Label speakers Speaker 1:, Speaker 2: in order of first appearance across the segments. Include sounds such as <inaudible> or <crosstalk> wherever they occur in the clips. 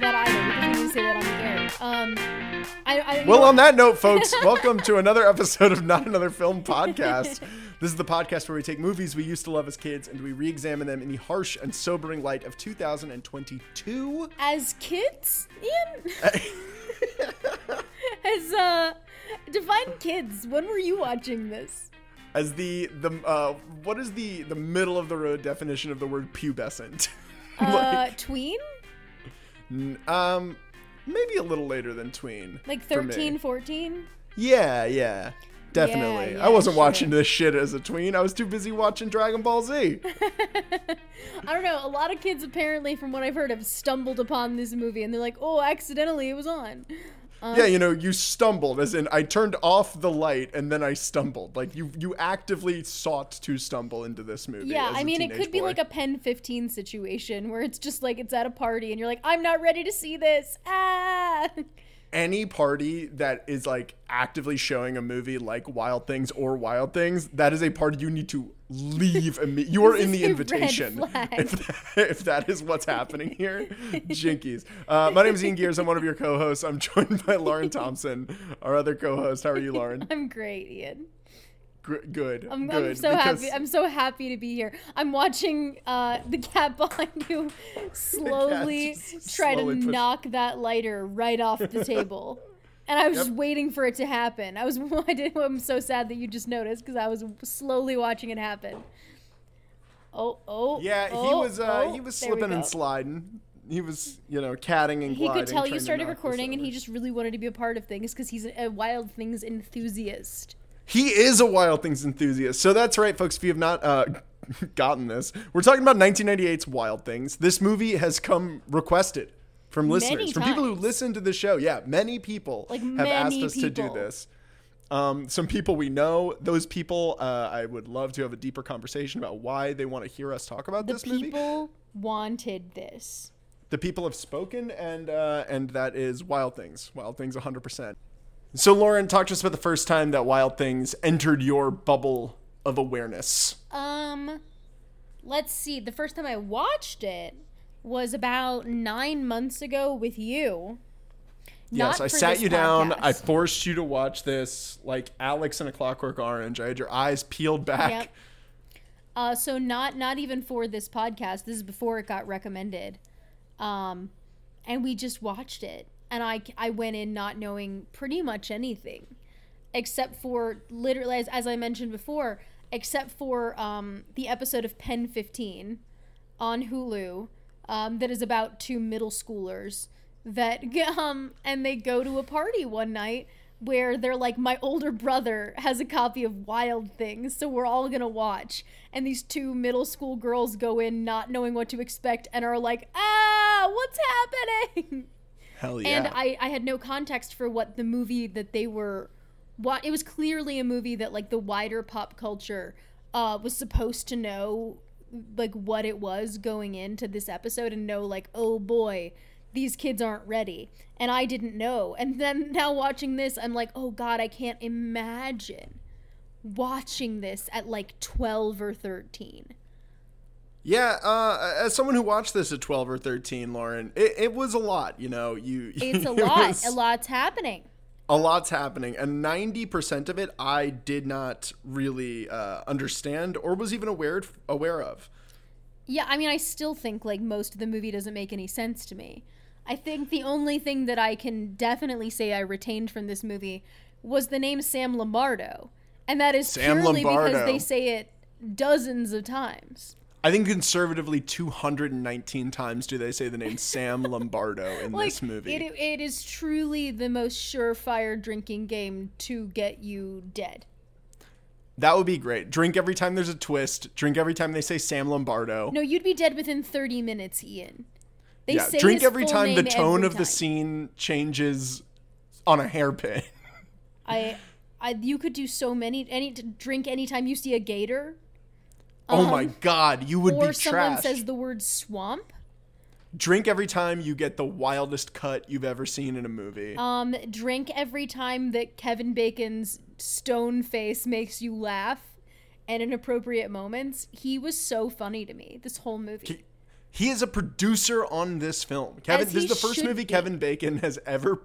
Speaker 1: that either because we need to say that on the air. Um, I, I,
Speaker 2: Well, on that note, folks, <laughs> welcome to another episode of Not Another Film Podcast. This is the podcast where we take movies we used to love as kids and we re-examine them in the harsh and sobering light of 2022.
Speaker 1: as kids, Ian, <laughs> as uh, define kids. When were you watching this?
Speaker 2: As the the uh, what is the the middle of the road definition of the word pubescent? <laughs>
Speaker 1: Uh, tween,
Speaker 2: um, maybe a little later than tween.
Speaker 1: like
Speaker 2: for
Speaker 1: 13, 14?
Speaker 2: Yeah, yeah. Definitely.
Speaker 1: yeah,
Speaker 2: I wasn't
Speaker 1: sure.
Speaker 2: watching this shit as a tween. I was too busy watching Dragon Ball Z. <laughs>
Speaker 1: I don't know. A lot of kids apparently, from what I've heard, have stumbled upon this movie and they're like, "Oh, accidentally, it was on."
Speaker 2: Yeah, you know, you stumbled as in I turned off the light and then I stumbled. Like you you actively sought to stumble into this movie.
Speaker 1: Yeah, I mean, it could be like a Pen 15 situation where it's just like it's at a party and you're like, I'm not ready to see this. Ah!
Speaker 2: any party that is like actively showing a movie like Wild Things or Wild Things, that is a party you need to leave immediately. <laughs> You are in the invitation. <laughs> If that, if that is what's happening here, jinkies. Uh, my name is Ian Gears. I'm one of your co-hosts. I'm joined by Lauren <laughs> Thompson, our other co-host. How are you, Lauren?
Speaker 1: I'm great, Ian.
Speaker 2: Gr- good.
Speaker 1: I'm,
Speaker 2: good.
Speaker 1: I'm so happy. I'm so happy to be here. I'm watching uh, the cat behind you slowly try
Speaker 2: slowly
Speaker 1: to
Speaker 2: push-
Speaker 1: knock that lighter right off the table. And I was just waiting for it to happen. I was <laughs> I did I'm so sad that you just noticed because I was slowly watching it happen. Oh, oh.
Speaker 2: Yeah, he
Speaker 1: oh,
Speaker 2: was. Uh,
Speaker 1: oh,
Speaker 2: he was slipping and sliding. He was, you know, catting and
Speaker 1: He could tell you started recording and he just really wanted to be a part of things because he's a Wild Things enthusiast.
Speaker 2: He is a Wild Things enthusiast. So that's right, folks. If you have not uh, <laughs> gotten this, we're talking about 1998's Wild Things. This movie has come requested from listeners,
Speaker 1: Many
Speaker 2: from people who listen to the show. Yeah, many people
Speaker 1: Like,
Speaker 2: have asked
Speaker 1: many
Speaker 2: us to do this. Um, some people we know, those people, uh, I would love to have a deeper conversation about why they want to hear us talk about
Speaker 1: The
Speaker 2: this movie.
Speaker 1: people wanted this.
Speaker 2: the people have spoken and uh, and that is wild things wild things 100% so lauren talk to us about the first time that wild things entered your bubble of awareness
Speaker 1: Um, let's see. The first time I watched it was about nine months ago with you.
Speaker 2: yes i sat you down i forced you to watch this like alex in a clockwork orange i had your eyes peeled back
Speaker 1: Yep. Uh, so not not even for this podcast. This is before it got recommended. Um, and we just watched it, and I I went in not knowing pretty much anything, except for literally as, as I mentioned before, except for um the episode of Pen Fifteen on Hulu um, that is about two middle schoolers that <laughs> um and they go to a party one night where they're like my older brother has a copy of Wild Things so we're all to watch. And these two middle school girls go in not knowing what to expect and are like ah what's happening?
Speaker 2: Hell yeah.
Speaker 1: And I, I had no context for what the movie that they were what it was clearly a movie that like the wider pop culture uh was supposed to know like what it was going into this episode and know like oh boy these kids aren't ready. And i didn't know. And then <laughs> now watching this i'm like oh god i can't imagine watching this at like 12 or 13
Speaker 2: yeah uh, as someone who watched this at 12 or 13 lauren it, it was a lot you know you <laughs>
Speaker 1: it's a lot.
Speaker 2: was-
Speaker 1: a lot's happening
Speaker 2: a lot's happening and 90% of it i did not really uh, understand or was even aware aware of
Speaker 1: Yeah, I mean, I still think like most of the movie doesn't make any sense to me. I think the only thing that I can definitely say I retained from this movie was the name Sam Lombardo, and that is
Speaker 2: Sam
Speaker 1: purely
Speaker 2: Lombardo.
Speaker 1: because they say it dozens of times.
Speaker 2: I think conservatively 219 times do they say the name sam lombardo in
Speaker 1: Like
Speaker 2: this movie
Speaker 1: it, it is truly the most surefire drinking game to get you dead.
Speaker 2: that would be great drink every time there's a twist drink every time they say sam lombardo
Speaker 1: No, you'd be dead within thirty minutes, Ian. They
Speaker 2: yeah
Speaker 1: say
Speaker 2: drink every time the tone of the scene changes on a hairpin
Speaker 1: I, I, you could do so many. Any drink anytime you see a gator.
Speaker 2: Oh my
Speaker 1: Um,
Speaker 2: god you would
Speaker 1: or
Speaker 2: be
Speaker 1: someone says the word swamp.
Speaker 2: drink every time you get the wildest cut you've ever seen in a movie
Speaker 1: Um, drink every time that Kevin Bacon's stone face makes you laugh, and in appropriate moments. He was so funny to me this whole movie.
Speaker 2: Can- He is a producer on this film. Kevin, this
Speaker 1: he
Speaker 2: is the first movie
Speaker 1: be.
Speaker 2: Kevin Bacon has <laughs> ever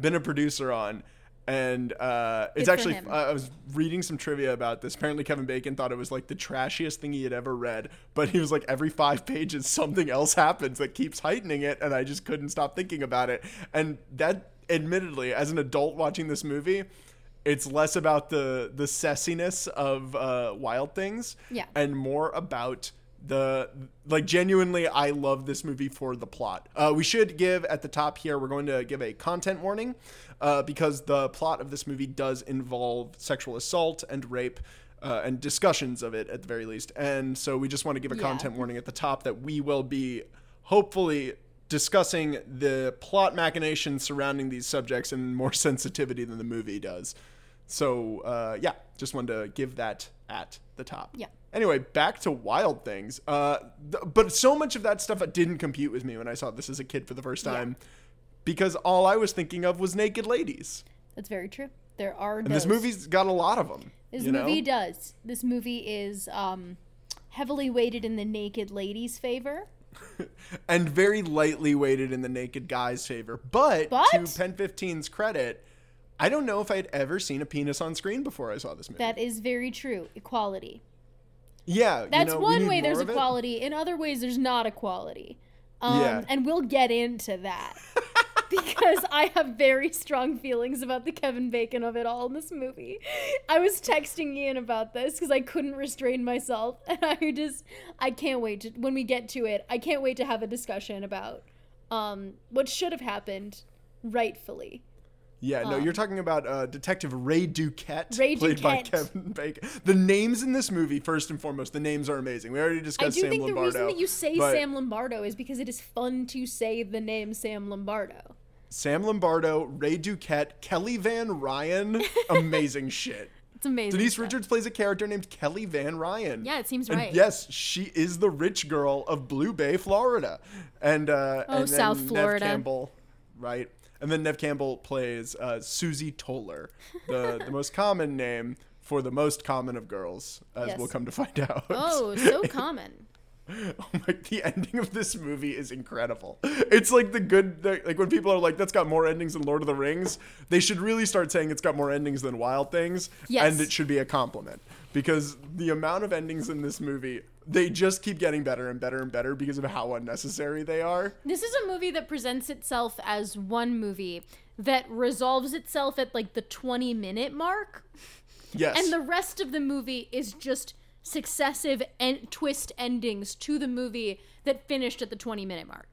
Speaker 2: been a producer on. And uh, it's actually, uh, I was reading some trivia about this. Apparently, Kevin Bacon thought it was like the trashiest thing he had ever read. But he was like, every five pages, something else happens that keeps heightening it. And I just couldn't stop thinking about it. And that, admittedly, as an adult watching this movie, it's less about the the sessiness of uh, Wild Things,
Speaker 1: Yeah.
Speaker 2: and more about the like genuinely i love this movie for the plot. Uh, we should give at the top here we're going to give a content warning uh, because the plot of this movie does involve sexual assault and rape uh, and discussions of it at the very least. And so we just want to give a
Speaker 1: Yeah.
Speaker 2: content warning at the top that we will be hopefully discussing the plot machinations surrounding these subjects in more <laughs> sensitivity than the movie does. So uh, yeah just wanted to give that at the top
Speaker 1: Yeah.
Speaker 2: Anyway, back to Wild Things. Uh, th- but so much of that stuff didn't compute with me when I saw this as a kid for the first
Speaker 1: Yeah.
Speaker 2: time, because all I was thinking of was naked ladies.
Speaker 1: That's very true. There are
Speaker 2: And this movie's got a lot of them.
Speaker 1: This
Speaker 2: you know?
Speaker 1: movie does. This movie is um, heavily weighted in the naked ladies' favor. <laughs>
Speaker 2: and very lightly weighted in the naked guy's favor. But,
Speaker 1: But?
Speaker 2: to Pen 15's credit, I don't know if I'd ever seen a penis on screen before I saw this movie.
Speaker 1: That is very true. Equality.
Speaker 2: yeah, you
Speaker 1: That's
Speaker 2: know,
Speaker 1: one way there's equality. In other ways, there's not equality. Um,
Speaker 2: Yeah.
Speaker 1: And we'll get into that. <laughs> because I have very strong feelings about the Kevin Bacon of it all in this movie. I was texting Ian about this because I couldn't restrain myself. <laughs> And I just, I can't wait to, when we get to it, I can't wait to have a discussion about um, what should have happened rightfully.
Speaker 2: Yeah, no,
Speaker 1: Um,
Speaker 2: you're talking about uh, Detective Ray Duquette,
Speaker 1: Ray
Speaker 2: played by Kevin Bacon. The names in this movie, first and foremost, the names are amazing. We already discussed Sam Lombardo.
Speaker 1: I do
Speaker 2: Sam
Speaker 1: think
Speaker 2: Lombardo.
Speaker 1: the reason that you say Sam Lombardo is because it is fun to say the name Sam Lombardo.
Speaker 2: Sam Lombardo, Ray Duquette, Kelly Van Ryan, <laughs> amazing shit.
Speaker 1: It's amazing.
Speaker 2: Denise
Speaker 1: stuff.
Speaker 2: Richards plays a character named Kelly Van Ryan.
Speaker 1: Yeah, it seems
Speaker 2: And
Speaker 1: right.
Speaker 2: yes, she is the rich girl of Blue Bay, Florida. And uh,
Speaker 1: Oh,
Speaker 2: and
Speaker 1: South
Speaker 2: Neve
Speaker 1: Florida.
Speaker 2: Campbell, right? And then Neve Campbell plays uh, Susie Toller, the the most common name for the most common of girls, as
Speaker 1: Yes.
Speaker 2: we'll come to find out.
Speaker 1: Oh, so <laughs> common.
Speaker 2: Oh my! The ending of this movie is incredible. It's like the good, the, like when people are like, "That's got more endings than Lord of the Rings." They should really start saying it's got more endings than Wild Things,
Speaker 1: Yes.
Speaker 2: and it should be a compliment because the amount of endings in this movie, they just keep getting better and better and better because of how unnecessary they are.
Speaker 1: This is a movie that presents itself as one movie that resolves itself at like the 20 minute mark,
Speaker 2: Yes,
Speaker 1: and the rest of the movie is just successive en- twist endings to the movie that finished at the 20 minute mark.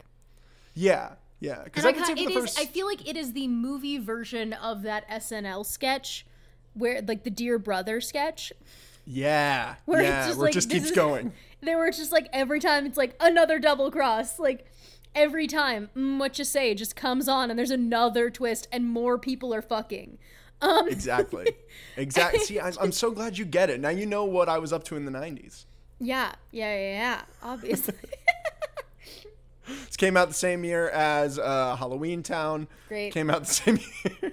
Speaker 2: yeah, yeah. Because I
Speaker 1: I, ca-
Speaker 2: for
Speaker 1: it
Speaker 2: the
Speaker 1: is,
Speaker 2: first,
Speaker 1: I feel like it is the movie version of that SNL sketch where like the Dear Brother sketch
Speaker 2: yeah,
Speaker 1: where
Speaker 2: yeah,
Speaker 1: just
Speaker 2: where
Speaker 1: like
Speaker 2: it just keeps
Speaker 1: is-
Speaker 2: going. <laughs>
Speaker 1: They were just like every time it's like another double cross, like every time mm, what you say just comes on and there's another twist and more people are fucking. Um,
Speaker 2: Exactly, <laughs> exactly. <laughs> See, I'm, I'm so glad you get it. Now you know what I was up to in the '90s.
Speaker 1: yeah, yeah, yeah, yeah. Obviously,
Speaker 2: This came out the same year as uh, Halloween Town.
Speaker 1: Great.
Speaker 2: Came out the same year.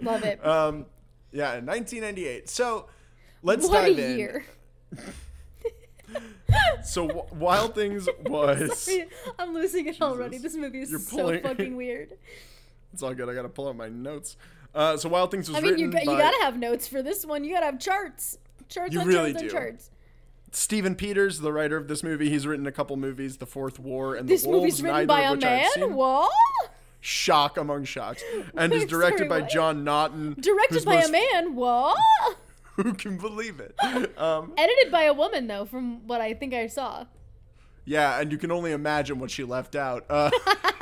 Speaker 1: love it.
Speaker 2: um, yeah, in 1998. So let's
Speaker 1: what
Speaker 2: dive
Speaker 1: a
Speaker 2: in.
Speaker 1: year! <laughs>
Speaker 2: So W- Wild Things <laughs> was.
Speaker 1: Sorry, I'm losing it already. This movie is
Speaker 2: You're
Speaker 1: so
Speaker 2: pulling- <laughs>
Speaker 1: fucking weird.
Speaker 2: It's all good. I gotta pull out my notes. Uh, so Wild Things was
Speaker 1: I mean, you, got, you
Speaker 2: by
Speaker 1: gotta have notes for this one. You gotta have charts, charts
Speaker 2: You
Speaker 1: on
Speaker 2: really
Speaker 1: charts
Speaker 2: do.
Speaker 1: on charts.
Speaker 2: Stephen Peters, the writer of this movie. He's written a couple movies, The Fourth War and
Speaker 1: This
Speaker 2: The Wolves.
Speaker 1: movie's written by a man. What?
Speaker 2: Shock among shocks, and is directed
Speaker 1: sorry,
Speaker 2: by
Speaker 1: what?
Speaker 2: John McNaughton.
Speaker 1: Directed by
Speaker 2: most-
Speaker 1: a man. What? <laughs>
Speaker 2: Who can believe it? Um,
Speaker 1: Edited by a woman, though, from what I think I saw.
Speaker 2: yeah, and you can only imagine what she left out. Uh,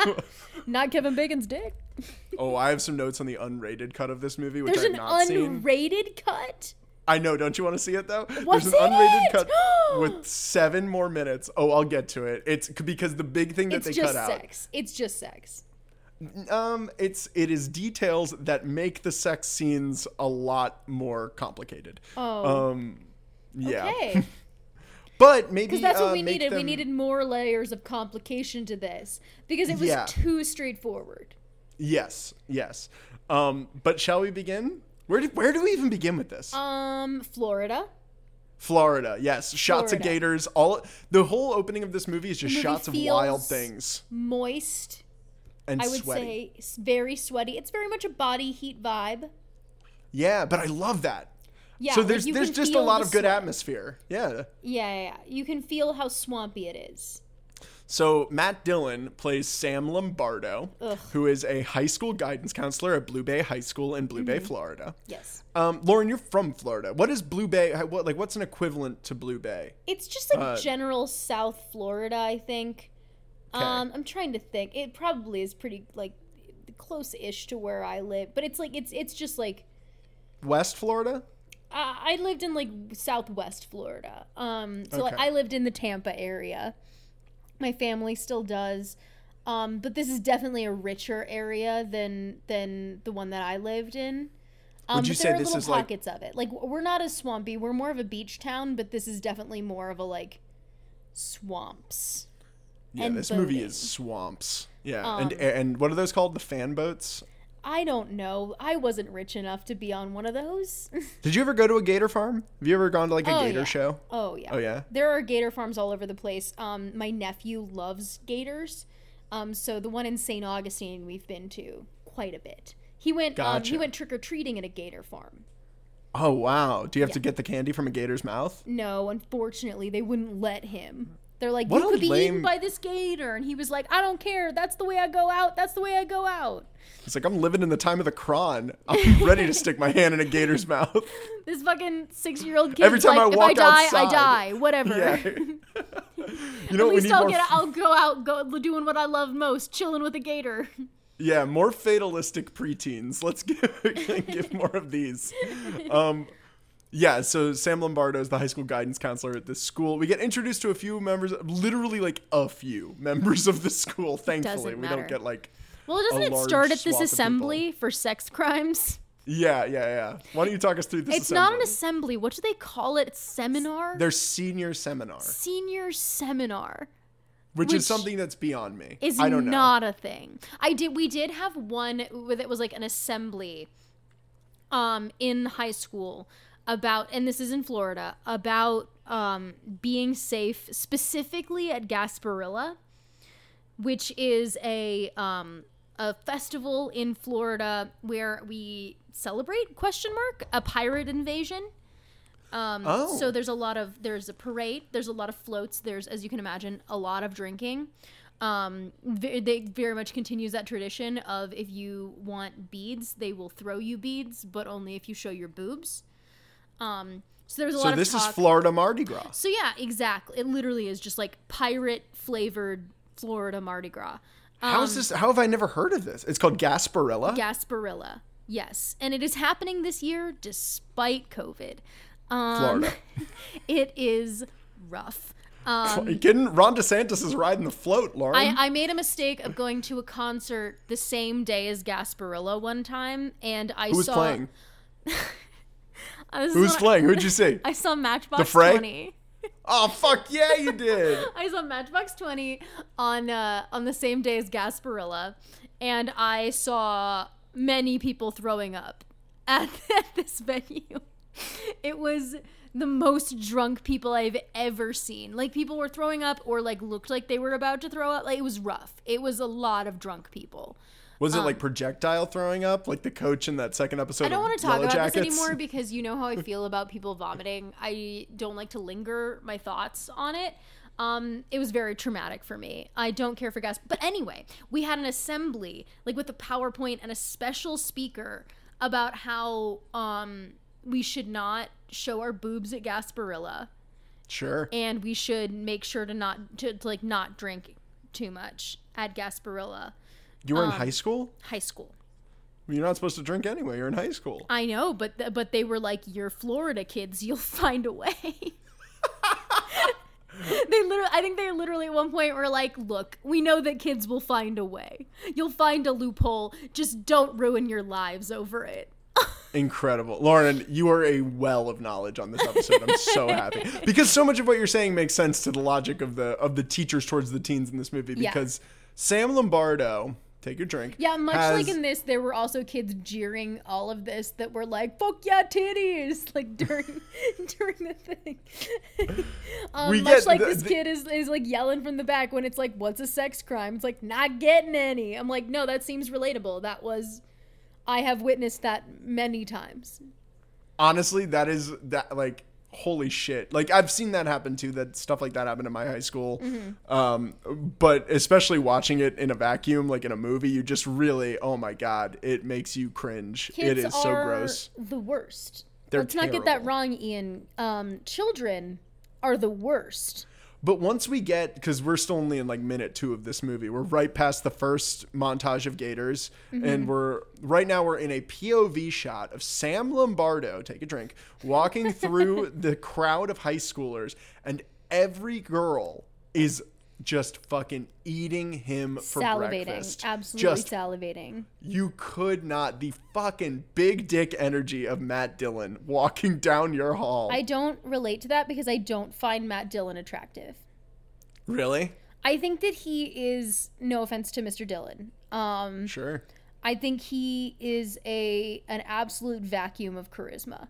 Speaker 2: <laughs>
Speaker 1: Not Kevin Bacon's dick. <laughs>
Speaker 2: Oh, I have some notes on the unrated cut of this movie, which
Speaker 1: There's
Speaker 2: I've
Speaker 1: an
Speaker 2: not seen.
Speaker 1: unrated cut.
Speaker 2: I know, don't you want to see it though?
Speaker 1: What's
Speaker 2: There's an unrated
Speaker 1: it?
Speaker 2: cut <gasps> with seven more minutes. Oh, I'll get to it. It's because the big thing that
Speaker 1: It's
Speaker 2: they
Speaker 1: just
Speaker 2: cut
Speaker 1: sex. It's just sex.
Speaker 2: out. Um, it's it is details that make the sex scenes a lot more complicated.
Speaker 1: Oh.
Speaker 2: Um, yeah.
Speaker 1: Okay. <laughs>
Speaker 2: But maybe
Speaker 1: Because that's what
Speaker 2: uh,
Speaker 1: we needed. We needed more layers of complication to this because it was
Speaker 2: Yeah.
Speaker 1: too straightforward.
Speaker 2: Yes, yes. Um, but shall we begin? Where do, where do we even begin with this?
Speaker 1: Um, Florida.
Speaker 2: Florida, yes. Shots of gators. All the whole opening of this movie is just
Speaker 1: movie
Speaker 2: shots of wild things
Speaker 1: Moist.
Speaker 2: And
Speaker 1: I would
Speaker 2: sweaty.
Speaker 1: say very sweaty. It's very much a body heat vibe.
Speaker 2: Yeah, but I love that.
Speaker 1: Yeah.
Speaker 2: so there's
Speaker 1: you
Speaker 2: there's just a lot of good
Speaker 1: sweat.
Speaker 2: atmosphere. Yeah.
Speaker 1: Yeah, yeah, yeah. You can feel how swampy it is.
Speaker 2: So Matt Dillon plays Sam Lombardo,
Speaker 1: Ugh.
Speaker 2: who is a high school guidance counselor at Blue Bay High School in Blue
Speaker 1: Mm-hmm.
Speaker 2: Bay, Florida.
Speaker 1: Yes.
Speaker 2: Um, Lauren, you're from Florida. What is Blue Bay? What like what's an equivalent to Blue Bay?
Speaker 1: It's just like
Speaker 2: Uh,
Speaker 1: general South Florida, I think.
Speaker 2: 'Kay.
Speaker 1: Um, I'm trying to think. It probably is pretty like close-ish to where I live, but it's like it's it's just like
Speaker 2: West Florida?
Speaker 1: uh, I lived in like Southwest Florida. Um, so like I lived in the Tampa area. My family still does. Um, but this is definitely a richer area than than the one that I lived in. Um,
Speaker 2: Would you
Speaker 1: but
Speaker 2: say
Speaker 1: there are
Speaker 2: this
Speaker 1: little
Speaker 2: is like-
Speaker 1: pockets of it. Like we're not as swampy. We're more of a beach town, but this is definitely more of a like swamps.
Speaker 2: Yeah,
Speaker 1: And
Speaker 2: this movie is swamps. Yeah,
Speaker 1: Um,
Speaker 2: and and what are those called? The fan boats.
Speaker 1: I don't know. I wasn't rich enough to be on one of those. <laughs>
Speaker 2: Did you ever go to a gator farm? Have you ever gone to like a
Speaker 1: Oh,
Speaker 2: gator
Speaker 1: yeah.
Speaker 2: show?
Speaker 1: Oh yeah.
Speaker 2: Oh yeah.
Speaker 1: There are gator farms all over the place. Um, my nephew loves gators. Um, so the one in St. Augustine we've been to quite a bit. He went. Um, he went trick or treating at a gator farm.
Speaker 2: Oh wow. Do you have to get the candy from a gator's mouth?
Speaker 1: No, unfortunately, they wouldn't let him. They're like,
Speaker 2: What
Speaker 1: you could be eaten by this gator, and he was like, I don't care. That's the way I go out. That's the way I go out.
Speaker 2: It's like I'm living in the time of the cron. I'm ready to stick my hand in a gator's <laughs> mouth.
Speaker 1: This fucking six-year-old kid.
Speaker 2: Every time
Speaker 1: like,
Speaker 2: I
Speaker 1: if
Speaker 2: walk
Speaker 1: I die,
Speaker 2: outside."
Speaker 1: I die. Whatever.
Speaker 2: Yeah. <laughs> you know,
Speaker 1: At
Speaker 2: we
Speaker 1: least
Speaker 2: need
Speaker 1: I'll get. I'll go out, go doing what I love most, chilling with a gator.
Speaker 2: Yeah, more fatalistic preteens. Let's <laughs> give give more of these. Um, yeah, so Sam Lombardo is the high school guidance counselor at this school. We get introduced to a few members, literally like a few <laughs> members of the school. Thankfully, we
Speaker 1: matter.
Speaker 2: don't get like.
Speaker 1: Well, doesn't it start at this assembly for sex crimes?
Speaker 2: Yeah, yeah, yeah. Why don't you talk us through this?
Speaker 1: It's not an
Speaker 2: assembly?
Speaker 1: assembly. What do they call it? Seminar?
Speaker 2: Their senior seminar,
Speaker 1: Senior seminar
Speaker 2: which,
Speaker 1: which
Speaker 2: is something that's beyond me.
Speaker 1: is
Speaker 2: I don't know.
Speaker 1: not a thing. I did. We did have one it was like an assembly, um, in high school about, and this is in Florida about um being safe specifically at Gasparilla, which is a um a festival in Florida where we celebrate question mark a pirate invasion. Um,
Speaker 2: Oh.
Speaker 1: So there's a lot of there's a parade. There's a lot of floats. There's, as you can imagine, a lot of drinking. Um, they very much continues that tradition of if you want beads, they will throw you beads, but only if you show your boobs. Um, so there's a
Speaker 2: So
Speaker 1: lot of
Speaker 2: this
Speaker 1: is.
Speaker 2: Florida Mardi Gras.
Speaker 1: So yeah, exactly. It literally is just like pirate flavored Florida Mardi Gras.
Speaker 2: How is this? How have I never heard of this? It's called Gasparilla.
Speaker 1: Gasparilla. Yes, and it is happening this year despite COVID. Um,
Speaker 2: Florida. <laughs>
Speaker 1: it is rough. Um,
Speaker 2: Are you kidding? Ron DeSantis is riding the float, Lauren.
Speaker 1: I, I made a mistake of going to a concert the same day as Gasparilla one time, and I
Speaker 2: Who was
Speaker 1: saw.
Speaker 2: playing? <laughs>
Speaker 1: I was
Speaker 2: Who was
Speaker 1: when I-
Speaker 2: playing? Who'd you see? <laughs>
Speaker 1: I saw Matchbox
Speaker 2: Fray?
Speaker 1: Twenty. <laughs>
Speaker 2: Oh fuck yeah, you did. <laughs>
Speaker 1: I saw Matchbox Twenty on uh, on the same day as Gasparilla, and I saw many people throwing up at, at this venue. It was the most drunk people I've ever seen. Like people were throwing up or like looked like they were about to throw up. Like it was rough. It was a lot of drunk people.
Speaker 2: Was it like projectile throwing up, like the coach in that second episode?
Speaker 1: Um, I don't want to talk about
Speaker 2: Jackets?
Speaker 1: this anymore <laughs> because you know how I feel about people vomiting. I don't like to linger my thoughts on it. Um, it was very traumatic for me. I don't care for gas. But anyway, we had an assembly, like with a PowerPoint and a special speaker about how um, we should not show our boobs at Gasparilla
Speaker 2: Sure.
Speaker 1: and we should make sure to not to, to like not drink too much at Gasparilla
Speaker 2: You were in
Speaker 1: um,
Speaker 2: high school.
Speaker 1: High School.
Speaker 2: You're not supposed to drink anyway. You're in high school.
Speaker 1: I know, but th- but they were like, "You're Florida kids. <laughs> You'll find a way." <laughs> they literally, I think they literally at one point were like, "Look, we know that kids will find a way. You'll find a loophole. Just don't ruin your lives over it." <laughs>
Speaker 2: Incredible, Lauren. You are a well of knowledge on this episode. I'm so happy because so much of what you're saying makes sense to the logic of the of the teachers towards the teens in this movie.
Speaker 1: Yeah.
Speaker 2: Because Sam Lombardo, take your drink.
Speaker 1: Yeah, much
Speaker 2: has-
Speaker 1: like in this, there were also kids jeering all of this that were like, "Fuck yeah, titties!" <laughs> Like during <laughs> during the thing. <laughs> um,
Speaker 2: We
Speaker 1: much like
Speaker 2: the-
Speaker 1: this
Speaker 2: the-
Speaker 1: kid is is like yelling from the back when it's like, "What's a sex crime?" It's like not getting any. I'm like, no, that seems relatable. That was, I have witnessed that many times.
Speaker 2: honestly that is that like holy shit like i've seen that happen too that stuff like that happened in my high school
Speaker 1: Mm-hmm.
Speaker 2: um but especially watching it in a vacuum like in a movie you just really oh my god it makes you cringe
Speaker 1: Kids
Speaker 2: it is so gross
Speaker 1: the worst.
Speaker 2: They're
Speaker 1: Let's not get that wrong, Ian. Um, children are the worst.
Speaker 2: But once we get because we're still only in like minute two of this movie we're right past the first montage of gators
Speaker 1: Mm-hmm.
Speaker 2: and we're right now we're in a pov shot of sam lombardo take a drink walking through <laughs> the crowd of high schoolers and every girl is just fucking eating him for
Speaker 1: salivating,
Speaker 2: breakfast
Speaker 1: absolutely
Speaker 2: just
Speaker 1: salivating.
Speaker 2: you could not the fucking big dick energy of matt dillon walking <laughs> down your hall
Speaker 1: I don't relate to that because I don't find Matt Dillon attractive.
Speaker 2: really
Speaker 1: I think that he is no offense to Mr. Dillon. Um,
Speaker 2: sure
Speaker 1: I think he is a an absolute vacuum of charisma.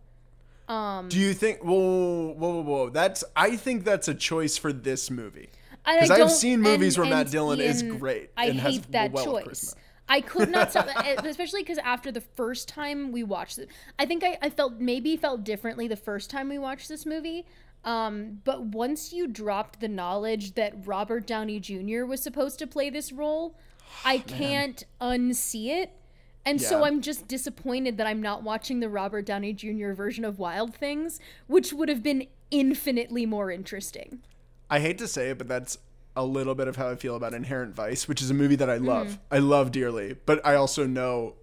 Speaker 1: Um,
Speaker 2: Do you think? Whoa, whoa, whoa, whoa! That's. I think that's a choice for this movie.
Speaker 1: And
Speaker 2: 'Cause
Speaker 1: I
Speaker 2: I've seen movies
Speaker 1: and-
Speaker 2: where Matt Dillon is great
Speaker 1: I
Speaker 2: and has
Speaker 1: hate that
Speaker 2: well
Speaker 1: choice. I could not stop, <laughs> especially because after the first time we watched it, I think I, I felt maybe felt differently the first time we watched this movie. Um, but once you dropped the knowledge that Robert Downey Jr. was supposed to play this role, I can't unsee it. And so I'm just disappointed that I'm not watching the Robert Downey Jr. version of Wild Things, which would have been infinitely more interesting.
Speaker 2: I hate to say it, but that's a little bit of how I feel about Inherent Vice, which is a movie that I
Speaker 1: Mm.
Speaker 2: love. I love dearly, but I also know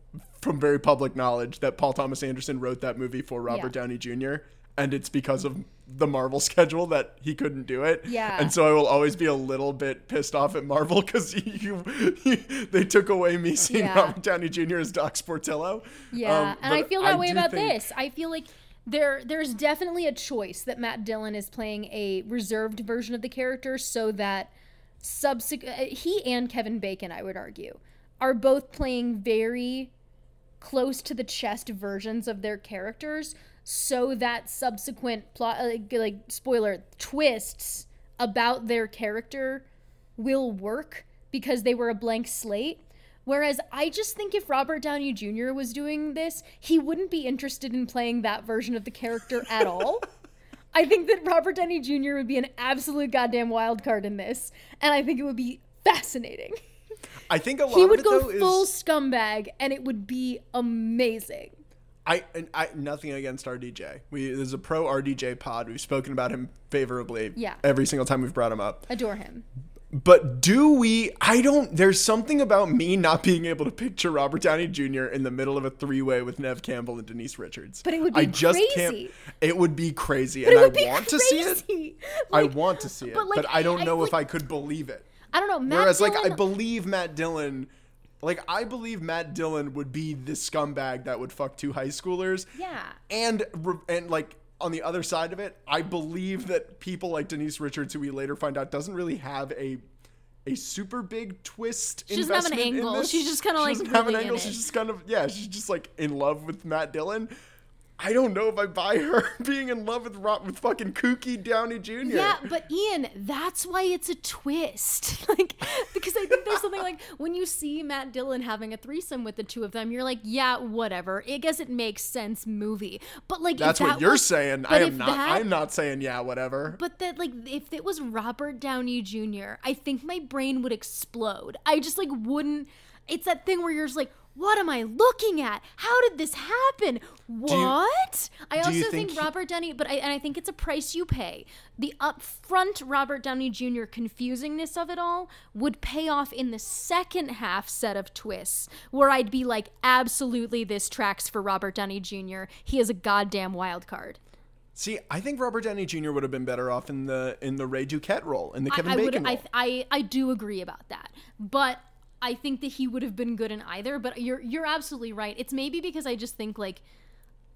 Speaker 2: from very public knowledge that Paul Thomas Anderson wrote that movie for Robert
Speaker 1: Yeah.
Speaker 2: Downey Jr. and it's because of the Marvel <laughs> schedule that he couldn't do it.
Speaker 1: Yeah.
Speaker 2: And so I will always be a little bit pissed off at Marvel <laughs> because you, <laughs> they took away me seeing
Speaker 1: Yeah.
Speaker 2: Robert Downey Jr. as Doc Sportello.
Speaker 1: Yeah,
Speaker 2: Um,
Speaker 1: and I feel that way about
Speaker 2: think-
Speaker 1: this. I feel like there there's definitely a choice that Matt Dillon is playing a reserved version of the character so that subsequent uh, he and Kevin Bacon, I would argue, are both playing very close to the chest versions of their characters so that subsequent plot uh, like, like spoiler twists about their character will work because they were a blank slate whereas i just think if robert downey jr was doing this he wouldn't be interested in playing that version of the character at all i think that robert downey jr would be an absolute goddamn wild card in this and i think it would be fascinating
Speaker 2: I think a lot of
Speaker 1: he
Speaker 2: of
Speaker 1: would
Speaker 2: it,
Speaker 1: go
Speaker 2: though,
Speaker 1: full
Speaker 2: is
Speaker 1: scumbag and it would be amazing
Speaker 2: I I nothing against RDJ. We there's a pro RDJ pod. We've spoken about him favorably.
Speaker 1: Yeah.
Speaker 2: Every single time we've brought him up.
Speaker 1: adore him
Speaker 2: But do we? I don't. There's something about me not being able to picture Robert Downey Jr. in the middle of a three way with Neve Campbell and Denise Richards.
Speaker 1: But it would be
Speaker 2: I just
Speaker 1: crazy.
Speaker 2: can't. It would be crazy,
Speaker 1: But
Speaker 2: and I want to see it.
Speaker 1: crazy.
Speaker 2: I want to see it,
Speaker 1: but,
Speaker 2: but, I don't
Speaker 1: I-
Speaker 2: know
Speaker 1: like-
Speaker 2: if I could believe it.
Speaker 1: I don't know. Matt
Speaker 2: Whereas, like, I believe Matt Dillon. Like, I believe Matt Dillon would be the scumbag that would fuck two high schoolers.
Speaker 1: yeah.
Speaker 2: and and like on the other side of it, I believe that people like Denise Richards, who we later find out doesn't really have a a super big twist.
Speaker 1: She doesn't have an angle. She's just kinda,
Speaker 2: She
Speaker 1: like,
Speaker 2: doesn't have an angle. She's just kind of yeah. She's just like in love with Matt Dillon. I don't know if I buy her <laughs> being in love with with fucking kooky Downey Jr.
Speaker 1: Yeah, but Ian, that's why it's a twist. <laughs> like, because I think there's something like when you see Matt Dillon having a threesome with the two of them, you're like, yeah, whatever. I guess it makes sense, movie. But like,
Speaker 2: That's
Speaker 1: that
Speaker 2: what you're
Speaker 1: was-
Speaker 2: saying. I am not.
Speaker 1: that-
Speaker 2: I'm not saying yeah, whatever.
Speaker 1: But that, like, if it was Robert Downey Jr., I think my brain would explode. I just like wouldn't. It's that thing where you're just like, what am I looking at? How did this happen? What? I also think,
Speaker 2: think he-
Speaker 1: Robert Downey, but I and I think it's a price you pay. The upfront Robert Downey Jr. confusingness of it all would pay off in the second half set of twists, where I'd be like, absolutely, this tracks for Robert Downey Jr. He is a goddamn wild card.
Speaker 2: See, I think Robert Downey Jr. would have been better off in the in the Ray Duquette role, in the
Speaker 1: I-
Speaker 2: Kevin
Speaker 1: I,
Speaker 2: Bacon
Speaker 1: would,
Speaker 2: role.
Speaker 1: I, I, I do agree about that, but I think that he would have been good in either. But you're you're absolutely right. It's maybe because I just think like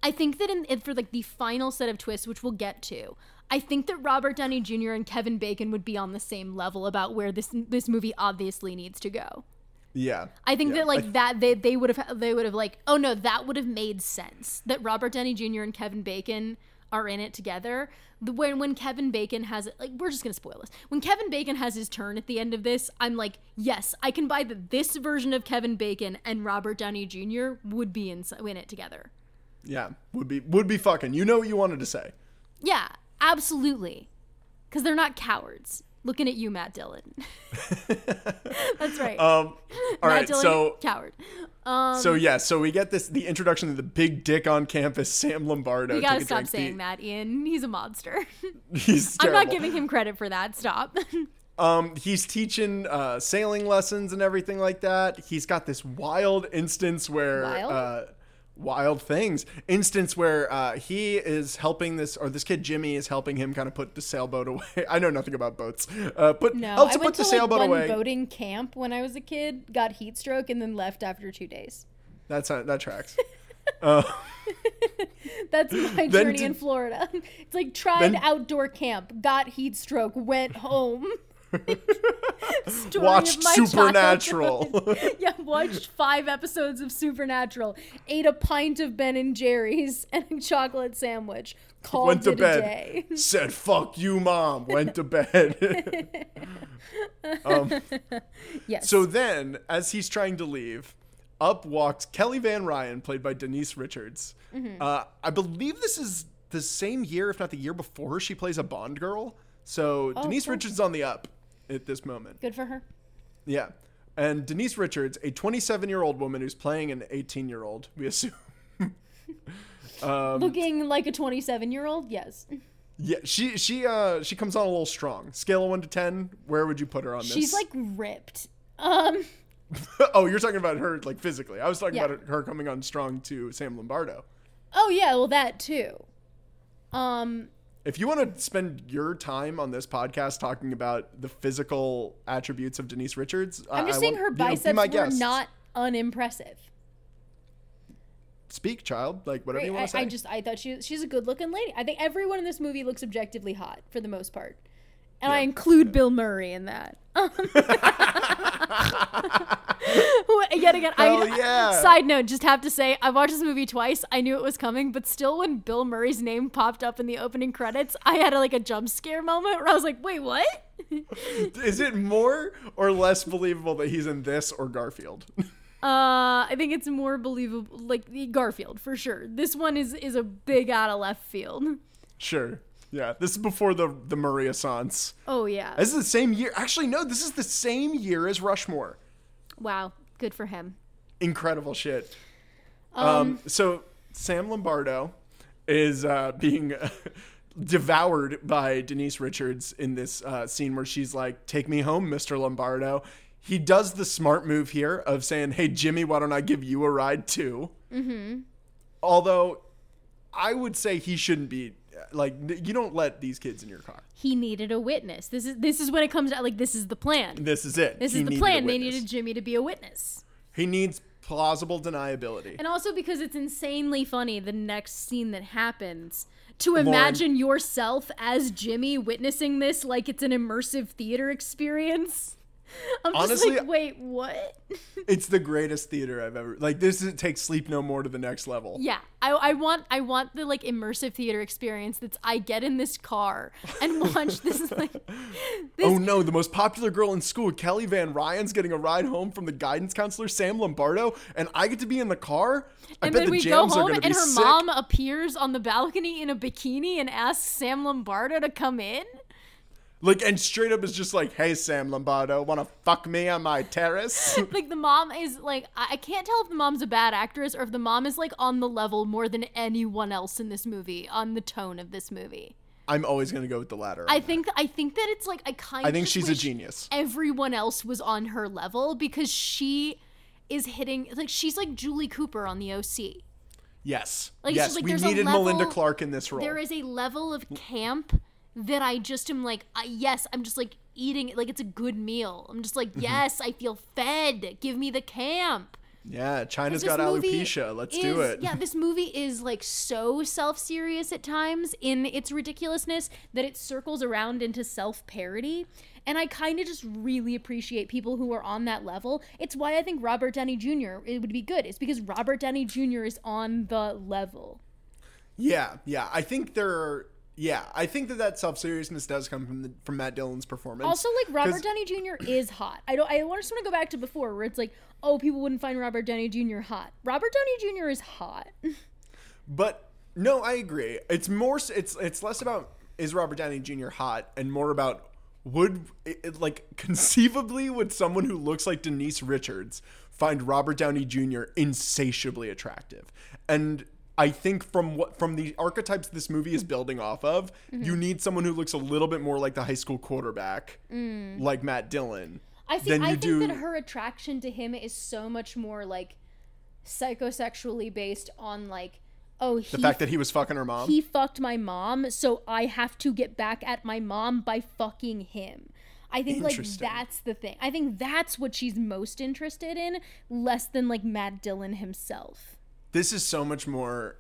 Speaker 1: I think that in, for like the final set of twists, which we'll get to, I think that Robert Downey Jr. and Kevin Bacon would be on the same level about where this this movie obviously needs to go.
Speaker 2: Yeah.
Speaker 1: I think
Speaker 2: Yeah.
Speaker 1: that like that they they would have they would have like oh no that would have made sense that Robert Downey Jr. and Kevin Bacon are in it together. When when Kevin Bacon has it like we're just gonna spoil this. When Kevin Bacon has his turn at the end of this, I'm like yes I can buy that this version of Kevin Bacon and Robert Downey Jr. would be in in it together.
Speaker 2: Yeah. Would be would be fucking. You know what you wanted to say.
Speaker 1: Yeah, absolutely, because they're not cowards. Looking at you, Matt Dillon. <laughs> That's right.
Speaker 2: Um. All
Speaker 1: Matt
Speaker 2: right.
Speaker 1: Dillon,
Speaker 2: So
Speaker 1: coward. Um,
Speaker 2: so yeah. So we get this the introduction to the big dick on campus, Sam Lombardo.
Speaker 1: you gotta stop saying
Speaker 2: The-
Speaker 1: that, Ian. He's a monster. <laughs>
Speaker 2: He's <laughs>
Speaker 1: I'm not giving him credit for that. Stop. <laughs>
Speaker 2: Um, he's teaching uh, sailing lessons and everything like that. He's got this wild instance where
Speaker 1: Wild?
Speaker 2: Uh, wild things instance where uh, he is helping this or this kid Jimmy is helping him kind of put the sailboat away. <laughs> I know nothing about boats. Uh, put
Speaker 1: no,
Speaker 2: helps
Speaker 1: I went
Speaker 2: put
Speaker 1: to
Speaker 2: the
Speaker 1: like
Speaker 2: sailboat
Speaker 1: one
Speaker 2: away.
Speaker 1: boating camp when I was a kid, got heat stroke, and then left after two days.
Speaker 2: That's not, that tracks. <laughs> <laughs>
Speaker 1: That's my journey in Florida. It's like tried
Speaker 2: Then-
Speaker 1: outdoor camp, got heat stroke, went home. Story <laughs>
Speaker 2: Watched Supernatural. <laughs>
Speaker 1: yeah, watched five episodes of Supernatural. Ate a pint of Ben and Jerry's and a chocolate sandwich. Called
Speaker 2: Went to bed. Said "fuck you, mom." Went to bed. <laughs> um,
Speaker 1: Yes.
Speaker 2: So then, as he's trying to leave, up walks Kelly Van Ryan, played by Denise Richards.
Speaker 1: Mm-hmm.
Speaker 2: Uh, I believe this is the same year, if not the year before, she plays a Bond girl. So Denise
Speaker 1: Oh, cool.
Speaker 2: Richards is on the up at this moment.
Speaker 1: good for her.
Speaker 2: Yeah. And Denise Richards, a 27 year old woman who's playing an 18 year old, we assume. <laughs> Um,
Speaker 1: Looking like a 27 year old, yes.
Speaker 2: Yeah, she she uh she comes on a little strong. Scale of one to ten, where would you put her on this?
Speaker 1: She's like ripped. Um, <laughs>
Speaker 2: oh, you're talking about her like physically. I was talking
Speaker 1: Yeah.
Speaker 2: about her coming on strong to Sam Lombardo.
Speaker 1: oh yeah, well that too. Um,
Speaker 2: If you want to spend your time on this podcast talking about the physical attributes of Denise Richards,
Speaker 1: I'm just
Speaker 2: I
Speaker 1: saying
Speaker 2: want-
Speaker 1: her
Speaker 2: you know,
Speaker 1: biceps were
Speaker 2: guest.
Speaker 1: not unimpressive.
Speaker 2: Speak, child. Like whatever you want to say.
Speaker 1: I just I thought she she's a good looking lady. I think everyone in this movie looks objectively hot for the most part, and I
Speaker 2: Yeah.
Speaker 1: include Bill Murray in that. <laughs> Yet again,
Speaker 2: Hell
Speaker 1: I
Speaker 2: yeah.
Speaker 1: side note, just have to say I watched this movie twice. I knew it was coming, but still, when Bill Murray's name popped up in the opening credits, I had a, like a jump scare moment where I was like, "Wait, what?" <laughs>
Speaker 2: Is it more or less believable that he's in this or Garfield? <laughs>
Speaker 1: Uh, I think it's more believable, like the Garfield for sure. This one is is a big out of left field.
Speaker 2: sure. Yeah. This is before the the Murray Assance.
Speaker 1: Oh yeah,
Speaker 2: This is the same year. Actually, no. This is the same year as Rushmore.
Speaker 1: wow, good for him.
Speaker 2: incredible shit. Um, so Sam Lombardo is uh, <laughs> being devoured by Denise Richards in this uh, scene where she's like, "Take me home, Mr. Lombardo." He does the smart move here of saying, "Hey Jimmy, why don't I give you a ride too?" Mm-hmm. Although, I would say he shouldn't be like you don't let these kids in your car.
Speaker 1: He needed a witness. This is this is when it comes to like this is the plan.
Speaker 2: This is it.
Speaker 1: This
Speaker 2: He
Speaker 1: is the plan. They needed Jimmy to be a witness.
Speaker 2: He needs plausible deniability.
Speaker 1: And also because it's insanely funny the next scene that happens to imagine yourself as Jimmy witnessing this like it's an immersive theater experience. <laughs> I'm just
Speaker 2: Honestly,
Speaker 1: like, wait, what? <laughs>
Speaker 2: It's the greatest theater I've ever like. This is, takes Sleep No More to the next level.
Speaker 1: Yeah, I, I want I want the like immersive theater experience that's I get in this car and <laughs> watch this like this
Speaker 2: Oh no, the most popular girl in school, Kelly Van Ryan's getting a ride home from the guidance counselor Sam Lombardo, and I get to be in the car. I
Speaker 1: and then
Speaker 2: the
Speaker 1: we go home and her
Speaker 2: sick.
Speaker 1: mom appears on the balcony in a bikini and asks Sam Lombardo to come in.
Speaker 2: Like, and straight up is just like, "Hey, Sam Lombardo, wanna fuck me on my terrace?" <laughs>
Speaker 1: like the mom is like I can't tell if the mom's a bad actress or if the mom is like on the level more than anyone else in this movie on the tone of this movie.
Speaker 2: I'm always gonna go with the latter.
Speaker 1: I think I think that it's like I kind
Speaker 2: I think she's a genius.
Speaker 1: Everyone else was on her level because she is hitting like she's like Julie Cooper on the OC.
Speaker 2: Yes,
Speaker 1: Like,
Speaker 2: yes,
Speaker 1: like
Speaker 2: we needed Melinda Clarke in this role.
Speaker 1: There is a level of mm. camp that I just am like, uh, yes, I'm just like eating it like it's a good meal. I'm just like,
Speaker 2: Mm-hmm.
Speaker 1: yes, I feel fed. Give me the camp.
Speaker 2: Yeah, China's got alopecia. Let's
Speaker 1: is-
Speaker 2: do it.
Speaker 1: Yeah, this movie is like so self-serious at times in its ridiculousness that it circles around into self-parody. And I kind of just really appreciate people who are on that level. It's why I think Robert Downey Jr. it would be good. It's because Robert Downey Jr. is on the level.
Speaker 2: Yeah, yeah. I think there. Are, yeah, I think that that self seriousness does come from the, from Matt Dillon's performance.
Speaker 1: Also, like Robert Downey Jr. is hot. I don't. I want- just want to go back to before where it's like, oh, people wouldn't find Robert Downey Jr. hot. Robert Downey Jr. is hot.
Speaker 2: But no, I agree. It's more. It's it's less about is Robert Downey Jr. hot and more about would it- like conceivably would someone who looks like Denise Richards find Robert Downey Jr. insatiably attractive and. I think from what from the archetypes this movie is building off of,
Speaker 1: Mm-hmm.
Speaker 2: you need someone who looks a little bit more like the high school quarterback,
Speaker 1: Mm.
Speaker 2: like Matt Dillon.
Speaker 1: I see. I think
Speaker 2: do-
Speaker 1: that her attraction to him is so much more like psychosexually based on like, oh, he
Speaker 2: The fact that he was fucking her mom.
Speaker 1: he fucked my mom, so I have to get back at my mom by fucking him. I think like that's the thing. I think that's what she's most interested in, less than like Matt Dillon himself.
Speaker 2: This is so much more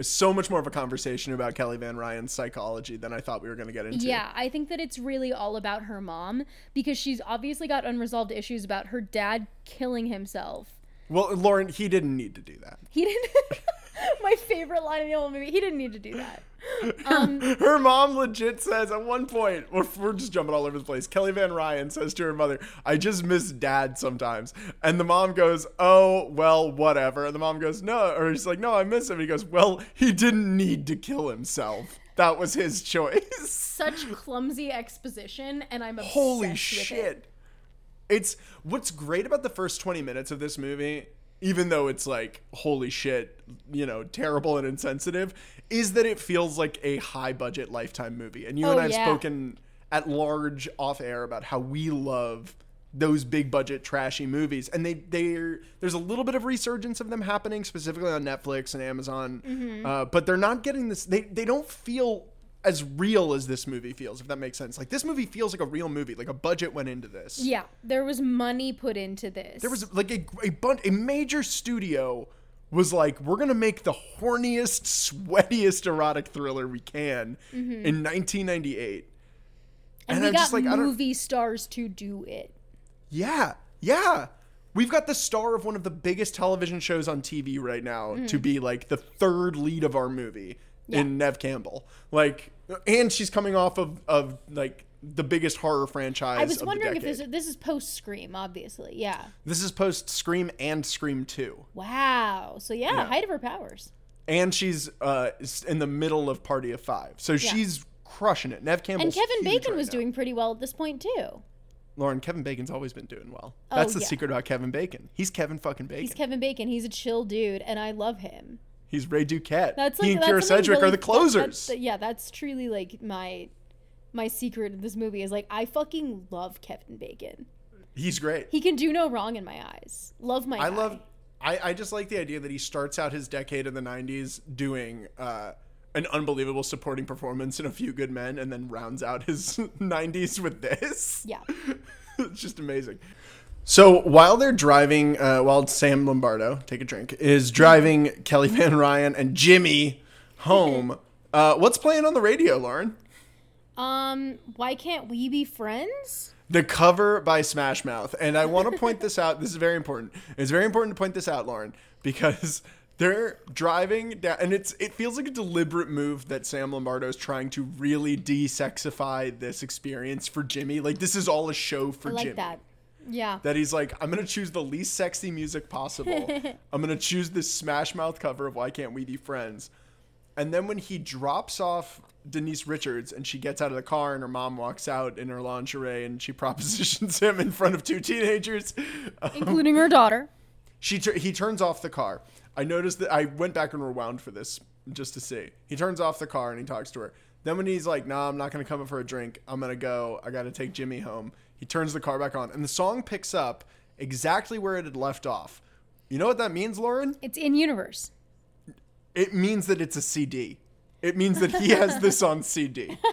Speaker 2: so much more of a conversation about Kelly Van Ryan's psychology than I thought we were going to get into.
Speaker 1: Yeah, I think that it's really all about her mom because she's obviously got unresolved issues about her dad killing himself.
Speaker 2: Well, Lauren, he didn't need to do that.
Speaker 1: He didn't. <laughs> <laughs> my favorite line in the whole movie. He didn't need to do that. <laughs> Um,
Speaker 2: Her mom legit says at one point, we're, we're just jumping all over the place. Kelly Van Ryan says to her mother, I just miss dad sometimes. And the mom goes, Oh, well, whatever. And the mom goes, No. Or she's like, No, I miss him. He goes, Well, he didn't need to kill himself. That was his <laughs> choice.
Speaker 1: such clumsy exposition, and I'm obsessed
Speaker 2: Holy
Speaker 1: with
Speaker 2: shit.
Speaker 1: It.
Speaker 2: It's what's great about the first 20 minutes of this movie, even though it's like, holy shit, you know, terrible and insensitive, is that it feels like a high budget lifetime movie. And you
Speaker 1: Oh,
Speaker 2: and I have
Speaker 1: yeah.
Speaker 2: spoken at large off air about how we love those big budget trashy movies and they they there's a little bit of resurgence of them happening specifically on Netflix and Amazon
Speaker 1: Mm-hmm.
Speaker 2: uh, but they're not getting this they they don't feel as real as this movie feels if that makes sense like this movie feels like a real movie like a budget went into this
Speaker 1: Yeah, there was money put into this.
Speaker 2: there was like a a bunch a major studio was like we're gonna make the horniest sweatiest erotic thriller we can mm-hmm. in 1998
Speaker 1: and,
Speaker 2: and
Speaker 1: we
Speaker 2: I'm
Speaker 1: got
Speaker 2: just like, I don't-
Speaker 1: movie stars to do it.
Speaker 2: Yeah, yeah. We've got the star of one of the biggest television shows on TV right now mm. to be like the third lead of our movie in Neve Campbell. Like, and she's coming off of of like the biggest horror franchise.
Speaker 1: I was wondering if this this is post Scream, obviously. Yeah.
Speaker 2: This is post Scream and Scream Two,
Speaker 1: Wow. So yeah,
Speaker 2: Yeah.
Speaker 1: height of her powers.
Speaker 2: and she's uh in the middle of Party of Five, so she's crushing it. Neve Campbell
Speaker 1: And Kevin Bacon was doing pretty well at this point too.
Speaker 2: Lauren, Kevin Bacon's always been doing well.
Speaker 1: Oh,
Speaker 2: That's the
Speaker 1: yeah.
Speaker 2: secret about Kevin Bacon. He's Kevin fucking Bacon.
Speaker 1: He's Kevin Bacon. He's a chill dude, and I love him.
Speaker 2: He's Ray Duquette.
Speaker 1: That's like
Speaker 2: he and
Speaker 1: Kyra
Speaker 2: Sedgwick
Speaker 1: really-
Speaker 2: are the closers.
Speaker 1: that's- yeah, that's truly like my my secret of this movie is like I fucking love Kevin Bacon.
Speaker 2: He's great.
Speaker 1: He can do no wrong in my eyes. Love my.
Speaker 2: I love. I, I just like the idea that he starts out his decade in the '90s doing uh, an unbelievable supporting performance in A Few Good Men, and then rounds out his <laughs> '90s with this.
Speaker 1: Yeah. <laughs>
Speaker 2: it's just amazing. So while they're driving, uh, while Sam Lombardo, take a drink, is driving Kelly Van Ryan and Jimmy home, <laughs> uh, what's playing on the radio, Lauren?
Speaker 1: Um, why can't we be friends?
Speaker 2: The cover by Smash Mouth. And I want to point this out. This is very important. It's very important to point this out, Lauren, because <laughs> they're driving down and it's it feels like a deliberate move that Sam Lombardo is trying to really de-sexify this experience for Jimmy. Like this is all a show for
Speaker 1: I like
Speaker 2: Jimmy.
Speaker 1: that. Yeah.
Speaker 2: That he's like, I'm gonna choose the least sexy music possible. <laughs> I'm gonna choose this Smash Mouth cover of Why Can't We Be Friends? And then when he drops off Denise Richards and she gets out of the car and her mom walks out in her lingerie and she <laughs> propositions him in front of two teenagers, um,
Speaker 1: Including her daughter.
Speaker 2: she tur- he turns off the car. I noticed that I went back and rewound for this just to see. He turns off the car and he talks to her. Then when he's like, "Nah, I'm not gonna come up for a drink. I'm gonna go. I gotta take Jimmy home." He turns the car back on, and the song picks up exactly where it had left off. You know what that means, Lauren?
Speaker 1: It's in universe.
Speaker 2: It means that it's a CD. It means that he has this on CD. <laughs>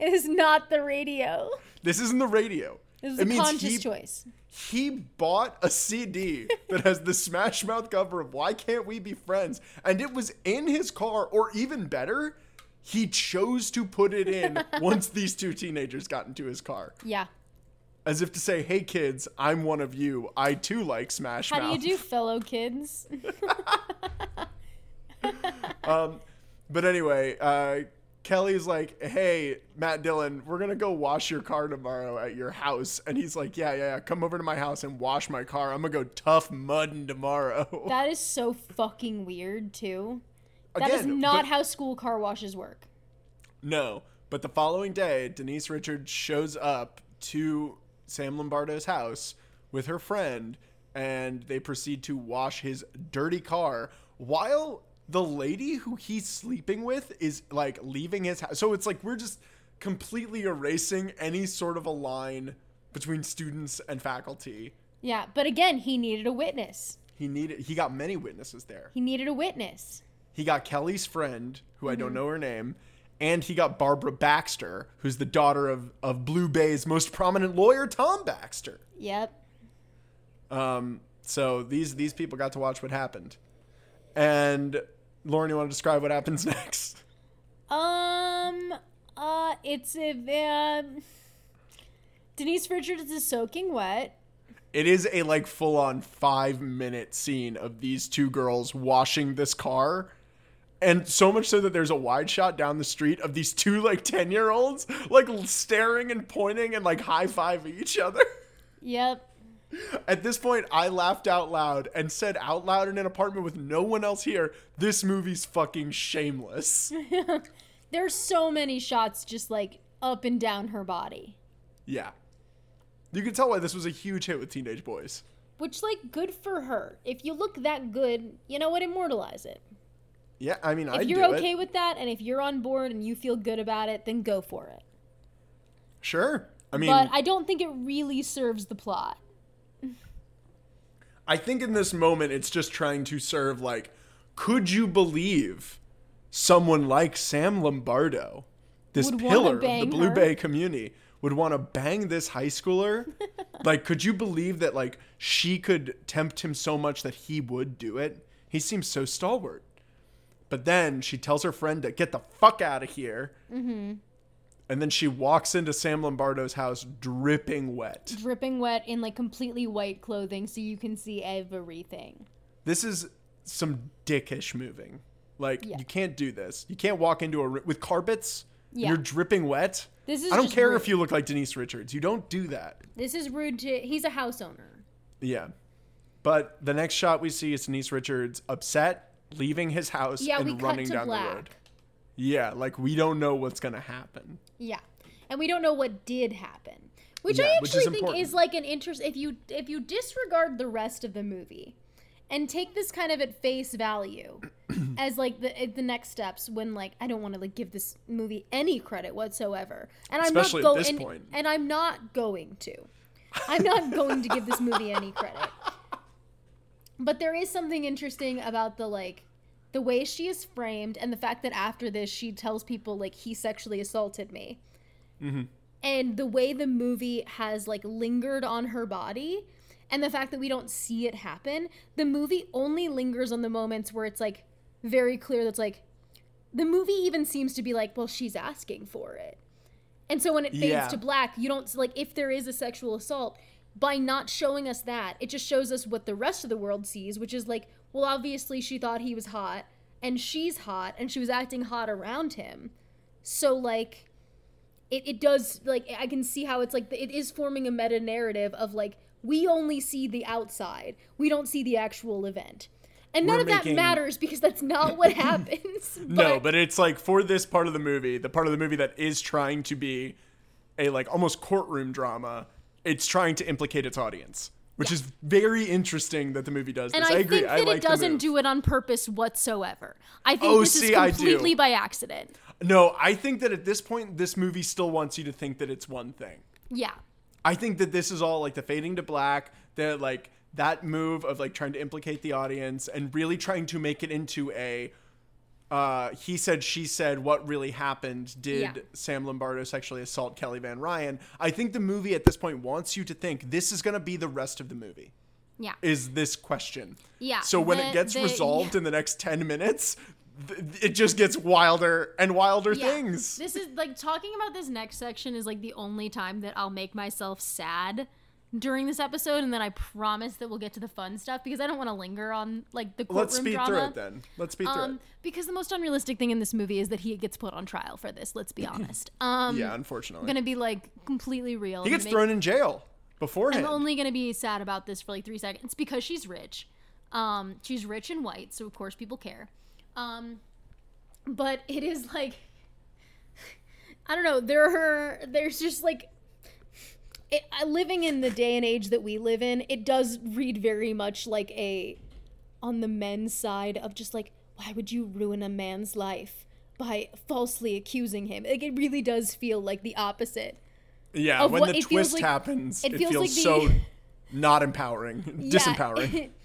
Speaker 1: It is not the radio.
Speaker 2: This isn't the radio.
Speaker 1: This is
Speaker 2: It
Speaker 1: a
Speaker 2: means
Speaker 1: conscious
Speaker 2: he-
Speaker 1: choice.
Speaker 2: He bought a CD that has the Smash Mouth cover of Why Can't We Be Friends? And it was in his car, or even better, he chose to put it in <laughs> once these two teenagers got into his car.
Speaker 1: Yeah.
Speaker 2: As if to say, hey kids, I'm one of you. I too like Smash
Speaker 1: How
Speaker 2: Mouth.
Speaker 1: do you do, fellow kids? <laughs>
Speaker 2: But anyway, uh, Kelly's like, "Hey, Matt Dillon, we're gonna go wash your car tomorrow at your house." And he's like, "Yeah, yeah, yeah. Come over to my house and wash my car. I'm gonna go tough mudding tomorrow."
Speaker 1: that <laughs> is so fucking weird, too. That is not
Speaker 2: but-
Speaker 1: how school car washes work.
Speaker 2: No, but the following day, Denise Richards shows up to Sam Lombardo's house with her friend, and they proceed to wash his dirty car while the lady who he's sleeping with is like leaving his house. So it's like we're just completely erasing any sort of a line between students and faculty.
Speaker 1: Yeah, but again, he needed a witness.
Speaker 2: He needed he got many witnesses there.
Speaker 1: He needed a witness.
Speaker 2: He got Kelly's friend, who I don't
Speaker 1: Mm-hmm.
Speaker 2: know her name, and he got Barbara Baxter, who's the daughter of, of Blue Bay's most prominent lawyer, Tom Baxter.
Speaker 1: Yep.
Speaker 2: Um, so these these people got to watch what happened. And Lauren, you want to describe what happens <laughs> next?
Speaker 1: Um, uh, it's a, uh, Denise Richards is soaking wet.
Speaker 2: It is a like full on five minute scene of these two girls washing this car. And so much so that there's a wide shot down the street of these two like 10 year olds like staring and pointing and like high fiving each other.
Speaker 1: Yep.
Speaker 2: At this point, I laughed out loud and said out loud in an apartment with no one else here, this movie's fucking shameless. <laughs>
Speaker 1: There's so many shots just like up and down her body.
Speaker 2: yeah. You can tell why this was a huge hit with teenage boys.
Speaker 1: Which, like, good for her. If you look that good, you know what? Immortalize it.
Speaker 2: Yeah, I mean, I
Speaker 1: If you're
Speaker 2: do
Speaker 1: okay
Speaker 2: it.
Speaker 1: with that and if you're on board and you feel good about it, then go for it.
Speaker 2: Sure. I mean,
Speaker 1: but I don't think it really serves the plot.
Speaker 2: I think in this moment it's just trying to serve like, could you believe someone like Sam Lombardo, this pillar of the Blue
Speaker 1: her?
Speaker 2: Bay community, would want to bang this high schooler? <laughs> like, could you believe that like she could tempt him so much that he would do it? He seems so stalwart. But then she tells her friend to get the fuck out of here. Mm-hmm. And then she walks into Sam Lombardo's house dripping wet.
Speaker 1: Dripping wet in like completely white clothing so you can see everything.
Speaker 2: This is some dickish moving. Like
Speaker 1: Yeah.
Speaker 2: you can't do this. You can't walk into a with carpets.
Speaker 1: Yeah.
Speaker 2: You're dripping wet.
Speaker 1: This is
Speaker 2: I don't care
Speaker 1: rude.
Speaker 2: if you look like Denise Richards. You don't do that.
Speaker 1: This is rude to. He's a house owner.
Speaker 2: Yeah. But the next shot we see is Denise Richards upset, leaving his house
Speaker 1: Yeah,
Speaker 2: and running down
Speaker 1: black.
Speaker 2: the road. Yeah, like we don't know what's gonna happen.
Speaker 1: Yeah, and we don't know what did happen, which
Speaker 2: Yeah,
Speaker 1: I
Speaker 2: which
Speaker 1: actually
Speaker 2: is
Speaker 1: think
Speaker 2: important.
Speaker 1: is like an interest. If you if you disregard the rest of the movie, and take this kind of at face value, <clears throat> as like the eh, the next steps when like I don't want to like give this movie any credit whatsoever, and I'm
Speaker 2: Especially
Speaker 1: not going
Speaker 2: point.
Speaker 1: and I'm not going to. I'm not going to give this movie any credit. <laughs> But there is something interesting about the like the way she is framed and the fact that after this she tells people like he sexually assaulted me. Mm-hmm. And the way the movie has like lingered on her body and the fact that we don't see it happen, the movie only lingers on the moments where it's like very clear that's like the movie even seems to be like, well, she's asking for it. And so when it fades
Speaker 2: Yeah.
Speaker 1: to black, you don't like if there is a sexual assault, by not showing us that, it just shows us what the rest of the world sees, which is like, well, obviously she thought he was hot and she's hot and she was acting hot around him. So like it, it does like I can see how it's like it is forming a meta narrative of like we only see the outside. We don't see the actual event. And none
Speaker 2: We're
Speaker 1: of that matters because that's not what <laughs> happens.
Speaker 2: no, but it's like for this part of the movie, the part of the movie that is trying to be a like almost courtroom drama, it's trying to implicate its audience, which is very interesting that the movie does
Speaker 1: And
Speaker 2: this.
Speaker 1: I,
Speaker 2: I, agree.
Speaker 1: think
Speaker 2: I
Speaker 1: that
Speaker 2: like
Speaker 1: it doesn't do it on purpose whatsoever. I think
Speaker 2: Oh,
Speaker 1: this
Speaker 2: see,
Speaker 1: is completely by accident.
Speaker 2: No, I think that at this point, this movie still wants you to think that it's one thing.
Speaker 1: Yeah.
Speaker 2: I think that this is all like the fading to black, the like that move of like trying to implicate the audience and really trying to make it into a uh, he said, she said, what really happened? Did
Speaker 1: Yeah.
Speaker 2: Sam Lombardo sexually assault Kelly Van Ryan? I think the movie at this point wants you to think this is going to be the rest of the movie.
Speaker 1: Yeah.
Speaker 2: Is this question?
Speaker 1: Yeah,
Speaker 2: So when
Speaker 1: the-
Speaker 2: it gets
Speaker 1: the-
Speaker 2: resolved in the next 10 minutes, th- it just gets wilder and wilder
Speaker 1: Yeah.
Speaker 2: things.
Speaker 1: This is like talking about this next section is like the only time that I'll make myself sad during this episode, and then I promise that we'll get to the fun stuff because I don't want to linger on like the courtroom
Speaker 2: Let's speed
Speaker 1: drama.
Speaker 2: through it then. Let's speed through
Speaker 1: Um, because the most unrealistic thing in this movie is that he gets put on trial for this. Let's be <laughs> honest. Um.
Speaker 2: Yeah, unfortunately.
Speaker 1: gonna be like completely real.
Speaker 2: he gets thrown in jail beforehand.
Speaker 1: I'm only gonna be sad about this for like three seconds because she's rich. Um, she's rich and white, so of course people care. Um, but it is like <laughs> I don't know. There are there's just like it, living in the day and age that we live in. It does read very much like a on the men's side of just like why would you ruin a man's life by falsely accusing him? Like it really does feel like the opposite.
Speaker 2: yeah, when
Speaker 1: what-
Speaker 2: the
Speaker 1: it feels
Speaker 2: twist
Speaker 1: like-
Speaker 2: happens,
Speaker 1: it
Speaker 2: it,
Speaker 1: feels
Speaker 2: feels,
Speaker 1: like the-
Speaker 2: so not empowering, <laughs> <laughs> disempowering. <laughs>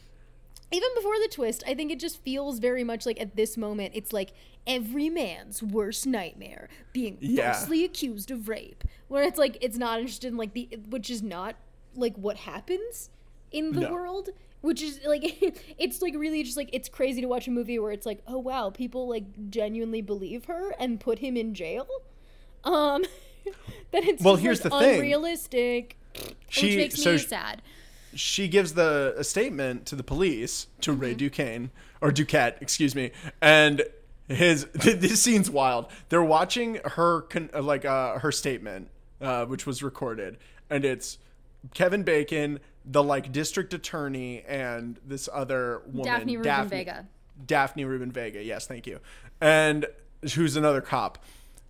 Speaker 1: Even before the twist, I think it just feels very much like at this moment, it's like every man's worst nightmare being
Speaker 2: Yeah.
Speaker 1: falsely accused of rape. Where it's like it's not interested in like the which is not like what happens in the
Speaker 2: No.
Speaker 1: world. Which is like <laughs> it's like really just like it's crazy to watch a movie where it's like oh wow people like genuinely believe her and put him in jail. Um, <laughs> that it's
Speaker 2: Well,
Speaker 1: just,
Speaker 2: here's
Speaker 1: like,
Speaker 2: the thing.
Speaker 1: unrealistic,
Speaker 2: She
Speaker 1: which makes
Speaker 2: so
Speaker 1: me
Speaker 2: sh-
Speaker 1: sad.
Speaker 2: She gives the a statement to the police to Ray
Speaker 1: Mm-hmm.
Speaker 2: Duquesne or Duquette, excuse me, and his <laughs> this scene's wild. They're watching her con, uh, like uh, her statement, uh, which was recorded, and it's Kevin Bacon, the like district attorney, and this other woman,
Speaker 1: Daphne Rubin Vega.
Speaker 2: Daphne Rubin Vega, yes, thank you, and who's another cop.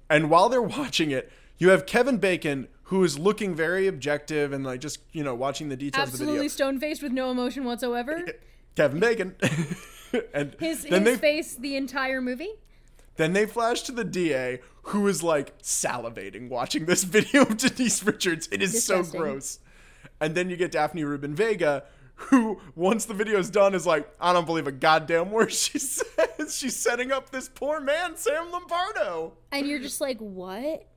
Speaker 2: And while they're <laughs> watching it, you have Kevin Bacon, who is looking very objective and like just you know watching the details of the video.
Speaker 1: Absolutely stone faced with no emotion whatsoever. <laughs>
Speaker 2: Kevin Bacon. <laughs> and
Speaker 1: His,
Speaker 2: then
Speaker 1: his
Speaker 2: they
Speaker 1: face the entire movie.
Speaker 2: then they flash to the DA who is like salivating watching this <laughs> video of Denise Richards. It is so gross. And then you get Daphne Rubin Vega who once the video is done is like, I don't believe a goddamn word she says. She's setting up this poor man, Sam Lombardo.
Speaker 1: And you're just like, what?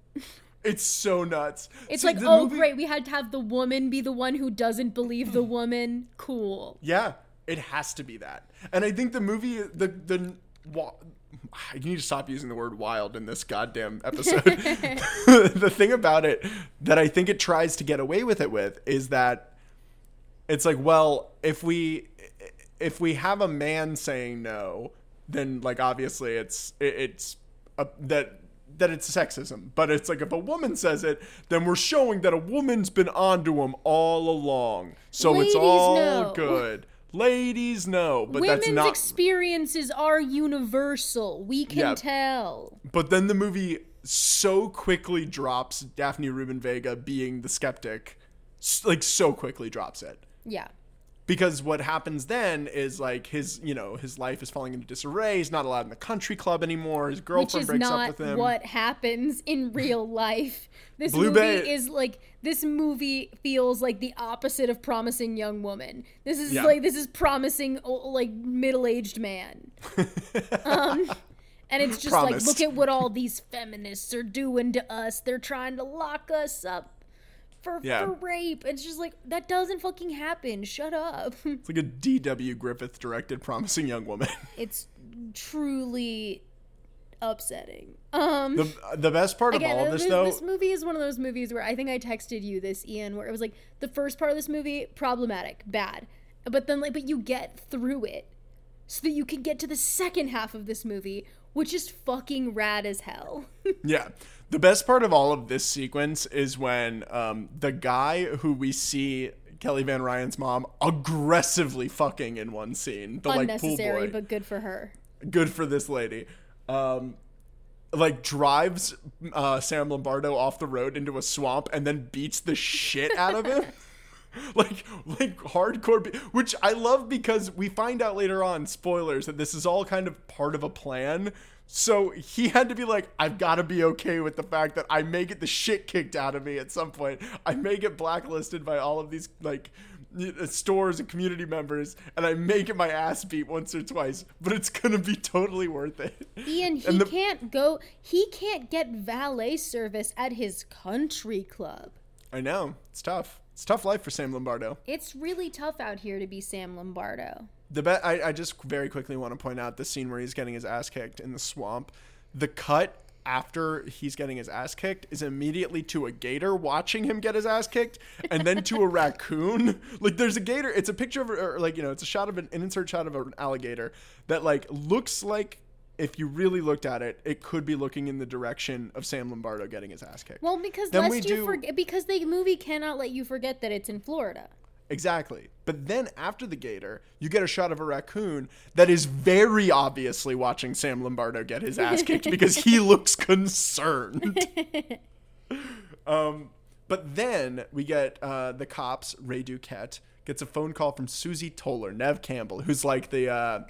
Speaker 2: It's so nuts.
Speaker 1: It's
Speaker 2: See,
Speaker 1: like, oh,
Speaker 2: movie-
Speaker 1: great. We had to have the woman be the one who doesn't believe the <clears throat> woman. Cool.
Speaker 2: Yeah, it has to be that. And I think the movie, the the, I need to stop using the word wild in this goddamn episode. <laughs> <laughs> the thing about it that I think it tries to get away with it with is that it's like, well, if we if we have a man saying no, then like obviously it's it, it's a, that that it's sexism. But it's like if a woman says it, then we're showing that a woman's been onto him all along. So it's all
Speaker 1: know.
Speaker 2: good. Ladies know, but
Speaker 1: Women's
Speaker 2: that's not
Speaker 1: experiences are universal. We can
Speaker 2: Yeah.
Speaker 1: tell.
Speaker 2: But then the movie so quickly drops Daphne Rubin Vega being the skeptic. Like so quickly drops it.
Speaker 1: Yeah.
Speaker 2: Because what happens then is like his you know his life is falling into disarray he's not allowed in the country club anymore his girlfriend breaks up with him
Speaker 1: what happens in <laughs> real life. This
Speaker 2: Blue
Speaker 1: movie
Speaker 2: Bay-
Speaker 1: is like this movie feels like the opposite of promising young woman. This is
Speaker 2: Yeah.
Speaker 1: like this is promising like middle-aged man. <laughs> um and it's just
Speaker 2: Promised.
Speaker 1: like look at what all these feminists are doing to us. They're trying to lock us up for,
Speaker 2: Yeah.
Speaker 1: for rape. It's just like that doesn't fucking happen. Shut up. <laughs>
Speaker 2: it's like a dw griffith directed promising young woman <laughs>
Speaker 1: it's truly upsetting. Um
Speaker 2: the, the best part of
Speaker 1: Again,
Speaker 2: all of this
Speaker 1: this,
Speaker 2: though
Speaker 1: this movie is one of those movies where I think I texted you this, Ian, where it was like the first part of this movie problematic, bad, but then like, but you get through it so that you can get to the second half of this movie, which is fucking rad as hell. <laughs>
Speaker 2: yeah the best part of all of this sequence is when um, the guy who we see kelly van ryan's mom aggressively fucking in one scene the like pool boy
Speaker 1: but good for her.
Speaker 2: good for this lady. Um, like drives uh, Sam Lombardo off the road into a swamp and then beats the shit out of him. <laughs> <laughs> like like hardcore be- which I love because we find out later on spoilers that this is all kind of part of a plan. So he had to be like, I've got to be okay with the fact that I may get the shit kicked out of me at some point. I may get blacklisted by all of these like uh, stores and community members, and I may get my ass beat once or twice, but it's gonna be totally worth it.
Speaker 1: Ian, he
Speaker 2: And the-
Speaker 1: can't go. He can't get valet service at his country club.
Speaker 2: I know it's tough. It's tough life for Sam Lombardo.
Speaker 1: It's really tough out here to be Sam Lombardo.
Speaker 2: The be- I, I just very quickly want to point out the scene where he's getting his ass kicked in the swamp. The cut after he's getting his ass kicked is immediately to a gator watching him get his ass kicked, and then to a <laughs> raccoon. Like there's a gator. It's a picture of, or like you know, it's a shot of an, an insert shot of an alligator that like looks like. If you really looked at it, it could be looking in the direction of Sam Lombardo getting his ass kicked.
Speaker 1: Well, because
Speaker 2: Then
Speaker 1: lest you
Speaker 2: do-
Speaker 1: forget, because the movie cannot let you forget that it's in Florida.
Speaker 2: Exactly. But then after the gator, you get a shot of a raccoon that is very obviously watching Sam Lombardo get his ass kicked <laughs> because he looks concerned. <laughs> um, but then we get uh, the cops, Ray Duquette, gets a phone call from Susie Toller, Neve Campbell, who's like the. Uh,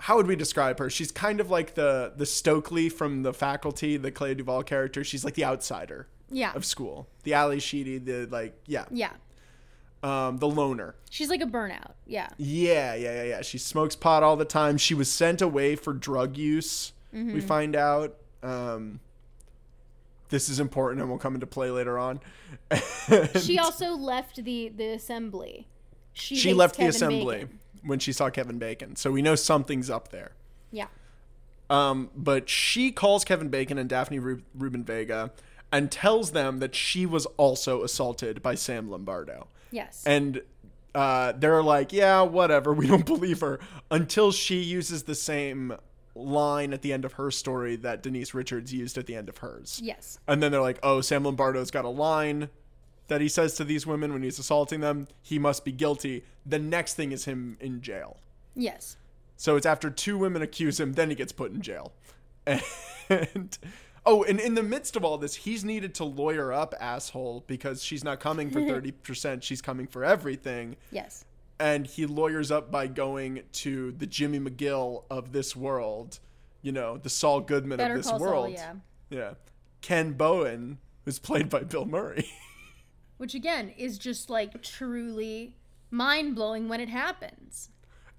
Speaker 2: how would we describe her? She's kind of like the the Stokely from the faculty, the Clea DuVall character. She's like the outsider
Speaker 1: Yeah.
Speaker 2: of school, the Ally Sheedy, the like, yeah,
Speaker 1: Yeah.
Speaker 2: um, the loner.
Speaker 1: She's like a burnout. Yeah.
Speaker 2: Yeah, yeah, yeah, yeah. She smokes pot all the time. She was sent away for drug use. We find out. Um, this is important and will come into play later on. <laughs>
Speaker 1: She also left the the assembly. She,
Speaker 2: she left the assembly
Speaker 1: Bacon.
Speaker 2: When she saw Kevin Bacon, so we know something's up there.
Speaker 1: Yeah.
Speaker 2: Um, but she calls Kevin Bacon and Daphne Ru- Rubin Vega and tells them that she was also assaulted by Sam Lombardo.
Speaker 1: Yes.
Speaker 2: and uh, they're like, yeah, whatever, we don't <laughs> believe her until she uses the same line at the end of her story that Denise Richards used at the end of hers.
Speaker 1: yes.
Speaker 2: And then they're like, oh, Sam Lombardo's got a line that he says to these women when he's assaulting them. He must be guilty. The next thing is him in jail.
Speaker 1: Yes.
Speaker 2: So it's after two women accuse him, then he gets put in jail. <laughs> And oh, and in the midst of all this, he's needed to lawyer up asshole because she's not coming for <laughs> 30%, she's coming for everything.
Speaker 1: Yes.
Speaker 2: And he lawyers up by going to the Jimmy McGill of this world, you know, the Saul Goodman
Speaker 1: Better
Speaker 2: of this
Speaker 1: Call Saul,
Speaker 2: world.
Speaker 1: yeah.
Speaker 2: Yeah. Ken Bowden, who's played by Bill Murray. <laughs>
Speaker 1: Which again is just like truly mind blowing when it happens.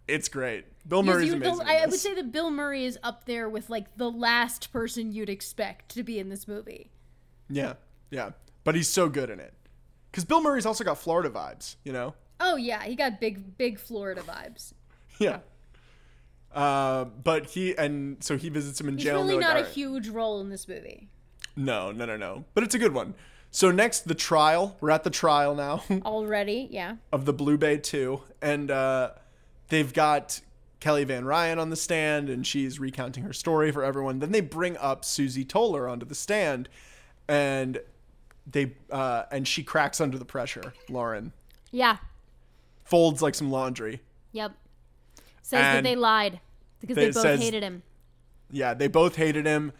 Speaker 2: it's great. Bill Murray's
Speaker 1: you-
Speaker 2: amazing.
Speaker 1: the- I, I would say that Bill Murray is up there with like the last person you'd expect to be in this movie.
Speaker 2: Yeah, yeah. But he's so good in it. Because Bill Murray's also got Florida vibes, you know?
Speaker 1: Oh yeah, he got big big Florida vibes. <laughs>
Speaker 2: Yeah. Uh, but he, and so he visits him in
Speaker 1: He's
Speaker 2: jail.
Speaker 1: really
Speaker 2: like,
Speaker 1: not a
Speaker 2: "All right."
Speaker 1: huge role in this movie.
Speaker 2: No, no, no, no. But it's a good one. So next, the trial. We're at the trial now <laughs>
Speaker 1: Already, yeah.
Speaker 2: of the Blue Bay 2. And uh, they've got Kelly Van Ryan on the stand, and she's recounting her story for everyone. Then they bring up Susie Toller onto the stand, and they uh, and she cracks under the pressure. Lauren
Speaker 1: Yeah.
Speaker 2: folds like some laundry.
Speaker 1: Yep. Says that they lied because
Speaker 2: they-
Speaker 1: they both
Speaker 2: says-
Speaker 1: hated him.
Speaker 2: yeah, they both hated him.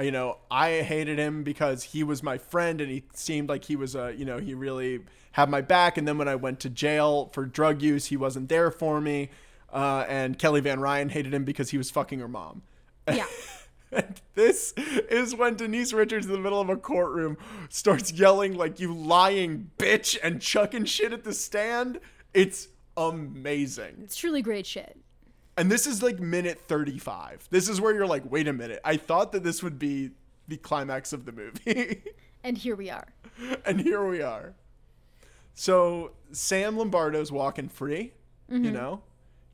Speaker 2: You know, I hated him because he was my friend and he seemed like he was a, you know, he really had my back. And then when I went to jail for drug use, he wasn't there for me. Uh, and Kelly Van Ryan hated him because he was fucking her mom.
Speaker 1: Yeah. <laughs>
Speaker 2: And this is when Denise Richards, in the middle of a courtroom, starts yelling like "you lying bitch" and chucking shit at the stand. It's amazing.
Speaker 1: It's truly great shit.
Speaker 2: And this is like minute 35. This is where you're like, wait a minute. I thought that this would be the climax of the movie. <laughs>
Speaker 1: And here we are.
Speaker 2: and here we are. So Sam Lombardo's walking free. You know,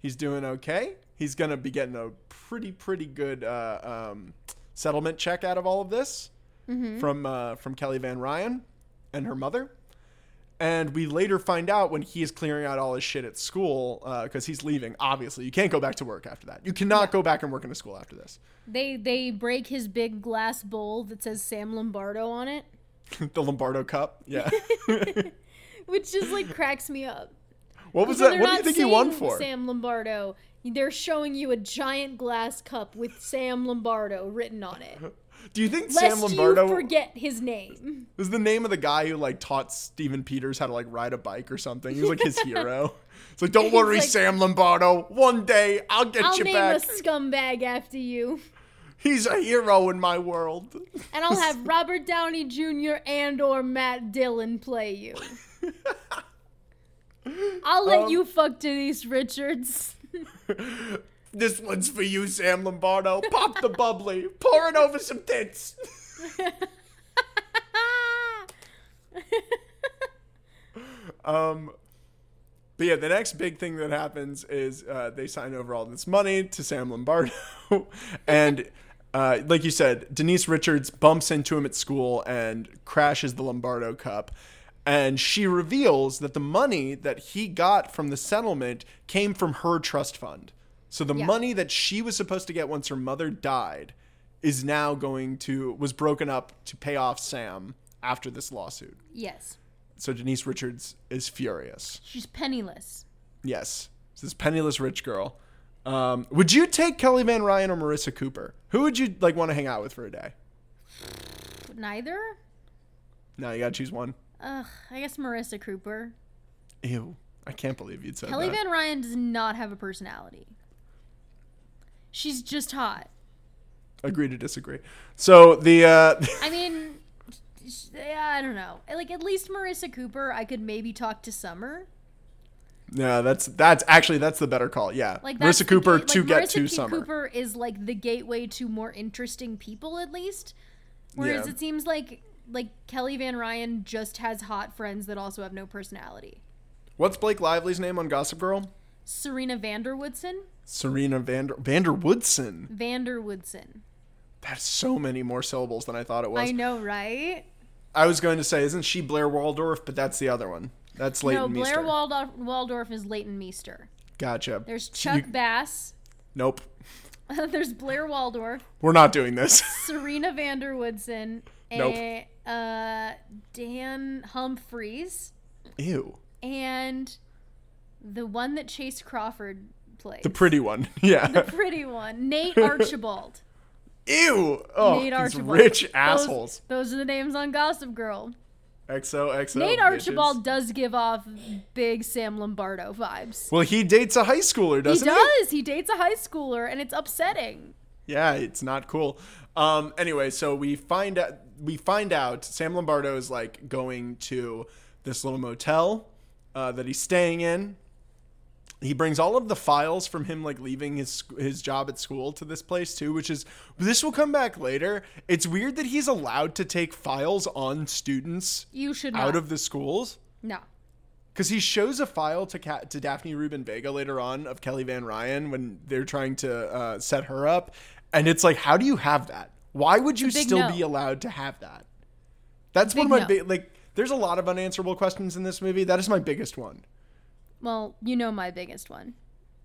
Speaker 2: he's doing okay. He's going to be getting a pretty, pretty good uh, um, settlement check out of all of this from, uh, from Kelly Van Ryan and her mother. And we later find out when he is clearing out all his shit at school uh, because he's leaving. Obviously, you can't go back to work after that. You cannot go back and work in a school after this.
Speaker 1: They they break his big glass bowl that says Sam Lombardo on it, <laughs>
Speaker 2: the Lombardo Cup. Yeah. <laughs> <laughs>
Speaker 1: which just like cracks me up.
Speaker 2: what was that? What do you think he won for?
Speaker 1: Sam Lombardo. They're showing you a giant glass cup with Sam Lombardo written on it.
Speaker 2: Do you think
Speaker 1: Lest
Speaker 2: Sam Lombardo
Speaker 1: you forget his name.
Speaker 2: was the name of the guy who like taught Steven Peters how to like ride a bike or something? He was like his <laughs> hero. It's like, don't worry,
Speaker 1: like-
Speaker 2: Sam Lombardo. One day I'll get
Speaker 1: I'll
Speaker 2: you
Speaker 1: name
Speaker 2: back.
Speaker 1: a scumbag after you.
Speaker 2: He's a hero in my world.
Speaker 1: And I'll have <laughs> Robert Downey Jr. and or Matt Dillon play you. <laughs> I'll let
Speaker 2: Um,
Speaker 1: you fuck Denise Richards.
Speaker 2: This one's for you, Sam Lombardo. Pop the bubbly. Pour it over some tits. Um, but yeah, the next big thing that happens is uh, they sign over all this money to Sam Lombardo, <laughs> and uh, like you said, Denise Richards bumps into him at school and crashes the Lombardo Cup. And she reveals that the money that he got from the settlement came from her trust fund. So the
Speaker 1: Yeah.
Speaker 2: money that she was supposed to get once her mother died is now going to was broken up to pay off Sam after this lawsuit.
Speaker 1: yes.
Speaker 2: So Denise Richards is furious.
Speaker 1: She's penniless.
Speaker 2: Yes, it's this penniless rich girl. Um, would you take Kelly Van Ryan or Marissa Cooper? Who would you like want to hang out with for a day?
Speaker 1: Neither?
Speaker 2: No, you gotta choose one.
Speaker 1: Ugh, I guess Marissa Cooper.
Speaker 2: Ew, I can't believe you'd said
Speaker 1: Kelly
Speaker 2: that.
Speaker 1: Kelly Van Ryan does not have a personality. She's just hot.
Speaker 2: Agree to disagree. So the uh,
Speaker 1: I mean, yeah, I don't know. Like at least Marissa Cooper, I could maybe talk to Summer.
Speaker 2: no, that's that's actually that's the better call. Yeah,
Speaker 1: Like
Speaker 2: Marissa Cooper
Speaker 1: ga-
Speaker 2: to
Speaker 1: like,
Speaker 2: get
Speaker 1: Marissa
Speaker 2: to Summer.
Speaker 1: Cooper is like the gateway to more interesting people, at least. Whereas
Speaker 2: Yeah.
Speaker 1: it seems like like Kelly Van Ryan just has hot friends that also have no personality.
Speaker 2: What's Blake Lively's name on Gossip Girl?
Speaker 1: Serena van der Woodsen,
Speaker 2: Serena Vander Vander
Speaker 1: Woodson. Vander Woodson.
Speaker 2: That's so many more syllables than I thought it was.
Speaker 1: I know, right?
Speaker 2: I was going to say, isn't she Blair Waldorf? But that's the other one. That's Leighton Meester.
Speaker 1: no, Blair
Speaker 2: Meester.
Speaker 1: Waldorf, Waldorf is Leighton Meester.
Speaker 2: Gotcha.
Speaker 1: There's Chuck
Speaker 2: you-
Speaker 1: Bass.
Speaker 2: nope. <laughs>
Speaker 1: There's Blair Waldorf,
Speaker 2: We're not doing this. <laughs>
Speaker 1: Serena van der Woodsen, <laughs>
Speaker 2: Nope.
Speaker 1: and uh, Dan Humphreys,
Speaker 2: Ew.
Speaker 1: and the one that Chace Crawford plays.
Speaker 2: The pretty one. <laughs> Yeah.
Speaker 1: The pretty one, Nate <laughs> Archibald.
Speaker 2: Ew. Oh,
Speaker 1: Nate Archibald.
Speaker 2: rich assholes.
Speaker 1: Those, are the names on Gossip Girl.
Speaker 2: XO, XO.
Speaker 1: Nate
Speaker 2: bitches.
Speaker 1: Archibald does give off big Sam Lombardo vibes.
Speaker 2: Well, he dates a high schooler,
Speaker 1: He
Speaker 2: doesn't he?
Speaker 1: does. He dates a high schooler, and it's upsetting.
Speaker 2: Yeah, it's not cool. Um, anyway, so we find out we find out Sam Lombardo is like going to this little motel uh, that he's staying in. He brings all of the files from him like leaving his his job at school to this place too, which is this will come back later. It's weird that he's allowed to take files on students
Speaker 1: You should not.
Speaker 2: out of the schools.
Speaker 1: no.
Speaker 2: Because he shows a file to Ca- to Daphne Rubin Vega later on of Kelly Van Ryan when they're trying to uh, set her up, and it's like, how do you have that? Why would you still
Speaker 1: no.
Speaker 2: be allowed to have that? That's one of my
Speaker 1: no.
Speaker 2: big like. There's a lot of unanswerable questions in this movie. That is my biggest one.
Speaker 1: Well, you know my biggest one.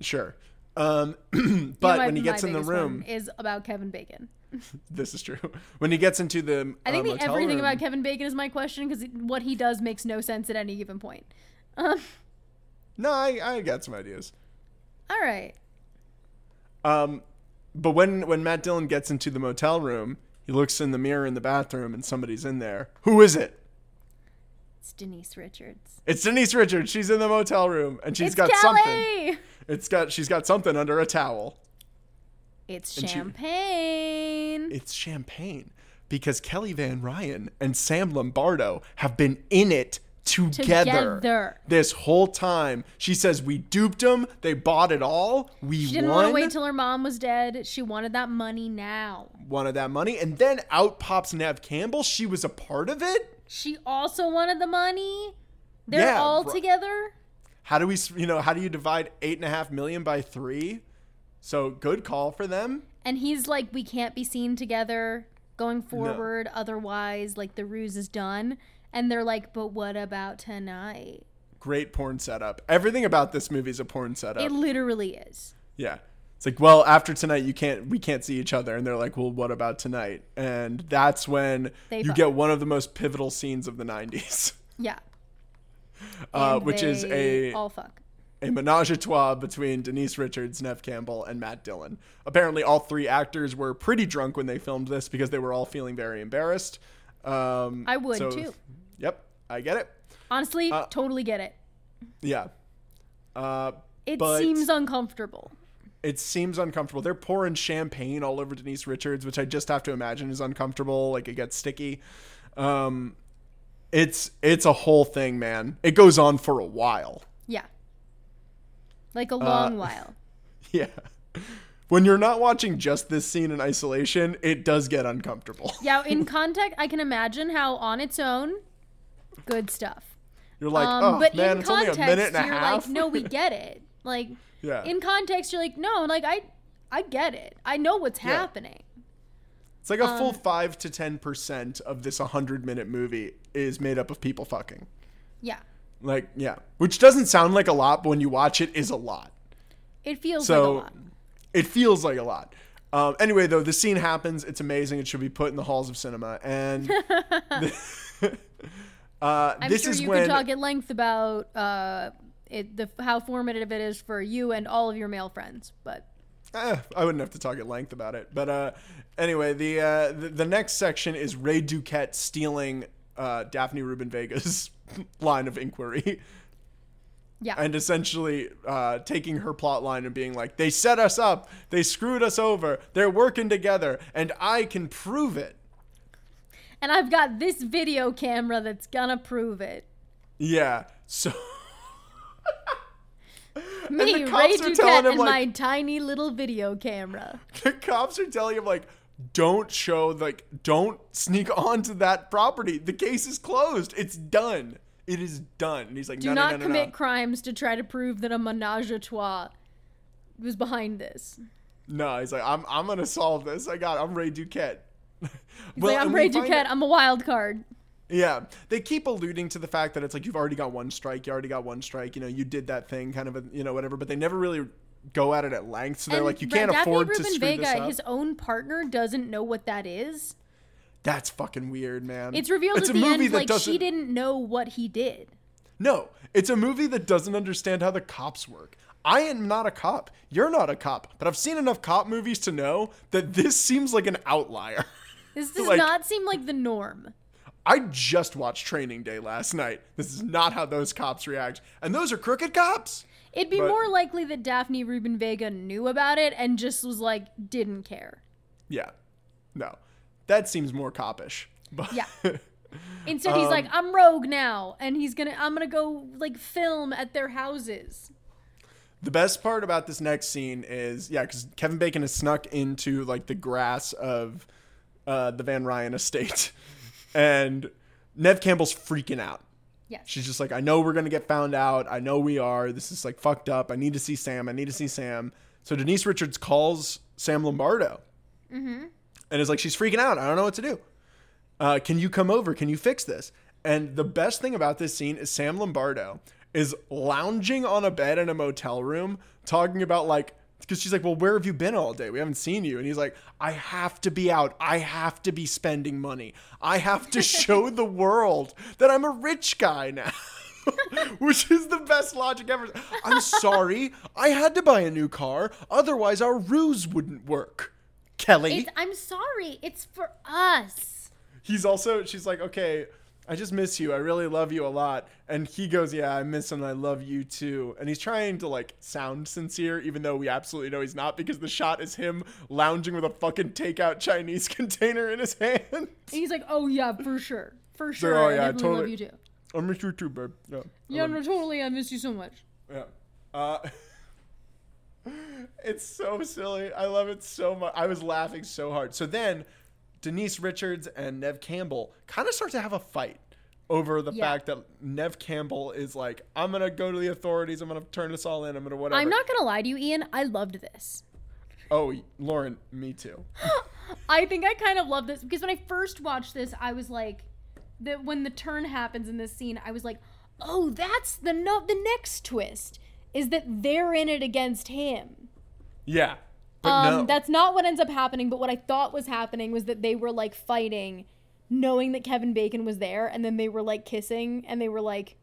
Speaker 2: Sure, um, <clears throat>
Speaker 1: You
Speaker 2: but
Speaker 1: know my-
Speaker 2: when he gets in the room,
Speaker 1: is about Kevin Bacon. <laughs>
Speaker 2: this is true. When he gets into the,
Speaker 1: I think
Speaker 2: uh,
Speaker 1: the everything
Speaker 2: room-
Speaker 1: about Kevin Bacon is my question because what he does makes no sense at any given point. Um,
Speaker 2: No, I, I got some ideas.
Speaker 1: all right.
Speaker 2: Um, but when when Matt Dillon gets into the motel room, he looks in the mirror in the bathroom and somebody's in there. Who is it?
Speaker 1: It's Denise Richards.
Speaker 2: It's Denise Richards. She's in the motel room and she's
Speaker 1: it's
Speaker 2: got
Speaker 1: Kelly.
Speaker 2: something. It's got she's got something under a towel.
Speaker 1: It's
Speaker 2: And she-
Speaker 1: champagne.
Speaker 2: It's champagne because Kelly Van Ryan and Sam Lombardo have been in it together,
Speaker 1: Together.
Speaker 2: this whole time. She says we duped them. They bought it all. We
Speaker 1: she didn't
Speaker 2: won.
Speaker 1: want to wait till her mom was dead. She wanted that money now.
Speaker 2: wanted that money, and then out pops Neve Campbell. She was a part of it.
Speaker 1: She also wanted the money. They're
Speaker 2: Yeah,
Speaker 1: all
Speaker 2: bro-
Speaker 1: together.
Speaker 2: How do we, you know, how do you divide eight and a half million by three? So good call for them.
Speaker 1: And he's like, we can't be seen together going forward. Otherwise, like, the ruse is done. And they're like, but what about tonight?
Speaker 2: Great porn setup. Everything about this movie is a porn setup.
Speaker 1: It literally is.
Speaker 2: yeah. It's like, well, after tonight, you can't, we can't see each other. And they're like, well, what about tonight? And that's when
Speaker 1: They
Speaker 2: you
Speaker 1: fuck.
Speaker 2: get one of the most pivotal scenes of the 90s, <laughs>
Speaker 1: Yeah.
Speaker 2: uh, which is a,
Speaker 1: all fuck.
Speaker 2: a menage a trois between Denise Richards, Neve Campbell, and Matt Dillon. Apparently, all three actors were pretty drunk when they filmed this because they were all feeling very embarrassed. Um,
Speaker 1: I would, too.
Speaker 2: Yep, I get it.
Speaker 1: Honestly,
Speaker 2: Uh,
Speaker 1: totally get it.
Speaker 2: Yeah. Uh,
Speaker 1: It
Speaker 2: but
Speaker 1: seems uncomfortable.
Speaker 2: It seems uncomfortable. They're pouring champagne all over Denise Richards, which I just have to imagine is uncomfortable. Like it gets sticky. Um, it's it's a whole thing, man. It goes on for a while.
Speaker 1: Yeah. Like a long while. <laughs>
Speaker 2: Yeah. When you're not watching just this scene in isolation, it does get uncomfortable.
Speaker 1: Yeah, <laughs> in context, I can imagine how on its own, good stuff.
Speaker 2: You're like,
Speaker 1: Um,
Speaker 2: oh
Speaker 1: but
Speaker 2: man,
Speaker 1: in
Speaker 2: it's only
Speaker 1: context,
Speaker 2: a minute and a
Speaker 1: you're
Speaker 2: half.
Speaker 1: like, no, we <laughs> get it. Like,
Speaker 2: yeah.
Speaker 1: in context, you're like, no, like I, I get it. I know what's
Speaker 2: Yeah.
Speaker 1: happening.
Speaker 2: it's like a
Speaker 1: um,
Speaker 2: full five to ten percent of this 100 minute movie is made up of people fucking.
Speaker 1: Yeah,
Speaker 2: Like, yeah, which doesn't sound like a lot, but when you watch it, is a lot.
Speaker 1: it feels
Speaker 2: So
Speaker 1: like a lot.
Speaker 2: it feels like a lot. Um, anyway, though, the scene happens. It's amazing. It should be put in the halls of cinema. And <laughs> <laughs> uh,
Speaker 1: I'm
Speaker 2: this
Speaker 1: sure
Speaker 2: is
Speaker 1: you
Speaker 2: when
Speaker 1: could talk at length about uh, it, the how formative it is for you and all of your male friends. But
Speaker 2: Eh, I wouldn't have to talk at length about it. But uh, anyway, the, uh, the the next section is Ray Duquette stealing uh, Daphne Rubin Vega's <laughs> line of inquiry.
Speaker 1: yeah,
Speaker 2: and essentially uh, taking her plot line and being like, they set us up, they screwed us over, they're working together, and I can prove it.
Speaker 1: and I've got this video camera that's gonna prove it.
Speaker 2: Yeah. So <laughs> <laughs>
Speaker 1: Me,
Speaker 2: the
Speaker 1: Ray
Speaker 2: cops are telling
Speaker 1: Duquette,
Speaker 2: him,
Speaker 1: and
Speaker 2: like-
Speaker 1: my tiny little video camera. <laughs>
Speaker 2: the cops are telling him like, don't show like, don't sneak <laughs> onto that property. The case is closed. It's done. It is done. And he's like,
Speaker 1: Do
Speaker 2: no,
Speaker 1: not
Speaker 2: no, no, no,
Speaker 1: commit crimes to try to prove that a menage a trois was behind this.
Speaker 2: No, he's like, I'm, I'm gonna solve this. I got. I'm Ray Duquette.
Speaker 1: He's
Speaker 2: Well,
Speaker 1: like, I'm Ray Duquette. I'm a wild card.
Speaker 2: Yeah, they keep alluding to the fact that it's like you've already got one strike, you already got one strike, you know, you did that thing, kind of, a, you know, whatever. But they never really go at it at length. So they're
Speaker 1: And
Speaker 2: like, you can't
Speaker 1: Daphne
Speaker 2: afford to
Speaker 1: Rubin
Speaker 2: screw
Speaker 1: Vega,
Speaker 2: this up.
Speaker 1: his own partner, doesn't know what that is.
Speaker 2: That's fucking weird, man.
Speaker 1: It's revealed
Speaker 2: It's
Speaker 1: at
Speaker 2: a
Speaker 1: the
Speaker 2: movie
Speaker 1: end
Speaker 2: that
Speaker 1: like
Speaker 2: doesn't.
Speaker 1: she didn't know what he did.
Speaker 2: No, it's a movie that doesn't understand how the cops work. I am not a cop. You're not a cop. But I've seen enough cop movies to know that this seems like an outlier.
Speaker 1: This <laughs> does
Speaker 2: Like-
Speaker 1: not seem like the norm.
Speaker 2: I just watched Training Day last night. This is not how those cops react. And those are crooked cops.
Speaker 1: It'd be
Speaker 2: But-
Speaker 1: more likely that Daphne Rubin Vega knew about it and just was like, didn't care.
Speaker 2: Yeah. No. That seems more copish. <laughs> But
Speaker 1: Yeah. Instead, he's
Speaker 2: Um,
Speaker 1: like, I'm rogue now, and he's gonna, I'm gonna go like film at their houses.
Speaker 2: The best part about this next scene is, yeah, because Kevin Bacon has snuck into like the grass of uh, the Van Ryan estate, <laughs> and Neve Campbell's freaking out.
Speaker 1: Yeah.
Speaker 2: She's just like, I know we're gonna get found out. I know we are. This is like fucked up. I need to see Sam. I need to see Sam. So Denise Richards calls Sam Lombardo, and is like, she's freaking out. I don't know what to do. Uh, can you come over? Can you fix this? And the best thing about this scene is Sam Lombardo is lounging on a bed in a motel room talking about like because she's like, "Well, where have you been all day? We haven't seen you." And he's like, "I have to be out. I have to be spending money. I have to show <laughs> the world that I'm a rich guy now." <laughs> Which is the best logic ever. I'm sorry. I had to buy a new car. Otherwise, our ruse wouldn't work. Kelly.
Speaker 1: It's, I'm sorry. It's for us.
Speaker 2: he's also she's like okay i just miss you i really love you a lot and he goes yeah i miss him. i love you too and he's trying to like sound sincere even though we absolutely know he's not because the shot is him lounging with a fucking takeout chinese <laughs> container in his hand
Speaker 1: And he's like, oh yeah, for sure, for sure.
Speaker 2: oh,
Speaker 1: I
Speaker 2: yeah,
Speaker 1: definitely love you too.
Speaker 2: i miss you too babe yeah,
Speaker 1: Yeah, no, totally. I miss you so much.
Speaker 2: Yeah. Uh, <laughs> it's so silly. I love it so much. I was laughing so hard. So then Denise Richards and Neve Campbell kind of start to have a fight over the
Speaker 1: Yeah.
Speaker 2: fact that Neve Campbell is like, I'm going to go to the authorities. I'm going to turn this all in. I'm going to whatever.
Speaker 1: I'm not gonna lie to you, Ian. I loved this.
Speaker 2: Oh, Lauren, me too. <gasps>
Speaker 1: I think I kind of love this because when I first watched this, I was like, that when the turn happens in this scene, I was like, oh, that's the no. The next twist is that they're in it against him.
Speaker 2: Yeah.
Speaker 1: Um,
Speaker 2: no.
Speaker 1: that's not what ends up happening. But what I thought was happening was that they were like fighting, knowing that Kevin Bacon was there, and then they were like kissing, and they were like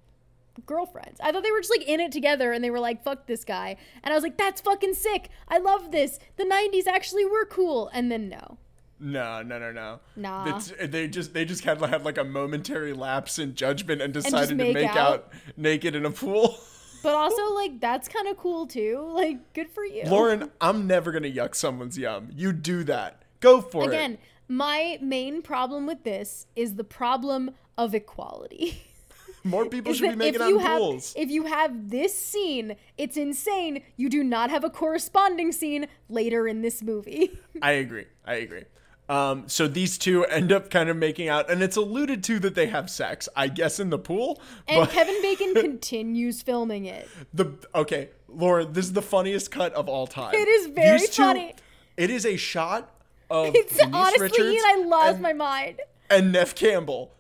Speaker 1: girlfriends. I thought they were just like in it together, and they were like, "Fuck this guy," and I was like, "That's fucking sick. I love this. The '90s actually were cool." And then no,
Speaker 2: no, no, no, no.
Speaker 1: Nah.
Speaker 2: It's, they just they just had had like a momentary lapse in judgment and decided to
Speaker 1: make
Speaker 2: make
Speaker 1: out.
Speaker 2: out naked in a pool. <laughs>
Speaker 1: but also like that's kind of cool too. Like, good for you,
Speaker 2: Lauren, I'm never gonna yuck someone's yum. You do that. Go for it.
Speaker 1: Again, my main problem with this is the problem of equality. <laughs>
Speaker 2: More people should be making
Speaker 1: if
Speaker 2: out
Speaker 1: you
Speaker 2: in
Speaker 1: have
Speaker 2: pools.
Speaker 1: if you have this scene, it's insane. You do not have a corresponding scene later in this movie.
Speaker 2: I agree. I agree. Um, so these two end up kind of making out, and it's alluded to that they have sex, I guess, in the pool.
Speaker 1: And Kevin Bacon <laughs> continues filming it.
Speaker 2: the okay, Lauren, this is the funniest cut of all time.
Speaker 1: It is very
Speaker 2: two-
Speaker 1: funny.
Speaker 2: It is a shot of
Speaker 1: It's
Speaker 2: Denise
Speaker 1: honestly,
Speaker 2: Richards
Speaker 1: I lost
Speaker 2: and,
Speaker 1: my mind.
Speaker 2: and Neve Campbell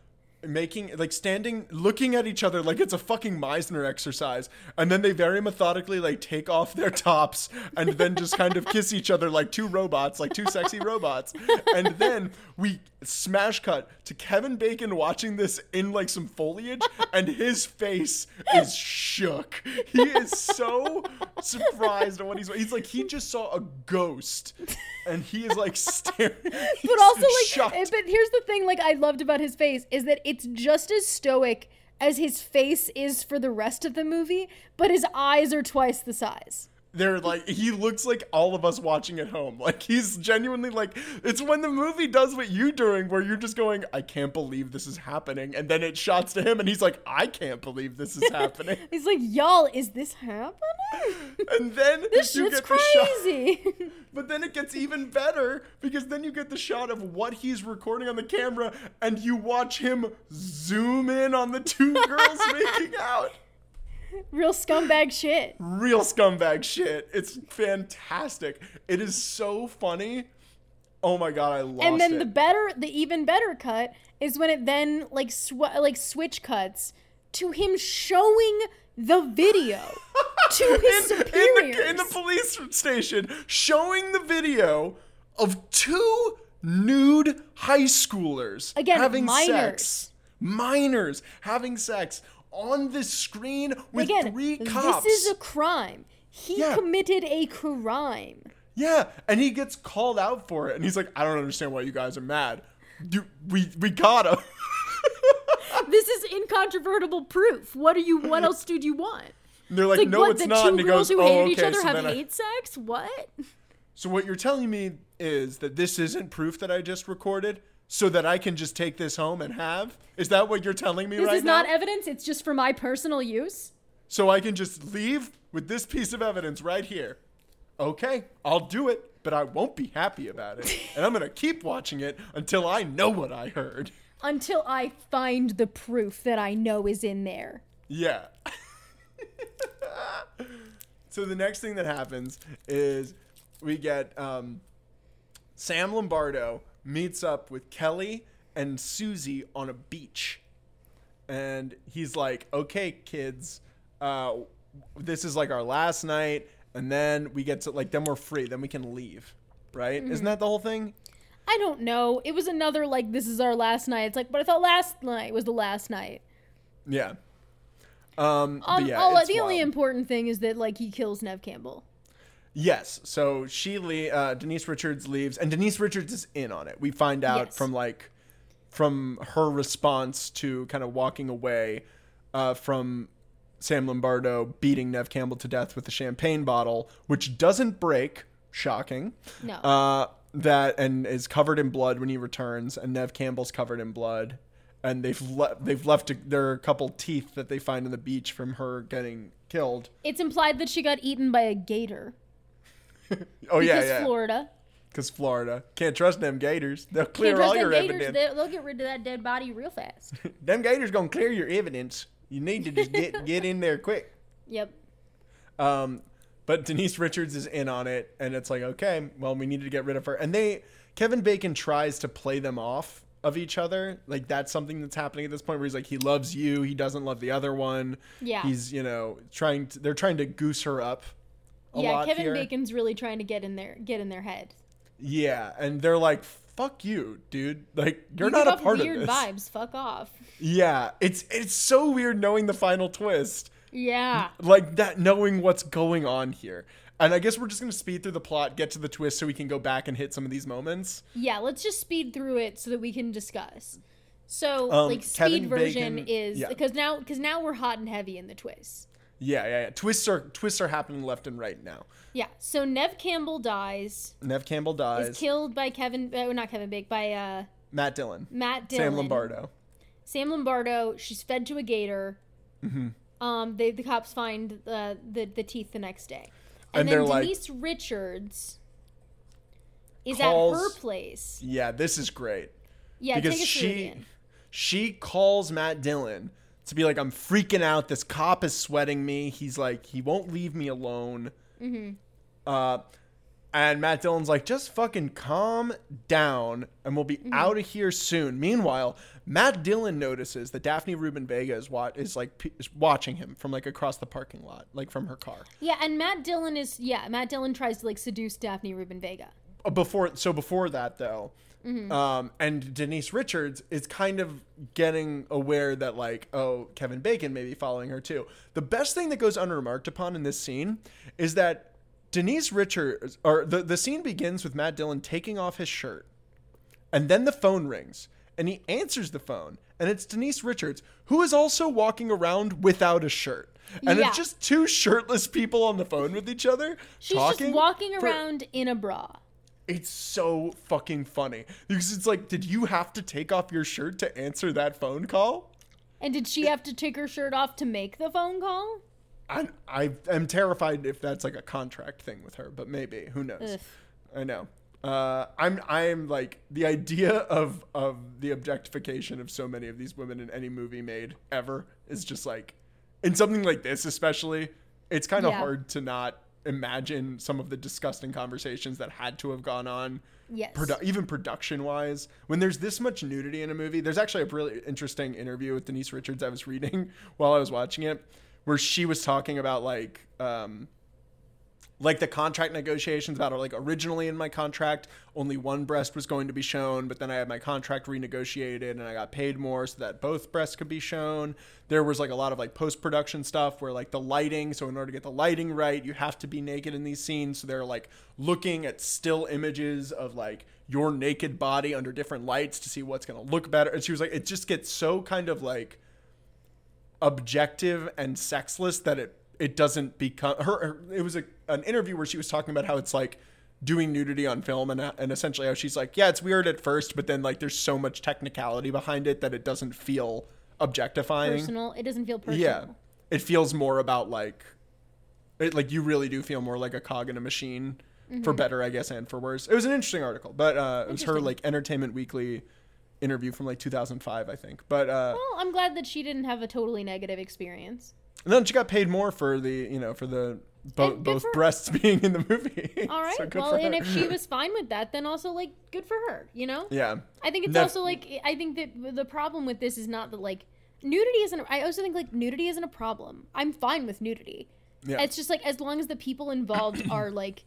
Speaker 2: making like standing looking at each other like it's a fucking Meisner exercise. And then they very methodically like take off their tops and then just kind of kiss each other like two robots like two sexy robots. And then we smash cut to Kevin Bacon watching this in like some foliage and his face is shook. He is so surprised at what he's he's like he just saw a ghost and he is like staring.
Speaker 1: But also, like,
Speaker 2: shocked.
Speaker 1: but here's the thing: like, I loved about his face is that it's just as stoic as his face is for the rest of the movie, but his eyes are twice the size.
Speaker 2: They're like he looks like all of us watching at home. Like he's genuinely like it's when the movie does what you're doing where you're just going i can't believe this is happening. And then it shots to him and he's like i can't believe this is happening. <laughs>
Speaker 1: He's like, y'all, is this happening?
Speaker 2: and then <laughs>
Speaker 1: this
Speaker 2: you get the shot.
Speaker 1: crazy. <laughs>
Speaker 2: but then it gets even better because then you get the shot of what he's recording on the camera and you watch him zoom in on the two girls making out <laughs>
Speaker 1: Real scumbag shit.
Speaker 2: real scumbag shit. It's fantastic. It is so funny. Oh my god, I lost
Speaker 1: and then
Speaker 2: it.
Speaker 1: the better, the even better cut is when it then like sw- like switch cuts to him showing the video <laughs> to his
Speaker 2: in, in the, in the police station, showing the video of two nude high schoolers
Speaker 1: Again,
Speaker 2: having
Speaker 1: minors.
Speaker 2: sex. Minors having sex on the screen with
Speaker 1: Again,
Speaker 2: three cops.
Speaker 1: this is a crime. He
Speaker 2: Yeah.
Speaker 1: committed a crime.
Speaker 2: Yeah, and he gets called out for it, and he's like, "I don't understand why you guys are mad. You, we we got him." <laughs>
Speaker 1: this is incontrovertible proof. What are you? What else did you want?
Speaker 2: And they're like,
Speaker 1: Like
Speaker 2: "No,
Speaker 1: what?
Speaker 2: it's
Speaker 1: the
Speaker 2: not."
Speaker 1: two
Speaker 2: And he
Speaker 1: girls
Speaker 2: goes,
Speaker 1: who
Speaker 2: "Oh,
Speaker 1: hated each other
Speaker 2: So
Speaker 1: have
Speaker 2: then I-
Speaker 1: hate sex. What?
Speaker 2: So what you're telling me is that this isn't proof that I just recorded, so that I can just take this home and have? Is that what you're telling me
Speaker 1: This
Speaker 2: right now?
Speaker 1: This is not evidence. It's just for my personal use.
Speaker 2: so I can just leave with this piece of evidence right here. Okay, I'll do it, but I won't be happy about it, <laughs> and I'm gonna keep watching it until I know what I heard.
Speaker 1: Until I find the proof that I know is in there.
Speaker 2: Yeah. <laughs> so the next thing that happens is we get um, Sam Lombardo meets up with Kelly and Susie on a beach. And he's like, okay, kids, uh, this is like our last night. And then we get to, like, then we're free. Then we can leave. Right? Isn't that the whole thing?
Speaker 1: I don't know. It was another like this is our last night. It's like, but I thought last night was the last night.
Speaker 2: Yeah. Um, but
Speaker 1: Um,
Speaker 2: yeah,
Speaker 1: the only important thing is that like he kills Neve Campbell.
Speaker 2: Yes. So she, le- uh, Denise Richards leaves, and Denise Richards is in on it. We find out
Speaker 1: Yes.
Speaker 2: from like, from her response to kind of walking away, uh, from Sam Lombardo beating Neve Campbell to death with a champagne bottle, which doesn't break. Shocking.
Speaker 1: No.
Speaker 2: Uh, that and is covered in blood when he returns, and Neve Campbell's covered in blood. And they've le- they've left a- a couple teeth that they find on the beach from her getting killed.
Speaker 1: It's implied that she got eaten by a gator. <laughs>
Speaker 2: Oh yeah,
Speaker 1: because
Speaker 2: yeah.
Speaker 1: Florida.
Speaker 2: Because Florida. Can't trust them gators. They'll clear all your
Speaker 1: gators.
Speaker 2: evidence.
Speaker 1: They, they'll get rid of that dead body real fast. <laughs>
Speaker 2: Them gators gonna clear your evidence. You need to just get <laughs> get in there quick.
Speaker 1: yep.
Speaker 2: Um, but Denise Richards is in on it, and it's like, okay, well, we needed to get rid of her. And they, Kevin Bacon tries to play them off of each other. Like that's something that's happening at this point where he's like, he loves you, he doesn't love the other one.
Speaker 1: Yeah.
Speaker 2: He's you know trying to. They're trying to goose her up.
Speaker 1: Yeah, Kevin
Speaker 2: here.
Speaker 1: Bacon's really trying to get in there, get in their head.
Speaker 2: Yeah, and they're like, "Fuck you, dude! Like you're
Speaker 1: You
Speaker 2: not a part
Speaker 1: weird
Speaker 2: of this."
Speaker 1: vibes. Fuck off.
Speaker 2: Yeah, it's it's so weird knowing the final twist.
Speaker 1: Yeah.
Speaker 2: Like that knowing what's going on here. And I guess we're just going to speed through the plot, get to the twist so we can go back and hit some of these moments.
Speaker 1: Yeah, let's just speed through it so that we can discuss. So,
Speaker 2: Um,
Speaker 1: like speed
Speaker 2: Kevin
Speaker 1: version
Speaker 2: Bacon-
Speaker 1: is
Speaker 2: yeah.
Speaker 1: because now because now we're hot and heavy in the twists.
Speaker 2: Yeah, yeah, yeah. Twists are twists are happening left and right now.
Speaker 1: Yeah. So Neve Campbell dies,
Speaker 2: Neve Campbell dies.
Speaker 1: is killed by Kevin, uh, not Kevin Bake, by uh,
Speaker 2: Matt Dillon.
Speaker 1: Matt Dillon.
Speaker 2: Sam Lombardo.
Speaker 1: Sam Lombardo, she's fed to a gator.
Speaker 2: Mm-hmm.
Speaker 1: Um, they, the cops find the, the the teeth the next day,
Speaker 2: And
Speaker 1: and, then
Speaker 2: like-
Speaker 1: Denise Richards is
Speaker 2: Calls-
Speaker 1: at her place.
Speaker 2: Yeah, this is great.
Speaker 1: Yeah,
Speaker 2: because she she calls Matt Dillon to be like, I'm freaking out. This cop is sweating me. He's like, he won't leave me alone.
Speaker 1: Mm-hmm.
Speaker 2: Uh, and Matt Dillon's like, just fucking calm down, and we'll be
Speaker 1: Mm-hmm.
Speaker 2: out of here soon. Meanwhile, Matt Dillon notices that Daphne Rubin Vega is wa- is like p- is watching him from like across the parking lot, like from her car.
Speaker 1: Yeah, and Matt Dillon is yeah. Matt Dillon tries to like seduce Daphne Rubin Vega.
Speaker 2: Uh, before so before that though
Speaker 1: Mm-hmm.
Speaker 2: um and denise richards is kind of getting aware that like oh kevin bacon may be following her too the best thing that goes unremarked upon in this scene is that denise richards or the, the scene begins with matt dillon taking off his shirt and then the phone rings and he answers the phone and it's denise richards who is also walking around without a shirt and
Speaker 1: Yeah.
Speaker 2: it's just two shirtless people on the phone with each other
Speaker 1: She's
Speaker 2: talking
Speaker 1: just walking
Speaker 2: for-
Speaker 1: around in a bra.
Speaker 2: It's so fucking funny because it's like, did you have to take off your shirt to answer that phone call?
Speaker 1: And did she have to take her shirt off to make the phone call?
Speaker 2: I I am terrified if that's like a contract thing with her, but maybe who knows?
Speaker 1: Ugh.
Speaker 2: I know. Uh, I'm I'm like the idea of of the objectification of so many of these women in any movie made ever is just like in something like this especially. It's kind of
Speaker 1: Yeah.
Speaker 2: hard to not imagine some of the disgusting conversations that had to have gone on
Speaker 1: Yes.
Speaker 2: produ- even production wise when there's this much nudity in a movie there's actually a really interesting interview with denise richards i was reading <laughs> while i was watching it where she was talking about like um like the contract negotiations about it. like originally in my contract only one breast was going to be shown but then i had my contract renegotiated and i got paid more so that both breasts could be shown there was like a lot of like post-production stuff where like the lighting so in order to get the lighting right you have to be naked in these scenes so they're like looking at still images of like your naked body under different lights to see what's going to look better and she was like it just gets so kind of like objective and sexless that it it doesn't become her, her it was a, an interview where she was talking about how it's like doing nudity on film and and essentially how she's like yeah it's weird at first but then like there's so much technicality behind it that it doesn't feel objectifying
Speaker 1: personal. It doesn't feel personal.
Speaker 2: yeah it feels more about like it like you really do feel more like a cog in a machine for better i guess and for worse it was an interesting article but uh it was her like entertainment weekly interview from like 2005 i think but uh
Speaker 1: Well, I'm glad that she didn't have a totally negative experience.
Speaker 2: And then she got paid more for the, you know, for the bo- both breasts <laughs> being in the movie.
Speaker 1: All <laughs> right.
Speaker 2: So
Speaker 1: well, and if she was <laughs> fine with that, then also like good for her. You know.
Speaker 2: yeah,
Speaker 1: I think it's
Speaker 2: Nef-
Speaker 1: also like I think that the problem with this is not that like nudity isn't. I also think like nudity isn't a problem. I'm fine with nudity.
Speaker 2: yeah,
Speaker 1: It's just like as long as the people involved <clears throat> are like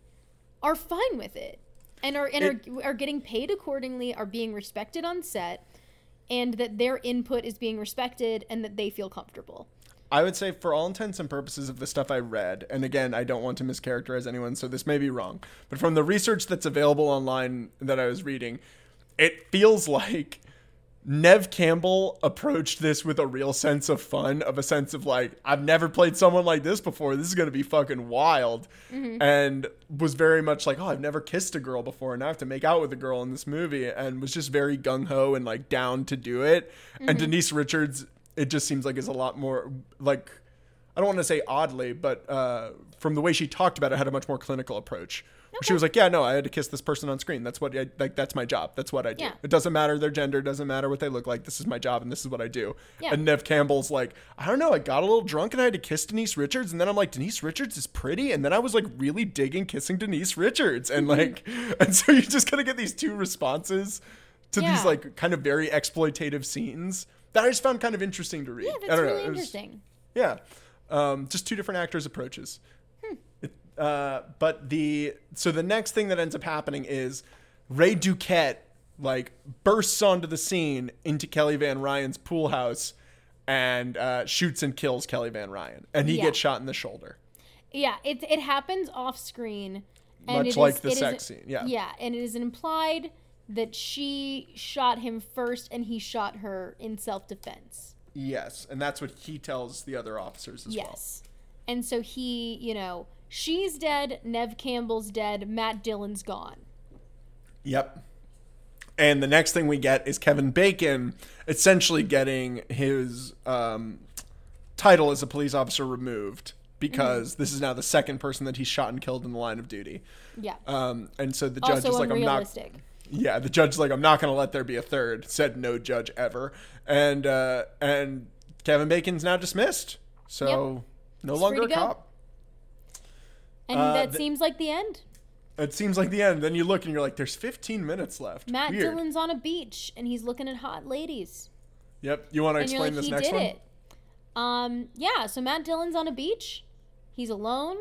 Speaker 1: are fine with it and are and are, are getting paid accordingly, are being respected on set, and that their input is being respected and that they feel comfortable.
Speaker 2: I would say for all intents and purposes of the stuff I read, and again, I don't want to mischaracterize anyone, so this may be wrong, but from the research that's available online that I was reading, it feels <laughs> like Neve Campbell approached this with a real sense of fun, of a sense of like, I've never played someone like this before. This is going to be fucking wild. Mm-hmm. And was very much like, oh, I've never kissed a girl before. And I have to make out with a girl in this movie. And was just very gung ho and like down to do it. And mm-hmm. Denise Richards, it just seems like is a lot more like, I don't want to say oddly, but uh, from the way she talked about it, had a much more clinical approach. She was like, "Yeah, no, I had to kiss this person on screen. That's what, I, like, that's my job. That's what I do.
Speaker 1: Yeah.
Speaker 2: It doesn't matter their gender, doesn't matter what they look like. This is my job, and this is what I do."
Speaker 1: Yeah.
Speaker 2: And Neve Campbell's like, "I don't know. I got a little drunk and I had to kiss Denise Richards, and then I'm like, Denise Richards is pretty, and then I was like really digging kissing Denise Richards, and like, <laughs> and so you just kind of get these two responses to
Speaker 1: Yeah.
Speaker 2: these like kind of very exploitative scenes that I just found kind of interesting to read.
Speaker 1: Yeah,
Speaker 2: I
Speaker 1: that's
Speaker 2: don't know.
Speaker 1: really
Speaker 2: was-
Speaker 1: interesting.
Speaker 2: yeah, um, just two different actors' approaches. It- uh, but the so the next thing that ends up happening is Ray Duquette like bursts onto the scene into Kelly Van Ryan's pool house and uh, shoots and kills Kelly Van Ryan, and he
Speaker 1: Yeah.
Speaker 2: gets shot in the shoulder.
Speaker 1: Yeah, it it happens off screen, and
Speaker 2: Much
Speaker 1: it is-
Speaker 2: like the
Speaker 1: it is-
Speaker 2: sex scene, yeah.
Speaker 1: yeah, and it is an implied that she shot him first, and he shot her in self defense.
Speaker 2: Yes, and that's what he tells the other officers as well.
Speaker 1: Yes, and so he, you know, she's dead. Neve Campbell's dead. Matt Dillon's gone.
Speaker 2: Yep. And the next thing we get is Kevin Bacon essentially getting his um, title as a police officer removed because
Speaker 1: Mm-hmm.
Speaker 2: this is now the second person that he's shot and killed in the line of duty.
Speaker 1: Yeah.
Speaker 2: Um, and so the judge
Speaker 1: also
Speaker 2: is like, I'm not. Yeah, the judge's like, I'm not going to let there be a third. Said no judge ever. And uh, and Kevin Bacon's now dismissed. So no
Speaker 1: He's
Speaker 2: longer a cop.
Speaker 1: And
Speaker 2: Uh,
Speaker 1: that
Speaker 2: th-
Speaker 1: seems like the end.
Speaker 2: It seems like the end. Then you look and you're like, there's 15 minutes left.
Speaker 1: Matt
Speaker 2: Weird.
Speaker 1: Dillon's on a beach and he's looking at hot ladies.
Speaker 2: Yep. You want to explain
Speaker 1: like,
Speaker 2: this
Speaker 1: he
Speaker 2: next
Speaker 1: did
Speaker 2: one?
Speaker 1: it. Um, yeah, so Matt Dillon's on a beach. He's alone.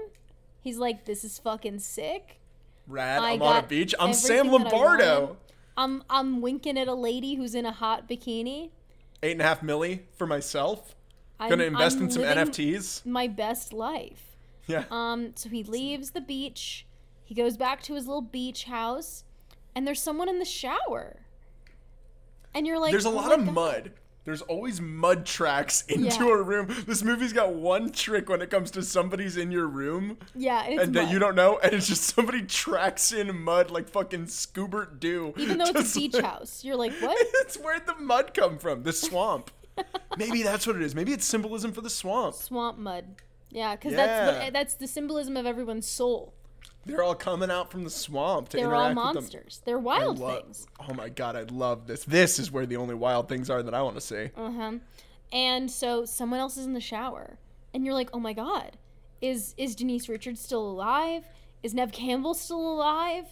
Speaker 1: He's like, this is fucking sick.
Speaker 2: Rad.
Speaker 1: I
Speaker 2: I'm on a beach. I'm Sam
Speaker 1: everything that I
Speaker 2: Lombardo.
Speaker 1: I'm I'm winking at a lady who's in a hot bikini.
Speaker 2: Eight and a half milli for myself.
Speaker 1: I'm,
Speaker 2: Gonna invest
Speaker 1: I'm
Speaker 2: in some NFTs.
Speaker 1: My best life.
Speaker 2: Yeah.
Speaker 1: Um, so he leaves the beach. He goes back to his little beach house, and there's someone in the shower. And you're like,
Speaker 2: There's a
Speaker 1: "Oh
Speaker 2: lot of
Speaker 1: God."
Speaker 2: mud. There's always mud tracks <laughs> into
Speaker 1: Yeah.
Speaker 2: a room. This movie's got one trick when it comes to somebody's in your room
Speaker 1: Yeah, and it's
Speaker 2: and that you don't know, and it's just somebody tracks in mud like fucking Scoobert Doo.
Speaker 1: Even though it's a beach
Speaker 2: like-
Speaker 1: house, you're like, <laughs> what?
Speaker 2: It's where the mud come from. The swamp. <laughs> Maybe that's what it is. Maybe it's symbolism for the swamp.
Speaker 1: Swamp mud. Yeah, because
Speaker 2: Yeah.
Speaker 1: that's the, that's the symbolism of everyone's soul.
Speaker 2: They're all coming out from the swamp to
Speaker 1: They're all
Speaker 2: interact
Speaker 1: monsters. They're wild
Speaker 2: lo-
Speaker 1: things.
Speaker 2: Oh my god, I love this. This is where the only wild things are that I want to see.
Speaker 1: Uh huh. And so someone else is in the shower, and you're like, oh my god, is is Denise Richards still alive? Is Neve Campbell still alive?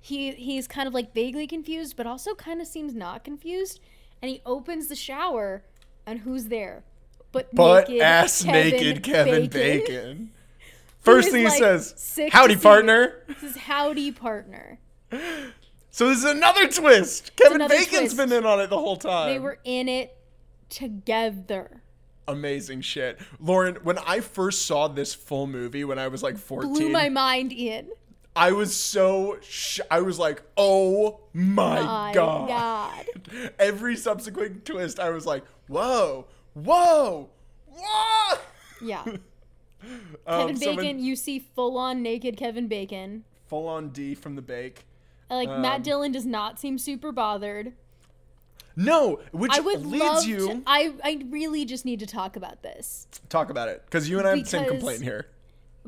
Speaker 1: He he's kind of like vaguely confused, but also kind of seems not confused. And he opens the shower, and who's there? But
Speaker 2: Butt
Speaker 1: naked
Speaker 2: ass
Speaker 1: Kevin
Speaker 2: naked Kevin
Speaker 1: Bacon.
Speaker 2: Bacon. First thing he says, "Howdy,
Speaker 1: to see you."
Speaker 2: partner."
Speaker 1: This is howdy partner.
Speaker 2: So this is another twist. Kevin
Speaker 1: another
Speaker 2: Bacon's
Speaker 1: twist.
Speaker 2: been in on it the whole time.
Speaker 1: They were in it together.
Speaker 2: amazing shit. Lauren, when I first saw this full movie when I was like 14,
Speaker 1: Blew my mind in.
Speaker 2: I was so sh- I was like, "Oh my,
Speaker 1: My
Speaker 2: god.
Speaker 1: God. <laughs>
Speaker 2: Every subsequent twist, I was like, "Whoa. Whoa. Whoa!"
Speaker 1: Yeah. <laughs>
Speaker 2: Um,
Speaker 1: Kevin Bacon, you see full on naked Kevin Bacon.
Speaker 2: full on D from the bake.
Speaker 1: Like
Speaker 2: Um,
Speaker 1: Matt Dillon does not seem super bothered.
Speaker 2: No, which
Speaker 1: I would
Speaker 2: leads you
Speaker 1: to. I I really just need to talk about this
Speaker 2: talk about it because you and I have the same complaint here.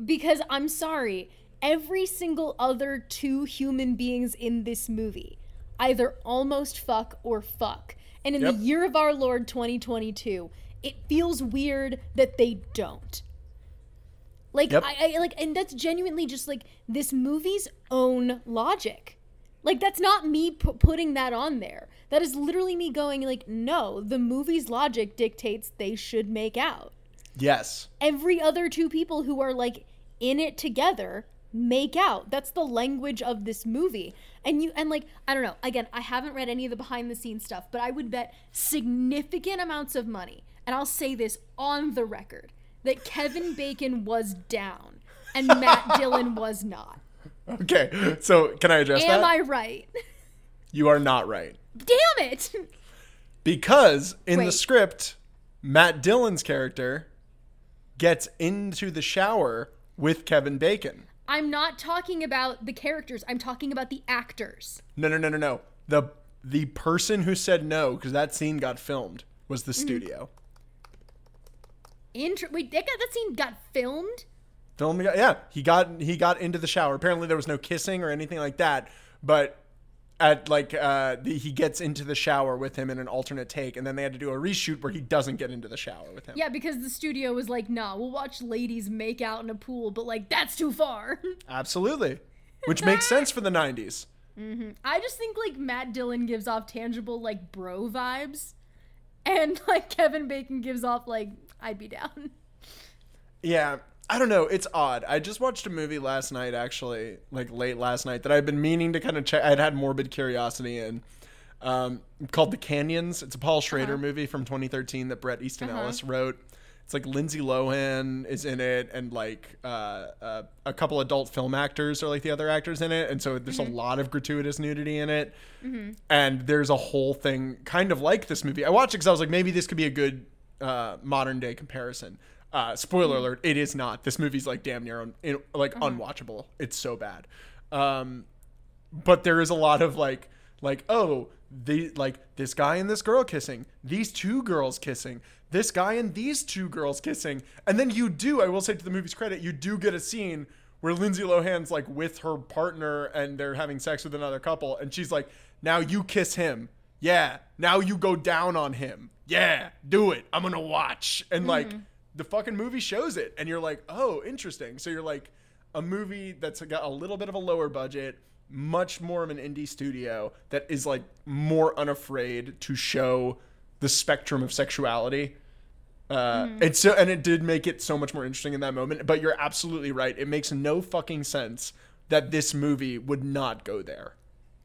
Speaker 1: because I'm sorry. Every single other two human beings in this movie either almost fuck or fuck. And in
Speaker 2: Yep.
Speaker 1: the year of our Lord 2022, it feels weird that they don't. Like
Speaker 2: Yep.
Speaker 1: I, I like and that's genuinely just like this movie's own logic. Like that's not me pu- putting that on there. That is literally me going like no, the movie's logic dictates they should make out.
Speaker 2: Yes.
Speaker 1: Every other two people who are like in it together make out. That's the language of this movie. And you and like I don't know. Again, I haven't read any of the behind the scenes stuff, but I would bet significant amounts of money. And I'll say this on the record that Kevin Bacon was down and Matt <laughs> Dillon was not.
Speaker 2: Okay. So can I address
Speaker 1: Am
Speaker 2: that?
Speaker 1: Am I right?
Speaker 2: you are not right.
Speaker 1: Damn it.
Speaker 2: Because in the script, Matt Dillon's character gets into the shower with Kevin Bacon.
Speaker 1: I'm not talking about the characters. I'm talking about the actors.
Speaker 2: No, no, no, no, no. The the person who said no because that scene got filmed was the
Speaker 1: Mm-hmm.
Speaker 2: studio.
Speaker 1: Inter- Wait, that got that scene got filmed?
Speaker 2: Film, yeah, he got he got into the shower. Apparently, there was no kissing or anything like that. But at like uh, the, he gets into the shower with him in an alternate take, and then they had to do a reshoot where he doesn't get into the shower with him.
Speaker 1: Yeah, because the studio was like, nah, we'll watch ladies make out in a pool, but like, that's too far. <laughs>
Speaker 2: Absolutely, which makes sense for the '90s.
Speaker 1: I just think like Matt Dillon gives off tangible like bro vibes, and like Kevin Bacon gives off like, I'd be down. <laughs>
Speaker 2: Yeah, I don't know. It's odd. I just watched a movie last night, actually, like late last night, that I've been meaning to kind of check. I'd had morbid curiosity in, um, called The Canyons. It's a Paul Schrader movie from 2013 that Bret Easton Ellis wrote. It's like Lindsay Lohan is in it, and like uh, uh, a couple adult film actors are like the other actors in it, and so there's a lot of gratuitous nudity in it. And there's a whole thing kind of like this movie. I watched it because I was like, maybe this could be a good uh, modern day comparison. Uh, spoiler alert: it is not. This movie's like damn near un- in, like unwatchable. It's so bad. Um, but there is a lot of like like oh the like this guy and this girl kissing, these two girls kissing, this guy and these two girls kissing, and then you do. I will say to the movie's credit, you do get a scene where Lindsay Lohan's like with her partner and they're having sex with another couple, and she's like, "Now you kiss him." Yeah. Now you go down on him. Yeah. Do it. I'm gonna watch. And like the fucking movie shows it, and you're like, oh, interesting. So you're like a movie that's got a little bit of a lower budget, much more of an indie studio that is like more unafraid to show the spectrum of sexuality. Uh, and so, and it did make it so much more interesting in that moment. But you're absolutely right. It makes no fucking sense that this movie would not go there,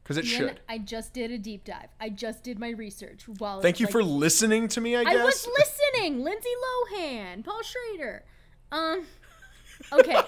Speaker 2: because it
Speaker 1: Ian,
Speaker 2: should.
Speaker 1: I just did a deep dive. I just did my research while
Speaker 2: Thank you
Speaker 1: like,
Speaker 2: for listening to me. I guess I
Speaker 1: was <laughs> listening. Lindsay Lohan, Paul Schrader. Um okay.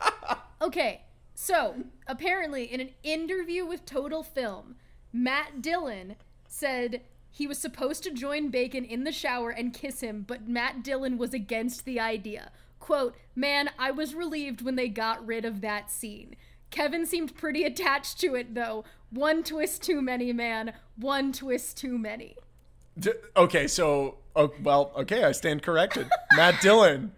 Speaker 1: <laughs> okay. So, apparently in an interview with Total Film, Matt Dillon said he was supposed to join Bacon in the shower and kiss him, but Matt Dillon was against the idea. Quote, "Man, I was relieved when they got rid of that scene." Kevin seemed pretty attached to it though. One twist too many, man. One twist too many.
Speaker 2: D- okay, so oh, well, okay, I stand corrected. <laughs> Matt Dillon,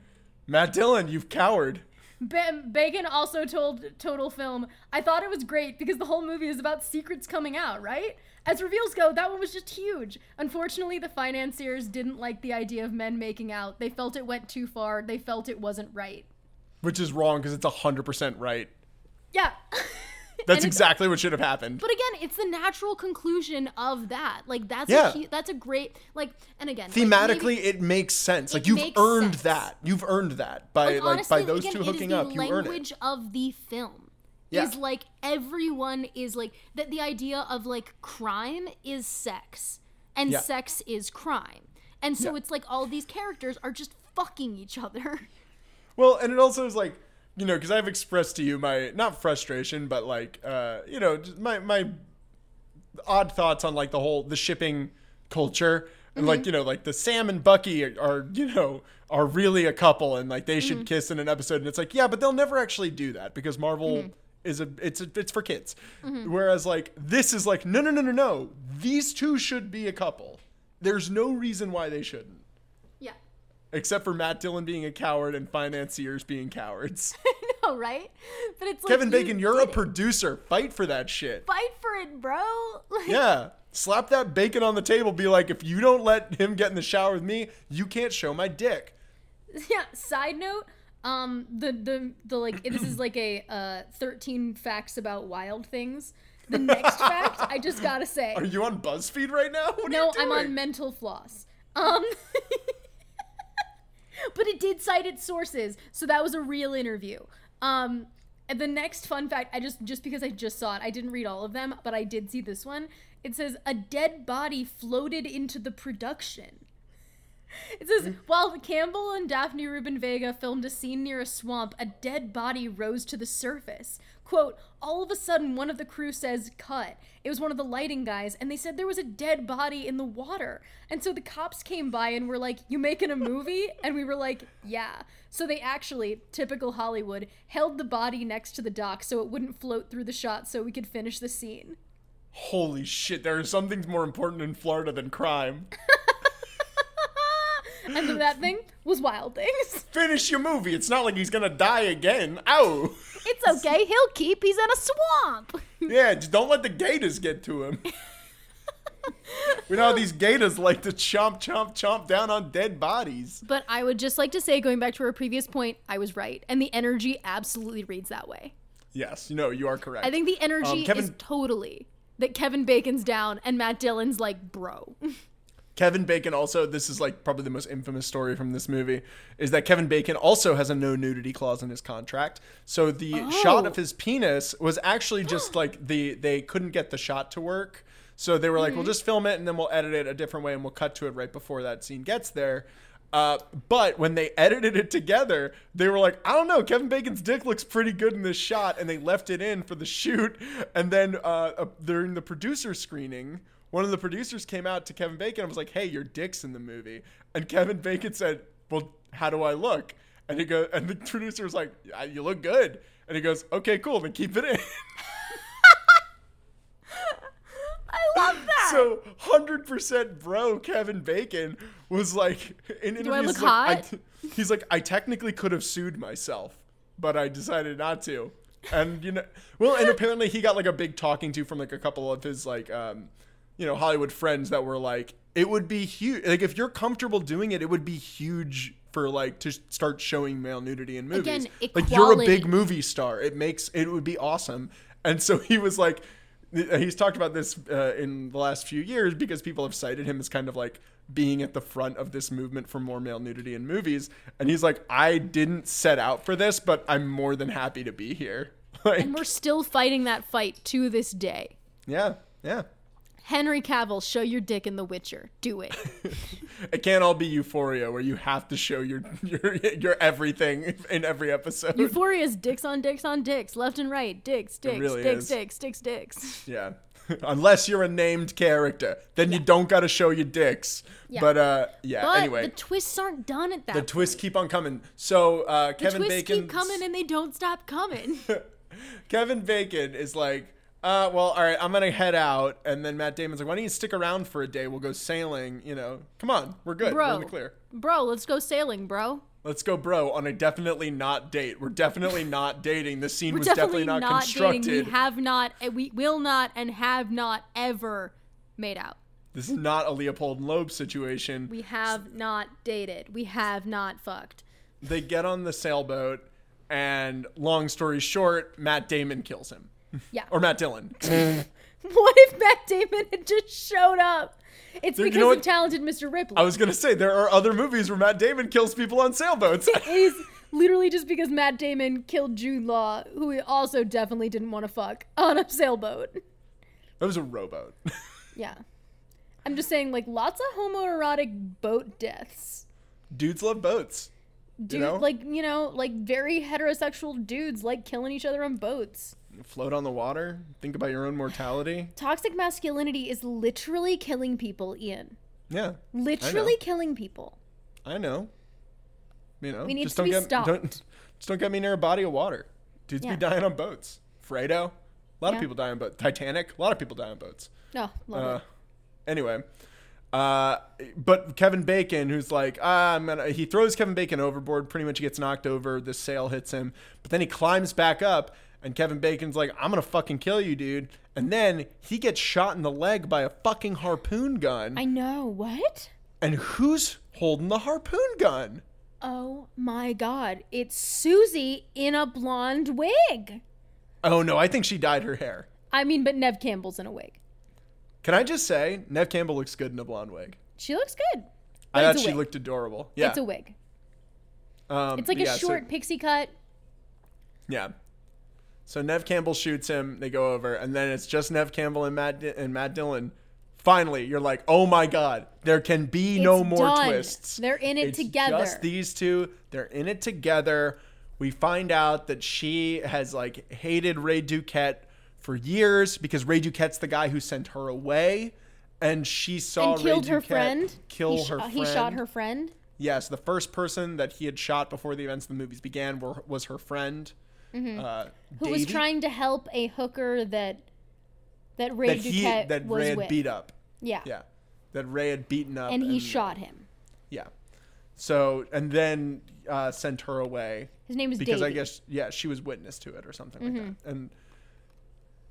Speaker 2: Matt Dillon, you've cowered.
Speaker 1: Ba- Bacon also told Total Film, I thought it was great because the whole movie is about secrets coming out, right? As reveals go, that one was just huge. Unfortunately, the financiers didn't like the idea of men making out. They felt it went too far. They felt it wasn't right.
Speaker 2: Which is wrong because it's hundred percent right.
Speaker 1: Yeah. <laughs>
Speaker 2: That's exactly what should have happened.
Speaker 1: But again, it's the natural conclusion of that. Like that's
Speaker 2: Yeah.
Speaker 1: a hu- that's a great like and again like,
Speaker 2: Thematically,
Speaker 1: maybe-
Speaker 2: it makes sense. Like you've earned
Speaker 1: sense.
Speaker 2: that. You've earned that by like,
Speaker 1: honestly,
Speaker 2: by those
Speaker 1: again,
Speaker 2: two hooking up. You earn it.
Speaker 1: language of the film.
Speaker 2: Yeah.
Speaker 1: Is like everyone is like that. The idea of like crime is sex, and
Speaker 2: Yeah.
Speaker 1: sex is crime, and so
Speaker 2: Yeah.
Speaker 1: it's like all these characters are just fucking each other. <laughs>
Speaker 2: Well, and it also is like, you know, because I've expressed to you my not frustration, but like, uh, you know, my my odd thoughts on like the whole the shipping culture, and like mm-hmm. you know, like the Sam and Bucky are, are you know are really a couple, and like they should mm-hmm. kiss in an episode, and it's like, yeah, but they'll never actually do that because Marvel. Mm-hmm. Is a it's a, it's for kids, whereas like this is like no no no no no. These two should be a couple. There's no reason why they shouldn't except for Matt Dillon being a coward and financiers being cowards. <laughs>
Speaker 1: I know, right? But it's like
Speaker 2: Kevin
Speaker 1: you
Speaker 2: Bacon, you're a producer. Fight for that shit.
Speaker 1: fight for it, bro. <laughs> Like,
Speaker 2: Yeah. Slap that bacon on the table. Be like, if you don't let him get in the shower with me, you can't show my dick. <laughs>
Speaker 1: yeah side note um the the the like this is like a uh 13 facts about wild things the next fact i just gotta say
Speaker 2: Are you on BuzzFeed right now? What are
Speaker 1: no
Speaker 2: you
Speaker 1: i'm on mental floss um but it did cite its sources so that was a real interview. Um and the next fun fact i just just because i just saw it i didn't read all of them but i did see this one. It says a dead body floated into the production. It says, while Campbell and Daphne Rubin Vega filmed a scene near a swamp, a dead body rose to the surface. Quote, all of a sudden, one of the crew says, cut. It was one of the lighting guys, and they said there was a dead body in the water. And so the cops came by and were like, You making a movie? <laughs> And we were like, Yeah. So they actually, typical Hollywood, held the body next to the dock so it wouldn't float through the shot so we could finish the scene.
Speaker 2: Holy shit, there are some things more important in Florida than crime. <laughs>
Speaker 1: and then that thing was Wild Things. <laughs>
Speaker 2: Finish your movie. It's not like he's gonna die again. Ow.
Speaker 1: It's okay, he'll keep. He's in a swamp. <laughs>
Speaker 2: Yeah, just don't let the gators get to him. <laughs> we know how these gators like to chomp, chomp, chomp down on dead bodies.
Speaker 1: But I would just like to say, going back to our previous point, I was right. And the energy absolutely reads that way.
Speaker 2: Yes, no, you are correct.
Speaker 1: I think the energy
Speaker 2: Um, Kevin-
Speaker 1: is totally that Kevin Bacon's down and Matt Dillon's like, bro.
Speaker 2: Kevin Bacon also, this is like probably the most infamous story from this movie, is that Kevin Bacon also has a no nudity clause in his contract. So the shot
Speaker 1: Oh.
Speaker 2: of his penis was actually just <gasps> like the they couldn't get the shot to work. So they were like,
Speaker 1: Mm-hmm.
Speaker 2: we'll just film it and then we'll edit it a different way and we'll cut to it right before that scene gets there. Uh, but when they <laughs> edited it together, they were like, I don't know, Kevin Bacon's dick looks pretty good in this shot, and they left it in for the shoot. And then uh, uh, during the producer screening, one of the producers came out to Kevin Bacon and was like, "Hey, your dick's in the movie." And Kevin Bacon said, "Well, how do I look?" And he goes, and the <laughs> producer was like, "Yeah, "You look good." And he goes, "Okay, cool, then keep it in." <laughs>
Speaker 1: I love that.
Speaker 2: So hundred percent, bro. Kevin Bacon was like in interviews.
Speaker 1: I look
Speaker 2: like, he's like, I technically could have sued myself, but I decided not to. And you know, well, and apparently he got like a big talking to from like a couple of his like, um, you know, Hollywood friends that were like, it would be huge. Like if you're comfortable doing it, it would be huge for like to start showing male nudity in movies.
Speaker 1: Again,
Speaker 2: like you're a big movie star. It makes it would be awesome. And so he was like, he's talked about this uh, in the last few years because people have cited him as kind of like being at the front of this movement for more male nudity in movies. And he's like, I didn't set out for this, but I'm more than happy to be here. <laughs> Like,
Speaker 1: And we're still fighting that fight to this day.
Speaker 2: yeah, yeah.
Speaker 1: Henry Cavill, show your dick in The Witcher. Do it. <laughs>
Speaker 2: It can't all be Euphoria where you have to show your <laughs> your your everything in every episode.
Speaker 1: Euphoria is dicks on dicks on dicks, left and right, dicks, dicks,
Speaker 2: really
Speaker 1: dicks,
Speaker 2: is.
Speaker 1: dicks, dicks, dicks.
Speaker 2: Yeah. <laughs> Unless you're a named character, then you don't got to show your dicks.
Speaker 1: Yeah.
Speaker 2: But uh yeah,
Speaker 1: But
Speaker 2: anyway.
Speaker 1: the twists aren't done at that.
Speaker 2: The
Speaker 1: point.
Speaker 2: twists keep on coming. So uh,
Speaker 1: The
Speaker 2: Kevin
Speaker 1: twists
Speaker 2: Bacon.
Speaker 1: keep coming and they don't stop coming.
Speaker 2: Kevin Bacon is like, uh, well, all right, I'm gonna head out, and then Matt Damon's like, why don't you stick around for a day? We'll go sailing. You know, come on, we're good. We're
Speaker 1: bro,
Speaker 2: in the clear.
Speaker 1: bro, let's go sailing, bro.
Speaker 2: Let's go, bro, on a definitely not date. We're definitely <laughs> not dating. The scene
Speaker 1: We're
Speaker 2: was
Speaker 1: definitely,
Speaker 2: definitely, not,
Speaker 1: not
Speaker 2: constructed.
Speaker 1: dating. We have not, and we will not, and have not ever made out.
Speaker 2: This is not a Leopold and Loeb situation.
Speaker 1: We have not dated. We have not fucked.
Speaker 2: they get on the sailboat, and long story short, Matt Damon kills him,
Speaker 1: Yeah.
Speaker 2: or Matt Dillon. <laughs>
Speaker 1: What if Matt Damon had just showed up? It's
Speaker 2: you
Speaker 1: because
Speaker 2: know
Speaker 1: of
Speaker 2: what?
Speaker 1: talented Mr. Ripley.
Speaker 2: I was gonna say there are other movies where Matt Damon kills people on sailboats.
Speaker 1: it is literally just because Matt Damon killed Jude Law, who he also definitely didn't want to fuck on a sailboat.
Speaker 2: that was a rowboat. <laughs>
Speaker 1: Yeah. I'm just saying, like, lots of homoerotic boat deaths.
Speaker 2: Dudes love boats.
Speaker 1: Dude,
Speaker 2: know?
Speaker 1: like, you know, like very heterosexual dudes like killing each other on boats.
Speaker 2: Float on the water. Think about your own mortality. <sighs>
Speaker 1: Toxic masculinity is literally killing people, Ian.
Speaker 2: Yeah,
Speaker 1: Literally killing people.
Speaker 2: I know. You know,
Speaker 1: We need
Speaker 2: just
Speaker 1: to
Speaker 2: don't
Speaker 1: be
Speaker 2: get
Speaker 1: stopped.
Speaker 2: don't just don't get me near a body of water. Dudes
Speaker 1: Yeah.
Speaker 2: be dying on boats. Fredo, a lot
Speaker 1: Yeah.
Speaker 2: of people die on boats. Titanic, a lot of people die on boats.
Speaker 1: Oh,
Speaker 2: Uh, anyway, uh, but Kevin Bacon, who's like, ah, I'm gonna, he throws Kevin Bacon overboard. Pretty much gets knocked over. The sail hits him, but then he climbs back up, and Kevin Bacon's like, I'm gonna fucking kill you, dude. And then he gets shot in the leg by a fucking harpoon gun.
Speaker 1: I know. What?
Speaker 2: and who's holding the harpoon gun?
Speaker 1: Oh my god. It's Susie in a blonde wig.
Speaker 2: Oh no, I think she dyed her hair.
Speaker 1: I mean, but Neve Campbell's in a wig.
Speaker 2: Can I just say, Neve Campbell looks good in a blonde wig.
Speaker 1: She looks good.
Speaker 2: I thought she
Speaker 1: wig.
Speaker 2: looked adorable. Yeah,
Speaker 1: It's a wig.
Speaker 2: um,
Speaker 1: It's like
Speaker 2: yeah,
Speaker 1: a
Speaker 2: so-
Speaker 1: short pixie cut.
Speaker 2: yeah. So Neve Campbell shoots him. They go over, and then it's just Neve Campbell and Matt Di- and Matt Dillon. Finally, you're like, oh my god, there can be no more
Speaker 1: done.
Speaker 2: twists.
Speaker 1: They're in it
Speaker 2: It's
Speaker 1: together.
Speaker 2: Just these two. They're in it together. We find out that she has like hated Ray Duquette for years because Ray Duquette's the guy who sent her away, and she saw
Speaker 1: and killed
Speaker 2: Ray
Speaker 1: her
Speaker 2: Duquette
Speaker 1: friend.
Speaker 2: kill
Speaker 1: he sh-
Speaker 2: her
Speaker 1: uh,
Speaker 2: friend.
Speaker 1: He shot her friend.
Speaker 2: Yes, the first person that he had shot before the events of the movies began were, was her friend, uh,
Speaker 1: Mm-hmm. Who was trying to help a hooker that that Ray
Speaker 2: that he
Speaker 1: Duquette
Speaker 2: that
Speaker 1: was
Speaker 2: Ray had
Speaker 1: with.
Speaker 2: beat up.
Speaker 1: Yeah.
Speaker 2: Yeah, that Ray had beaten up,
Speaker 1: And he shot him.
Speaker 2: Yeah, so and then uh, sent her away
Speaker 1: His name is
Speaker 2: because I guess yeah she was witness to it or something like
Speaker 1: Mm-hmm.
Speaker 2: that, and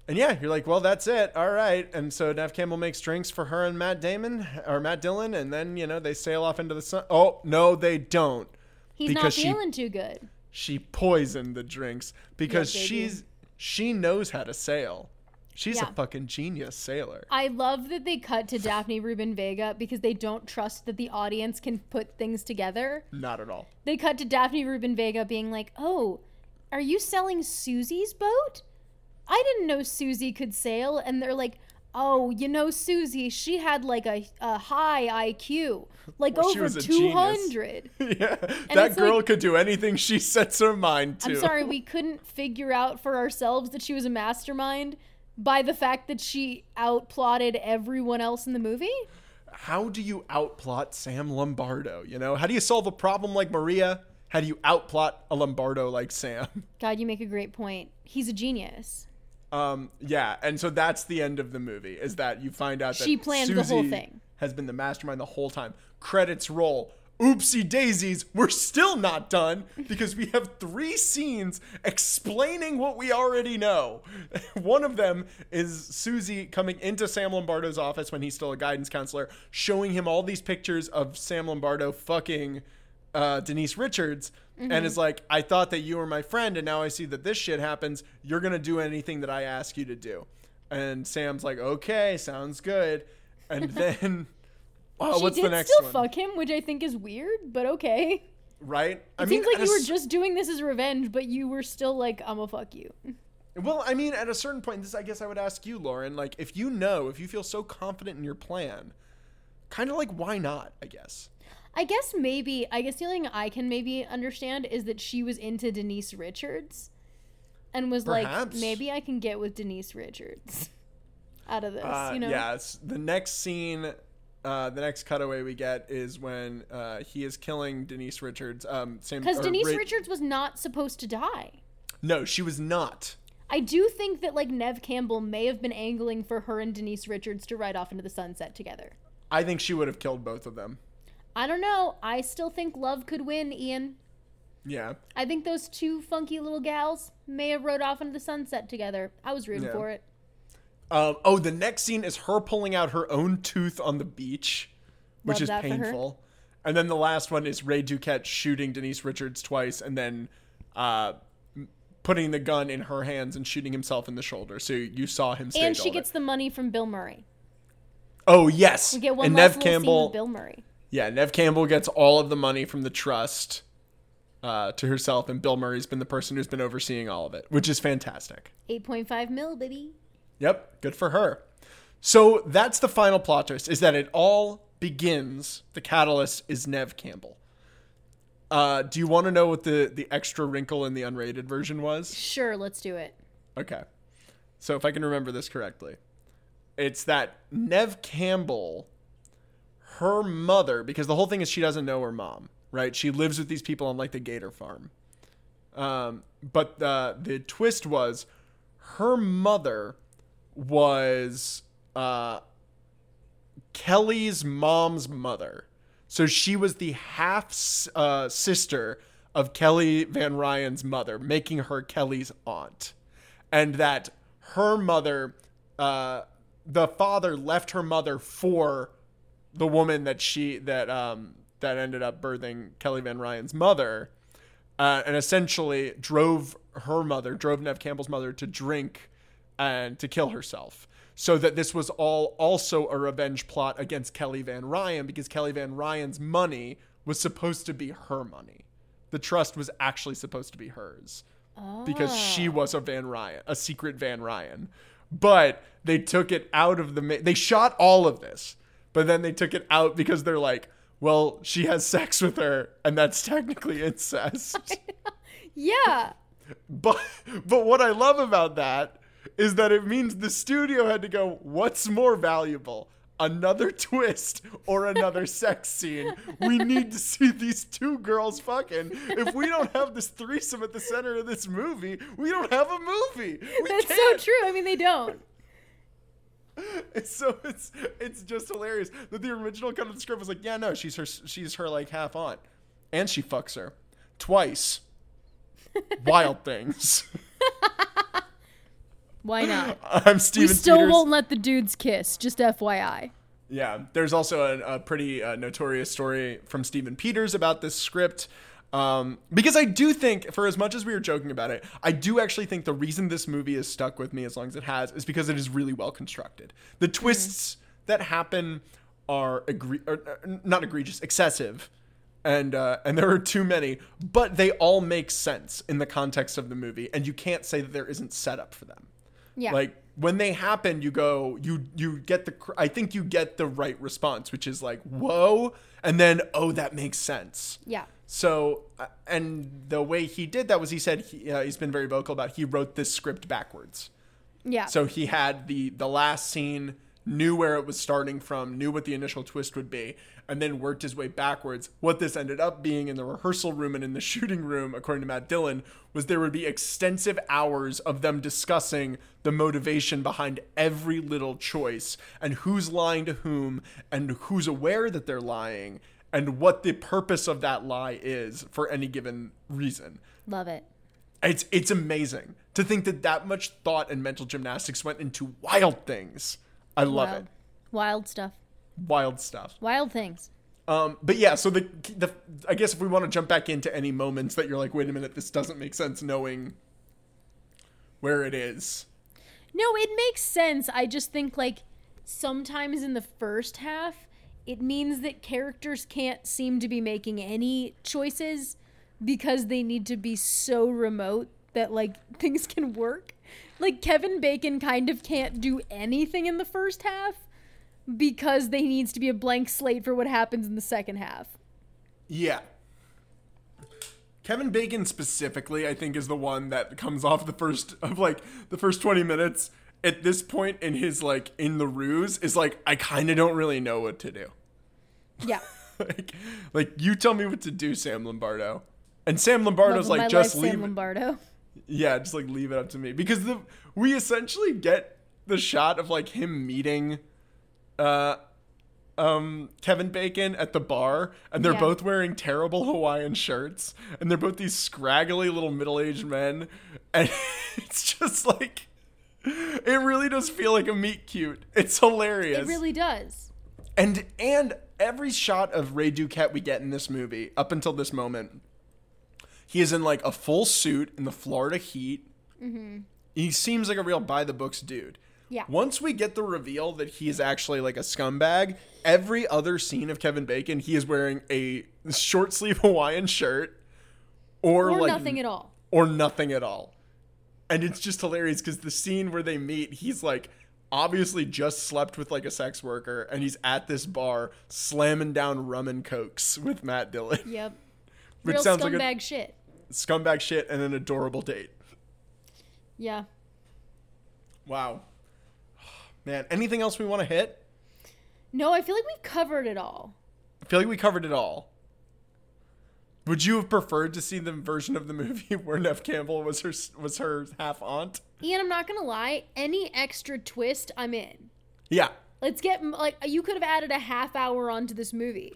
Speaker 2: and yeah you're like well that's it all right, and so Neve Campbell makes drinks for her and Matt Damon or Matt Dillon, and then you know they sail off into the sun. Oh no, they don't.
Speaker 1: He's not
Speaker 2: she-
Speaker 1: feeling too good.
Speaker 2: She poisoned the drinks because
Speaker 1: baby.
Speaker 2: she's she knows how to sail. She's
Speaker 1: Yeah.
Speaker 2: a fucking genius sailor.
Speaker 1: I love that they cut to Daphne Rubin Vega because they don't trust that the audience can put things together.
Speaker 2: Not at all.
Speaker 1: They cut to Daphne Rubin Vega being like, "Oh, are you selling Susie's boat? I didn't know Susie could sail." And they're like, "Oh, you know Susie, she had like a, a high IQ, like
Speaker 2: Well,
Speaker 1: over
Speaker 2: was a genius.
Speaker 1: 200." <laughs>
Speaker 2: yeah, that girl
Speaker 1: like-
Speaker 2: could do anything she <laughs> sets her mind to.
Speaker 1: I'm sorry, we couldn't figure out for ourselves that she was a mastermind by the fact that she outplotted everyone else in the movie.
Speaker 2: How do you outplot Sam Lombardo? You know, how do you solve a problem like Maria? How do you outplot a Lombardo like Sam?
Speaker 1: God, you make a great point. He's a genius.
Speaker 2: Um, yeah, and so that's the end of the movie. Is that you find out that
Speaker 1: She planned the whole thing.
Speaker 2: has been the mastermind the whole time. Credits roll. Oopsie daisies, we're still not done because we have three scenes explaining what we already know. <laughs> One of them is Susie coming into Sam Lombardo's office when he's still a guidance counselor, showing him all these pictures of Sam Lombardo fucking uh, Denise Richards, and mm-hmm. is like, I thought that you were my friend, and now I see that this shit happens. You're gonna do anything that I ask you to do. And Sam's like, okay, sounds good. And <laughs> then, <laughs> oh,
Speaker 1: she
Speaker 2: what's
Speaker 1: did
Speaker 2: the next
Speaker 1: still
Speaker 2: one?
Speaker 1: fuck him, which I think is weird, but okay.
Speaker 2: right? I
Speaker 1: It seems like
Speaker 2: at a
Speaker 1: you were just doing this as revenge, but you were still like, I'm gonna fuck you.
Speaker 2: Well, I mean, at a certain point, this I guess I would ask you, Lauren. Like, if you know, if you feel so confident in your plan, kind of like, why not? I guess.
Speaker 1: I guess maybe, I guess the only thing I can maybe understand is that she was into Denise Richards and was
Speaker 2: Perhaps.
Speaker 1: like, maybe I can get with Denise Richards <laughs> out of this,
Speaker 2: Uh,
Speaker 1: you know?
Speaker 2: Yeah. The next scene, uh, the next cutaway we get is when uh, he is killing Denise Richards. Um, same
Speaker 1: Because Denise Richards was not supposed to die.
Speaker 2: No, she was not.
Speaker 1: I do think that like Neve Campbell may have been angling for her and Denise Richards to ride off into the sunset together.
Speaker 2: I think she would have killed both of them.
Speaker 1: I don't know. I still think love could win, Ian.
Speaker 2: Yeah.
Speaker 1: I think those two funky little gals may have rode off into the sunset together. I was rooting
Speaker 2: Yeah.
Speaker 1: for it.
Speaker 2: Um, oh, the next scene is her pulling out her own tooth on the beach, which
Speaker 1: Love
Speaker 2: is
Speaker 1: for her.
Speaker 2: painful. And then the last one is Ray Duquette shooting Denise Richards twice and then uh, putting the gun in her hands and shooting himself in the shoulder. So you saw him
Speaker 1: And she gets
Speaker 2: of
Speaker 1: the money from Bill Murray.
Speaker 2: Oh, yes.
Speaker 1: We get one
Speaker 2: and
Speaker 1: last Neve
Speaker 2: Campbell.
Speaker 1: with Bill Murray.
Speaker 2: Yeah, Neve Campbell gets all of the money from the trust uh, to herself, and Bill Murray's been the person who's been overseeing all of it, which is fantastic.
Speaker 1: 8.5 mil, baby.
Speaker 2: Yep, good for her. So that's the final plot twist: is that it all begins. The catalyst is Neve Campbell. Uh, do you want to know what the the extra wrinkle in the unrated version was?
Speaker 1: Sure, let's do it.
Speaker 2: Okay, so if I can remember this correctly, it's that Neve Campbell, her mother, because the whole thing is she doesn't know her mom, right? She lives with these people on like the Gator farm. Um, but the the twist was her mother was uh, Kelly's mom's mother. So she was the half uh, sister of Kelly Van Ryan's mother, making her Kelly's aunt. And that her mother, uh, the father left her mother for the woman that she that um that ended up birthing Kelly Van Ryan's mother, uh, and essentially drove her mother, drove Neve Campbell's mother to drink and to kill herself. So that this was all also a revenge plot against Kelly Van Ryan because Kelly Van Ryan's money was supposed to be her money. The trust was actually supposed to be hers because she was a Van Ryan, a secret Van Ryan. But they took it out of the. Ma- they shot all of this, but then they took it out because they're like, well, she has sex with her, and that's technically incest. <laughs>
Speaker 1: Yeah.
Speaker 2: but but what I love about that is that it means the studio had to go, what's more valuable? Another <laughs> twist or another sex scene. We need to see these two girls fucking. If we don't have this threesome at the center of this movie, we don't have a movie. We
Speaker 1: That's so
Speaker 2: can't.
Speaker 1: true. I mean, they don't. <laughs>
Speaker 2: So it's it's just hilarious that the original cut of the script was like, yeah, no, she's her she's her like half aunt, and she fucks her twice. <laughs> Wild things. <laughs>
Speaker 1: Why not?
Speaker 2: I'm
Speaker 1: we
Speaker 2: Stephen
Speaker 1: still
Speaker 2: Peters.
Speaker 1: won't let the dudes kiss, just FYI.
Speaker 2: Yeah, there's also a, a pretty uh, notorious story from Stephen Peters about this script. Um, because I do think, for as much as we were joking about it, I do actually think the reason this movie has stuck with me as long as it has is because it is really well constructed. The twists that happen are, egre- or, uh, not egregious, excessive, and uh, and there are too many, but they all make sense in the context of the movie, and you can't say that there isn't setup for them
Speaker 1: Yeah.
Speaker 2: like when they happen you go you you get the cr- i think you get the right response which is like whoa and then oh that makes sense
Speaker 1: yeah.
Speaker 2: So uh, and the way he did that was he said he, uh, he's been very vocal about he wrote this script backwards
Speaker 1: Yeah.
Speaker 2: so he had the the last scene knew where it was starting from, knew what the initial twist would be, and then worked his way backwards. What this ended up being in the rehearsal room and in the <laughs> shooting room, according to Matt Dillon, was there would be extensive hours of them discussing the motivation behind every little choice and who's lying to whom and who's aware that they're lying and what the purpose of that lie is for any given reason.
Speaker 1: Love it.
Speaker 2: It's it's amazing to think that that much thought and mental gymnastics went into wild things. I love
Speaker 1: Wild.
Speaker 2: it.
Speaker 1: Wild stuff.
Speaker 2: Wild stuff.
Speaker 1: Wild things.
Speaker 2: Um, but yeah, so the the I guess if we want to jump back into any moments that you're like, wait a minute, this doesn't make sense, knowing where it is.
Speaker 1: No, it makes sense. I just think like sometimes in the first half, it means that characters can't seem to be making any choices because they need to be so remote that like <laughs> things can work. Like Kevin Bacon kind of can't do anything in the first half because they needs to be a blank slate for what happens in the second half.
Speaker 2: Yeah. Kevin Bacon specifically, I think, is the one that comes off the first of like the first twenty minutes. At this point in his like in the ruse, is like I kind of don't really know what to do.
Speaker 1: Yeah. <laughs>
Speaker 2: like, like you tell me what to do, Sam Lombardo. And Sam Lombardo's like just
Speaker 1: life,
Speaker 2: leave.
Speaker 1: Sam Lombardo.
Speaker 2: Yeah, just like leave it up to me because the we essentially get the shot of like him meeting uh um Kevin Bacon at the bar and they're
Speaker 1: Yeah.
Speaker 2: both wearing terrible Hawaiian shirts and they're both these scraggly little middle-aged men and <laughs> it's just like it really does feel like a meet cute. It's hilarious.
Speaker 1: It really does.
Speaker 2: And and every shot of Ray Duquette we get in this movie up until this moment, he is in like a full suit in the Florida heat. Mm-hmm. He seems like a real by the books dude.
Speaker 1: Yeah.
Speaker 2: Once we get the reveal that he is actually like a scumbag, every other scene of Kevin Bacon, he is wearing a short sleeve Hawaiian shirt, or,
Speaker 1: Or
Speaker 2: like
Speaker 1: nothing at all.
Speaker 2: or nothing at all. And it's just hilarious because the scene where they meet, he's like obviously just slept with like a sex worker and he's at this bar slamming down rum and cokes with Matt Dillon.
Speaker 1: Yep.
Speaker 2: Which
Speaker 1: Real
Speaker 2: sounds like
Speaker 1: scumbag
Speaker 2: a
Speaker 1: shit.
Speaker 2: scumbag shit and an adorable date.
Speaker 1: Yeah.
Speaker 2: Wow. <sighs> Man, anything else we want to hit?
Speaker 1: No, I feel like we've covered it all.
Speaker 2: I feel like we covered it all. Would you have preferred to see the version of the movie <laughs> where Neve Campbell was her was her half aunt?
Speaker 1: Ian, I'm not gonna lie. Any extra twist, I'm in.
Speaker 2: Yeah.
Speaker 1: Let's get like you could have added a half hour onto this movie,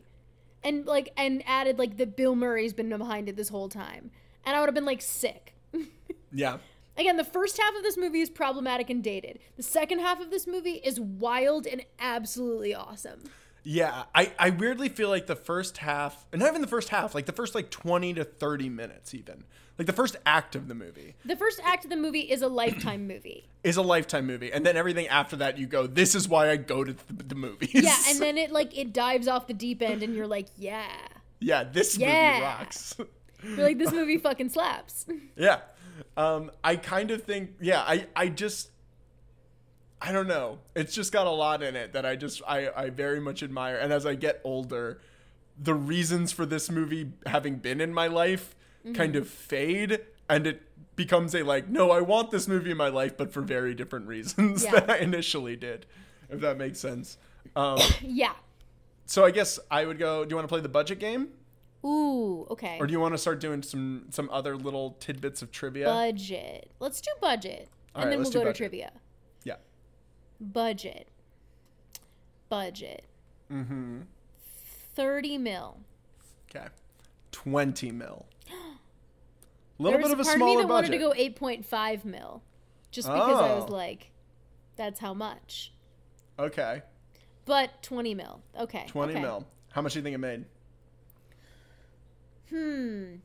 Speaker 1: and like and added like that Bill Murray's been behind it this whole time, and I would have been like sick. <laughs>
Speaker 2: Yeah.
Speaker 1: Again, the first half of this movie is problematic and dated. The second half of this movie is wild and absolutely awesome.
Speaker 2: Yeah, I, I weirdly feel like the first half, and not even the first half, like the first like 20 to 30 minutes, even, like the first act of the movie
Speaker 1: The first act of the movie is a lifetime movie.
Speaker 2: is a lifetime movie. And then everything after that, you go, this is why I go to the, the movies.
Speaker 1: Yeah, and then <laughs> it like it dives off the deep end, and you're like, yeah,
Speaker 2: yeah, this
Speaker 1: Yeah.
Speaker 2: movie rocks. <laughs>
Speaker 1: you're like this movie fucking slaps. <laughs>
Speaker 2: yeah. Um, I kind of think, yeah, I, I just, I don't know. It's just got a lot in it that I just, I, I very much admire. And as I get older, the reasons for this movie having been in my life kind of fade and it becomes a like, no, I want this movie in my life, but for very different reasons
Speaker 1: Yeah. <laughs>
Speaker 2: than I initially did, if that makes sense. Um, <coughs>
Speaker 1: yeah.
Speaker 2: so I guess I would go, do you want to play the budget game?
Speaker 1: Ooh, okay.
Speaker 2: Or do you want to start doing some some other little tidbits of trivia?
Speaker 1: budget. Let's do budget,
Speaker 2: All
Speaker 1: and
Speaker 2: right,
Speaker 1: then we'll go to
Speaker 2: budget.
Speaker 1: trivia. Budget. Budget.
Speaker 2: Mm-hmm.
Speaker 1: Thirty mil.
Speaker 2: Okay. 20 mil. A <gasps> little bit of a
Speaker 1: part
Speaker 2: smaller
Speaker 1: of me that
Speaker 2: budget.
Speaker 1: wanted to go eight point five mil, just because I was
Speaker 2: Oh.
Speaker 1: like, that's how much.
Speaker 2: okay.
Speaker 1: But twenty mil. Okay.
Speaker 2: 20
Speaker 1: okay.
Speaker 2: mil. How much do you think it made?
Speaker 1: Hmm.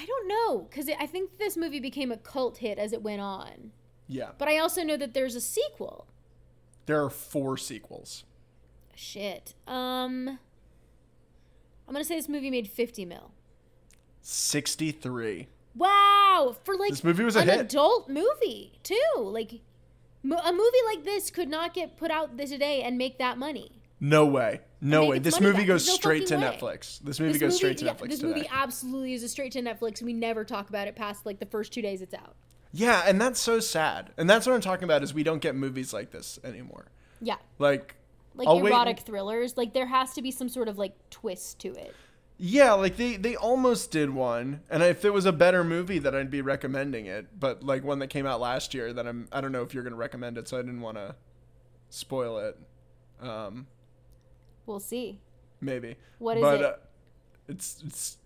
Speaker 1: I don't know, because I think this movie became a cult hit as it went on.
Speaker 2: Yeah.
Speaker 1: But I also know that there's a sequel.
Speaker 2: There are four sequels.
Speaker 1: Shit. Um. I'm gonna say this movie made fifty mil.
Speaker 2: 63.
Speaker 1: Wow, for like
Speaker 2: This movie was a
Speaker 1: an
Speaker 2: hit.
Speaker 1: adult movie too. Like mo- a movie like this could not get put out today and make that money.
Speaker 2: No way. No way. This movie
Speaker 1: back.
Speaker 2: goes
Speaker 1: no
Speaker 2: straight to
Speaker 1: way.
Speaker 2: Netflix. This movie
Speaker 1: This
Speaker 2: goes straight to
Speaker 1: yeah,
Speaker 2: Netflix
Speaker 1: This
Speaker 2: today.
Speaker 1: movie absolutely is a straight to Netflix, we never talk about it past like the first two days it's out.
Speaker 2: Yeah, and that's so sad. And that's what I'm talking about is we don't get movies like this anymore.
Speaker 1: Yeah.
Speaker 2: Like,
Speaker 1: Like
Speaker 2: I'll wait-
Speaker 1: erotic thrillers, like there has to be some sort of like twist to it.
Speaker 2: yeah, like they they almost did one, and if it was a better movie, then I'd be recommending it. But like one that came out last year, that I'm I don't know if you're gonna recommend it, so I didn't want to spoil it. Um,
Speaker 1: We'll see.
Speaker 2: maybe.
Speaker 1: What is
Speaker 2: but,
Speaker 1: it?
Speaker 2: Uh, it's it's.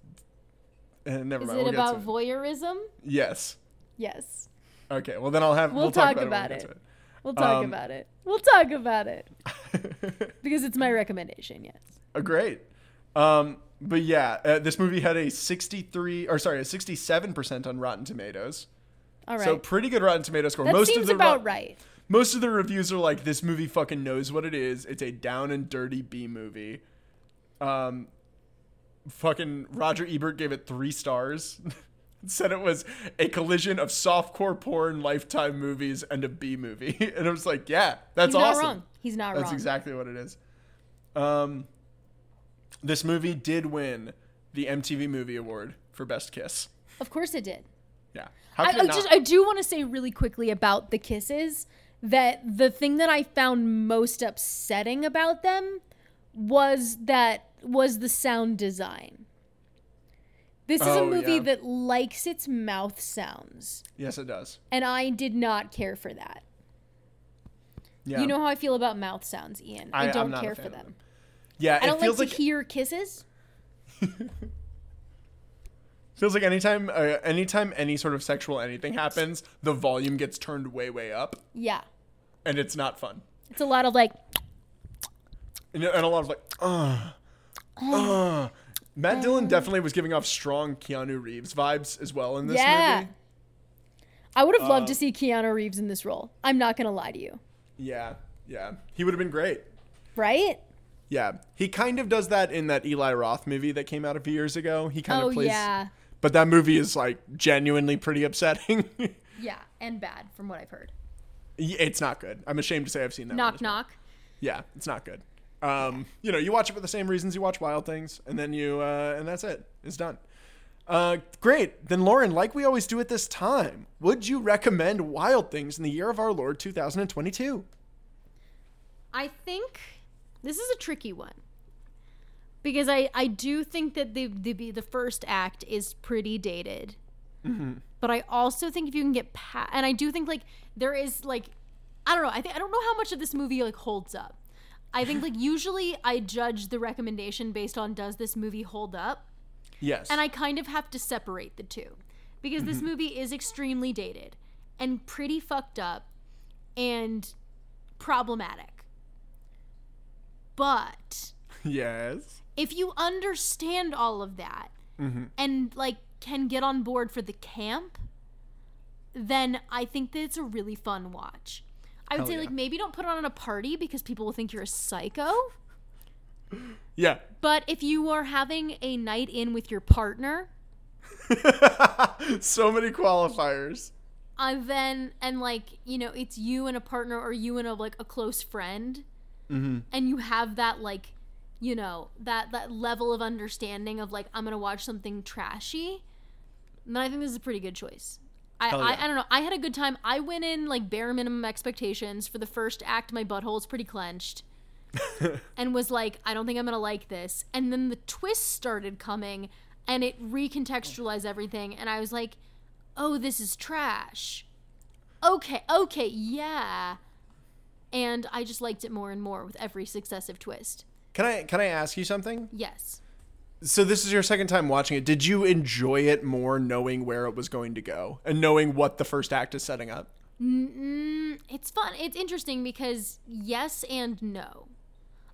Speaker 2: Uh, never
Speaker 1: Is
Speaker 2: mind.
Speaker 1: it
Speaker 2: we'll
Speaker 1: about
Speaker 2: to it.
Speaker 1: voyeurism?
Speaker 2: Yes.
Speaker 1: Yes.
Speaker 2: Okay. Well, then I'll have.
Speaker 1: We'll
Speaker 2: We'll, talk,
Speaker 1: talk
Speaker 2: about, it.
Speaker 1: We'll talk
Speaker 2: Um,
Speaker 1: about it. We'll talk about it
Speaker 2: when we get to it.
Speaker 1: because it's my recommendation. Yes.
Speaker 2: Uh, great. Um, but yeah, uh, this movie had a 63 or sorry, a 67% on Rotten Tomatoes.
Speaker 1: All right.
Speaker 2: So pretty good Rotten Tomato score.
Speaker 1: that
Speaker 2: most
Speaker 1: seems
Speaker 2: of the
Speaker 1: about
Speaker 2: ro-
Speaker 1: right.
Speaker 2: Most of the reviews are like this movie fucking knows what it is. It's a down and dirty B movie. Um fucking Roger Ebert gave it 3 stars. <laughs> Said it was a collision of softcore porn, lifetime movies, and a B movie. <laughs> And I was like, yeah, that's awesome.
Speaker 1: He's not wrong. He's not
Speaker 2: That's
Speaker 1: wrong.
Speaker 2: That's exactly what it is. Um, this movie did win the MTV Movie Award for Best Kiss.
Speaker 1: Of course it did.
Speaker 2: Yeah. How
Speaker 1: I, I just I do want to say really quickly about the kisses that the thing that I found most upsetting about them was that was the sound design. This is a
Speaker 2: Oh,
Speaker 1: movie
Speaker 2: yeah.
Speaker 1: that likes its mouth sounds,
Speaker 2: yes, it does.
Speaker 1: and I did not care for that.
Speaker 2: Yeah.
Speaker 1: You know how I feel about mouth sounds, Ian. I,
Speaker 2: I-
Speaker 1: don't
Speaker 2: a
Speaker 1: care for them.
Speaker 2: them. yeah,
Speaker 1: I don't
Speaker 2: feels
Speaker 1: like
Speaker 2: like,
Speaker 1: to hear kisses. <laughs>
Speaker 2: feels like anytime uh, anytime any sort of sexual anything happens, the volume gets turned way way up,
Speaker 1: Yeah,
Speaker 2: and it's not fun.
Speaker 1: it's a lot of like
Speaker 2: And, and a lot of like, uh, <sighs> uh. Matt Dillon definitely was giving off strong Keanu Reeves vibes as well in this
Speaker 1: yeah.
Speaker 2: movie.
Speaker 1: I would have loved
Speaker 2: Uh,
Speaker 1: to see Keanu Reeves in this role. I'm not gonna lie to you,
Speaker 2: Yeah, yeah, he would have been great.
Speaker 1: right?
Speaker 2: Yeah, he kind of does that in that Eli Roth movie that came out a few years ago. He kind
Speaker 1: Oh
Speaker 2: of plays,
Speaker 1: yeah.
Speaker 2: but that movie is like genuinely pretty upsetting. <laughs>
Speaker 1: Yeah, and bad from what I've heard.
Speaker 2: it's not good. I'm ashamed to say I've seen that. one
Speaker 1: Knock
Speaker 2: well.
Speaker 1: knock.
Speaker 2: Yeah, it's not good. Um, you know, you watch it for the same reasons you watch Wild Things, and then you, uh, and that's it. It's done. Uh, great. Then Lauren, like we always do at this time, would you recommend Wild Things in the year of our Lord 2022?
Speaker 1: I think this is a tricky one because I I do think that the the the first act is pretty dated. But I also think if you can get past, and I do think like there is like, I don't know. I think I don't know how much of this movie like holds up. I think like usually I judge the recommendation based on does this movie hold up,
Speaker 2: Yes.
Speaker 1: and I kind of have to separate the two because this mm-hmm. movie is extremely dated and pretty fucked up and problematic. But <laughs>
Speaker 2: yes.
Speaker 1: if you understand all of that mm-hmm. and like can get on board for the camp, then I think that it's a really fun watch. I would
Speaker 2: Hell
Speaker 1: say
Speaker 2: yeah.
Speaker 1: like maybe don't put it on a party because people will think you're a psycho.
Speaker 2: Yeah.
Speaker 1: But if you are having a night in with your partner, <laughs>
Speaker 2: so many qualifiers.
Speaker 1: uh, then and like you know it's you and a partner or you and a like a close friend, and you have that like you know that that level of understanding of like I'm gonna watch something trashy, then I think this is a pretty good choice. I,
Speaker 2: Hell
Speaker 1: I. I don't know. I had a good time. I went in like bare minimum expectations for the first act. My butthole's pretty clenched. <laughs> and was like, I don't think I'm gonna like this. And then the twist started coming, and it recontextualized everything. And I was like, oh, this is trash. Okay, okay, yeah. And I just liked it more and more with every successive twist.
Speaker 2: Can I can I ask you something?
Speaker 1: Yes.
Speaker 2: So this is your second time watching it. Did you enjoy it more knowing where it was going to go and knowing what the first act is setting up?
Speaker 1: Mm, it's fun. It's interesting because yes and no.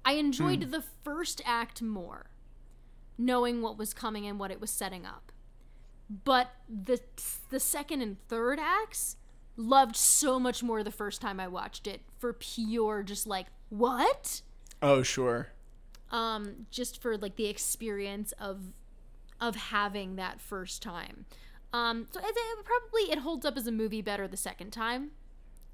Speaker 1: I enjoyed the first act more, knowing what was coming and what it was setting up. But the the second and third acts loved so much more the first time I watched it for pure just like what?
Speaker 2: Oh, sure.
Speaker 1: Um just for like the experience of of having that first time um so it, it probably it holds up as a movie better the second time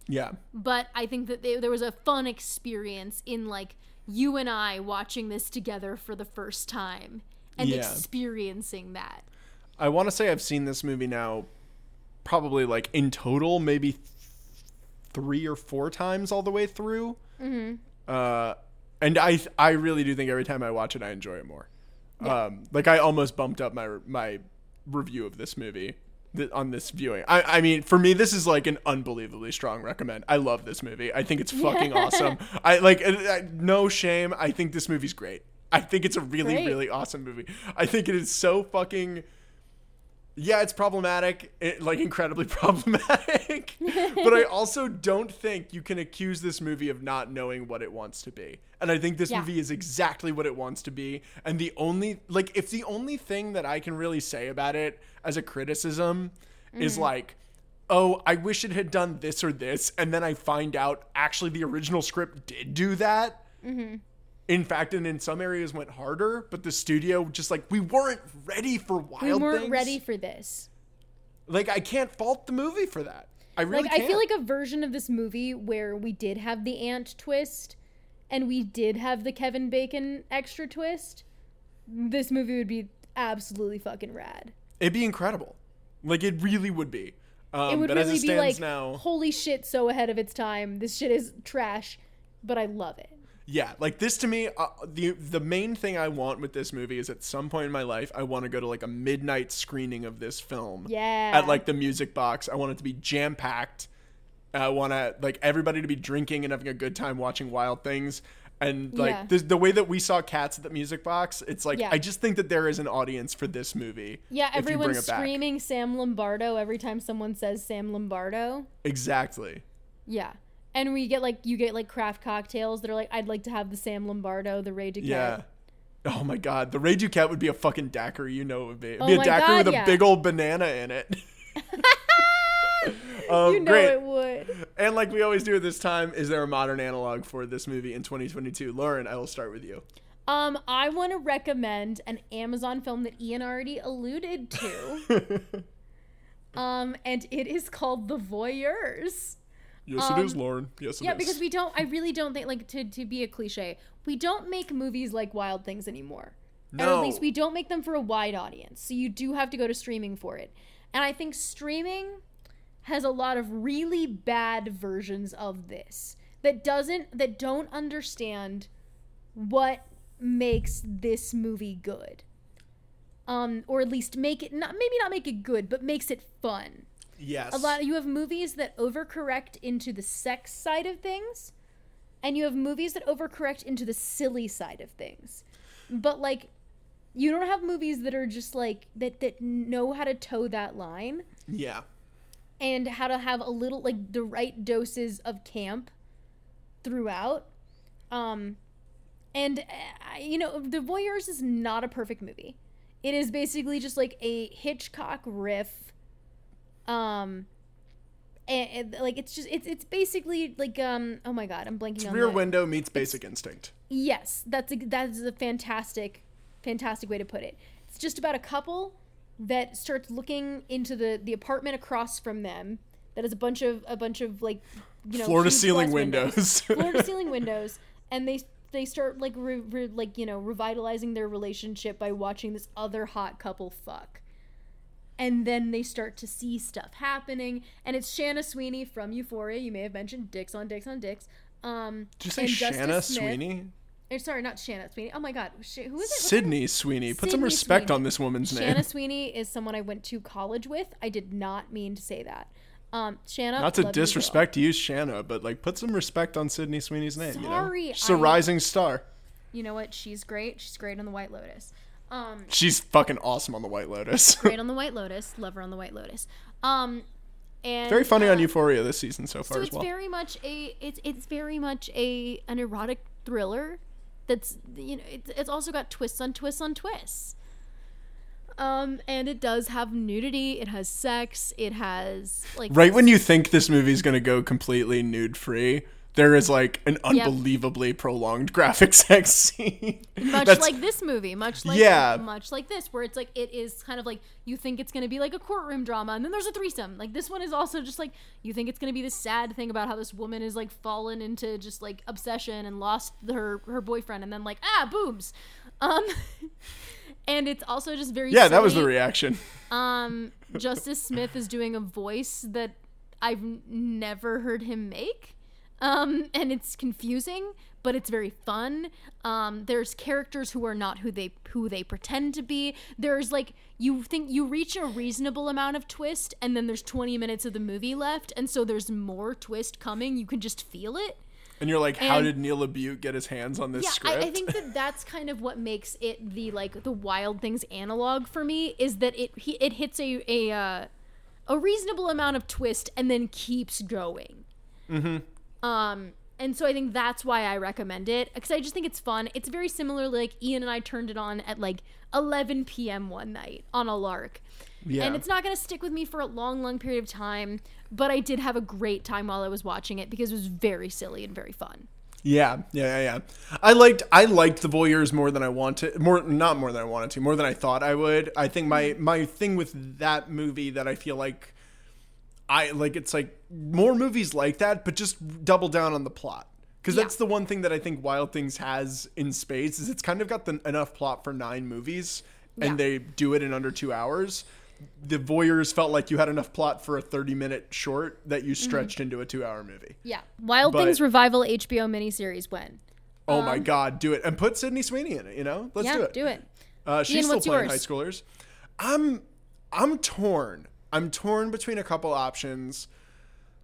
Speaker 2: Yeah.
Speaker 1: but i think that they, there was a fun experience in like you and i watching this together for the first time and
Speaker 2: Yeah.
Speaker 1: experiencing that
Speaker 2: I want to say I've seen this movie now probably like in total maybe th- three or four times all the way through. Mm-hmm. Uh, and I I really do think every time I watch it, I enjoy it more. Um, like I almost bumped up my my review of this movie th- on this viewing. I, I mean, for me, this is like an unbelievably strong recommend. I love this movie. I think it's fucking awesome. <laughs> I like, uh, uh, no shame. I think this movie's great. I think it's a really,
Speaker 1: Great.
Speaker 2: really awesome movie. I think it is so fucking. Yeah, it's problematic, it, like incredibly <laughs> problematic. but I <laughs> also don't think you can accuse this movie of not knowing what it wants to be. And I think this
Speaker 1: Yeah.
Speaker 2: movie is exactly what it wants to be. And the only, like, if the only thing that I can really say about it as a criticism is mm-hmm. like, oh, I wish it had done this or this. And then I find out actually the original script did do that. Mm-hmm. In fact, and in some areas went harder, but the studio just like, we weren't ready for wild
Speaker 1: we weren't
Speaker 2: things.
Speaker 1: ready for this.
Speaker 2: Like I can't fault the movie for that. I really
Speaker 1: like
Speaker 2: can't.
Speaker 1: I feel like a version of this movie where we did have the ant twist and we did have the Kevin Bacon extra twist. This movie would be absolutely fucking rad.
Speaker 2: it'd be incredible. Like it really would be. Um,
Speaker 1: it would really
Speaker 2: it
Speaker 1: be like,
Speaker 2: now,
Speaker 1: holy shit, so ahead of its time. This shit is trash, but I love it.
Speaker 2: Yeah, like this to me, uh, the the main thing I want with this movie is at some point in my life, I want to go to like a midnight screening of this film.
Speaker 1: Yeah.
Speaker 2: At like the Music Box, I want it to be jam packed. I want to like everybody to be drinking and having a good time watching Wild Things. And like
Speaker 1: Yeah.
Speaker 2: the, the way that we saw cats at the music box, it's like
Speaker 1: Yeah.
Speaker 2: I just think that there is an audience for this movie.
Speaker 1: Yeah,
Speaker 2: if you bring
Speaker 1: everyone's screaming Sam Lombardo every time someone says Sam Lombardo.
Speaker 2: Exactly.
Speaker 1: Yeah. And we get like you get like craft cocktails that are like I'd like to have the Sam Lombardo, the Ray Duquette.
Speaker 2: Yeah. Oh my god, the Ray Duquette would be a fucking daiquiri. You know it would be. It'd
Speaker 1: Oh
Speaker 2: be a daiquiri
Speaker 1: God,
Speaker 2: with a big old banana in it. <laughs> um,
Speaker 1: You know
Speaker 2: great.
Speaker 1: it would.
Speaker 2: And like we always do at this time, is there a modern analog for this movie in 2022? Lauren, I will start with you.
Speaker 1: Um, I want to recommend an Amazon film that Ian already alluded to. <laughs> um, and it is called The Voyeurs.
Speaker 2: Yes, it is, Lauren. Yes, it is.
Speaker 1: Um, Yeah, because we don't. I really don't think like to to be a cliche. We don't make movies like Wild Things anymore. Or
Speaker 2: No.
Speaker 1: at least we don't make them for a wide audience. So you do have to go to streaming for it. And I think streaming has a lot of really bad versions of this that doesn't that don't understand what makes this movie good. Um, or at least make it not maybe not make it good, but makes it fun
Speaker 2: yes.
Speaker 1: a lot you have movies that overcorrect into the sex side of things and you have movies that overcorrect into the silly side of things but like you don't have movies that are just like that that know how to toe that line
Speaker 2: Yeah.
Speaker 1: and how to have a little like the right doses of camp throughout um and uh, you know the voyeurs is not a perfect movie it is basically just like a hitchcock riff um and, and, like it's just it's it's basically like um oh my god i'm blanking on
Speaker 2: Rear Window meets Basic Instinct.
Speaker 1: Yes, that's a, that's a fantastic, fantastic way to put it. It's just about a couple that starts looking into the the apartment across from them. That is a bunch of a bunch of like you know
Speaker 2: Floor to ceiling
Speaker 1: glass
Speaker 2: windows. <laughs>
Speaker 1: floor to ceiling <laughs> windows, and they they start like re, re, like you know revitalizing their relationship by watching this other hot couple fuck. And then they start to see stuff happening, and it's Shanna Sweeney from Euphoria. You may have mentioned dicks on dicks on dicks. Um,
Speaker 2: Did you say Shanna Sweeney?
Speaker 1: or sorry, not Shanna Sweeney. Oh my God, Sh- who is it?
Speaker 2: Sydney Sweeney. Put some respect
Speaker 1: Sweeney.
Speaker 2: on this woman's
Speaker 1: her-
Speaker 2: name.
Speaker 1: Shanna Sweeney is someone I went to college with. I did not mean to say that. Um, Shanna.
Speaker 2: Not to
Speaker 1: love you,
Speaker 2: disrespect you, Shanna, but like put some respect on Sydney Sweeney's name.
Speaker 1: Sorry,
Speaker 2: you know? she's a
Speaker 1: I-
Speaker 2: rising star.
Speaker 1: You know what? She's great. She's great on the White Lotus. Um,
Speaker 2: She's fucking awesome on the White Lotus. <laughs>
Speaker 1: great on the White Lotus. Love her on the White Lotus. Um, and
Speaker 2: Very funny on
Speaker 1: uh,
Speaker 2: Euphoria this season so far
Speaker 1: So
Speaker 2: as
Speaker 1: it's
Speaker 2: well.
Speaker 1: very much a it's it's very much a an erotic thriller that's you know it's, it's also got twists on twists on twists. Um and it does have nudity, it has sex, it has like
Speaker 2: right when you think this movie's gonna go completely nude free, there is like an unbelievably prolonged graphic <laughs> sex scene.
Speaker 1: much
Speaker 2: That's-
Speaker 1: like this movie, much like
Speaker 2: Yeah.
Speaker 1: much like this where it's like it is kind of like you think it's going to be like a courtroom drama and then there's a threesome. Like this one is also just like you think it's going to be this sad thing about how this woman is like fallen into just like obsession and lost her her boyfriend and then like ah boobs. Um <laughs> and it's also just very
Speaker 2: yeah, that was the reaction.
Speaker 1: Um, Justice Smith is doing a voice that I've never heard him make. Um, and it's confusing, but it's very fun. Um, there's characters who are not who they who they pretend to be. There's like you think you reach a reasonable amount of twist, and then there's 20 minutes of the movie left, and so there's more twist coming. You can just feel it.
Speaker 2: And you're like, how
Speaker 1: And-
Speaker 2: did Neil LaBute get his hands on this
Speaker 1: Yeah,
Speaker 2: script?
Speaker 1: I, I think that that's <laughs> kind of what makes it the like the Wild Things analog for me is that it he, it hits a a uh, a reasonable amount of twist and then keeps going. Mm-hmm. Um, and so I think that's why I recommend it because I just think it's fun. It's very similar. Like Ian and I turned it on at like 11 p.m. one night on a lark.
Speaker 2: Yeah.
Speaker 1: And it's not going to stick with me for a long, long period of time, but I did have a great time while I was watching it because it was very silly and very fun.
Speaker 2: Yeah, yeah, yeah, yeah. I liked I liked the voyeurs more than I wanted more not more than I wanted to, more than I thought I would. I think my my thing with that movie that I feel like I like it's like more movies like that, but just double down on the plot. Because
Speaker 1: Yeah.
Speaker 2: that's the one thing that I think Wild Things has in spades is it's kind of got the, enough plot for nine movies, and
Speaker 1: Yeah.
Speaker 2: they do it in under two hours. The Voyeurs felt like you had enough plot for a thirty-minute short that
Speaker 1: Mm-hmm.
Speaker 2: you stretched into a two-hour movie.
Speaker 1: Yeah. Wild
Speaker 2: But-
Speaker 1: Things revival HBO miniseries when?
Speaker 2: Oh my God, do it and put Sydney Sweeney in it. You know, let's
Speaker 1: Um, yeah,
Speaker 2: do it.
Speaker 1: do it.
Speaker 2: Uh, she's
Speaker 1: Ian,
Speaker 2: still playing
Speaker 1: yours?
Speaker 2: high schoolers. I'm I'm torn. I'm torn between a couple options,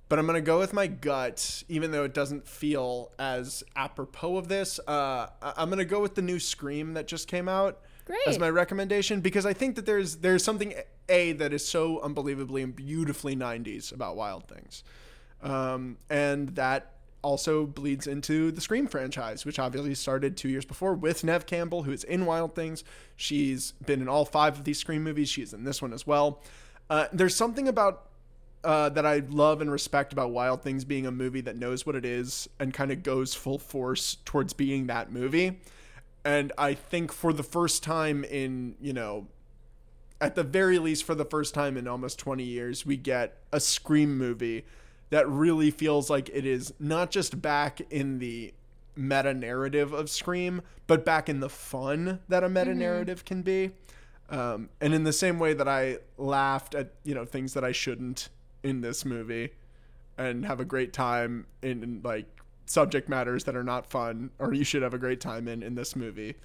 Speaker 2: but I'm gonna go with my gut, even though it doesn't feel as apropos of this. Uh, I- I'm gonna go with the new Scream that just came out
Speaker 1: Great.
Speaker 2: as my recommendation because I think that there's there's something a that is so unbelievably and beautifully 90s about Wild Things, um, and that also bleeds into the Scream franchise, which obviously started two years before with Neve Campbell, who is in Wild Things. She's been in all five of these Scream movies. She's in this one as well. Uh, there's something about uh, that I love and respect about Wild Things being a movie that knows what it is and kind of goes full force towards being that movie. And I think for the first time in, you know, at the very least for the first time in almost 20 years, we get a Scream movie that really feels like it is not just back in the meta narrative of Scream, but back in the fun that a meta narrative can be. Um, and in the same way that I laughed at you know things that I shouldn't in this movie, and have a great time in, in like subject matters that are not fun, or you should have a great time in in this movie.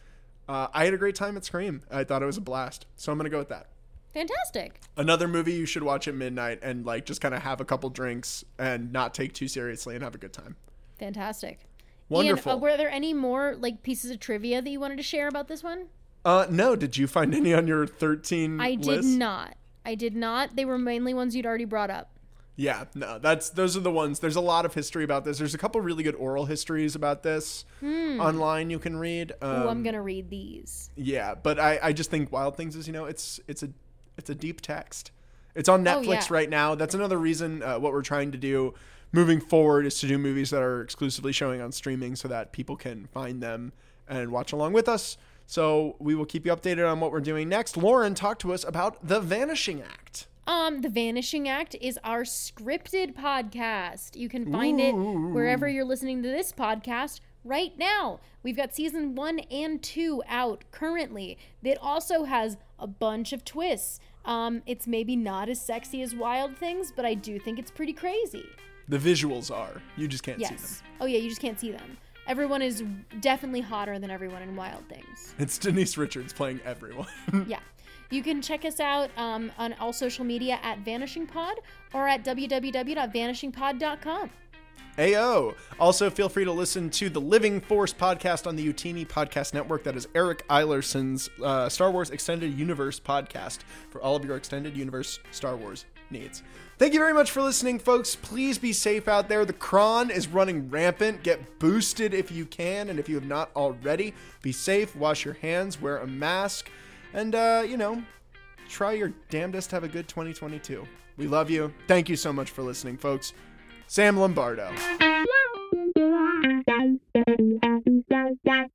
Speaker 2: Uh, I had a great time at Scream. I thought it was a blast, so I'm gonna go with that.
Speaker 1: Fantastic.
Speaker 2: Another movie you should watch at midnight and like just kind of have a couple drinks and not take too seriously and have a good time.
Speaker 1: Fantastic.
Speaker 2: Wonderful.
Speaker 1: Ian, uh, were there any more like pieces of trivia that you wanted to share about this one?
Speaker 2: Uh, no, did you find any on your 13
Speaker 1: I did
Speaker 2: list?
Speaker 1: not. I did not. They were mainly ones you'd already brought up.
Speaker 2: Yeah, no, that's those are the ones. There's a lot of history about this. There's a couple really good oral histories about this online you can read. Um,
Speaker 1: Hmm. Oh, I'm gonna read these.
Speaker 2: Yeah, but I, I just think Wild Things is you know it's it's a it's a deep text. It's on Netflix
Speaker 1: Oh, yeah.
Speaker 2: right now. That's another reason uh, what we're trying to do moving forward is to do movies that are exclusively showing on streaming so that people can find them and watch along with us. So we will keep you updated on what we're doing next. Lauren, talk to us about The Vanishing Act.
Speaker 1: Um, The Vanishing Act is our scripted podcast. You can find it wherever you're listening to this podcast right now. We've got season one and two out currently. It also has a bunch of twists. Um, it's maybe not as sexy as Wild Things, but I do think it's pretty crazy.
Speaker 2: The visuals are. You just can't see them.
Speaker 1: Oh yeah, you just can't see them. Everyone is definitely hotter than everyone in Wild Things.
Speaker 2: It's Denise Richards playing everyone. <laughs>
Speaker 1: yeah. You can check us out um, on all social media at Vanishing Pod or at www.vanishingpod.com.
Speaker 2: AO. Also, feel free to listen to the Living Force podcast on the Utini Podcast Network. That is Eric Eilerson's uh, Star Wars Extended Universe podcast for all of your extended universe Star Wars needs. Thank you very much for listening, folks. Please be safe out there. The cron is running rampant. Get boosted if you can, and if you have not already, be safe. Wash your hands. Wear a mask, and uh, you know, try your damnedest to have a good 2022. We love you. Thank you so much for listening, folks. Sam Lombardo. <laughs>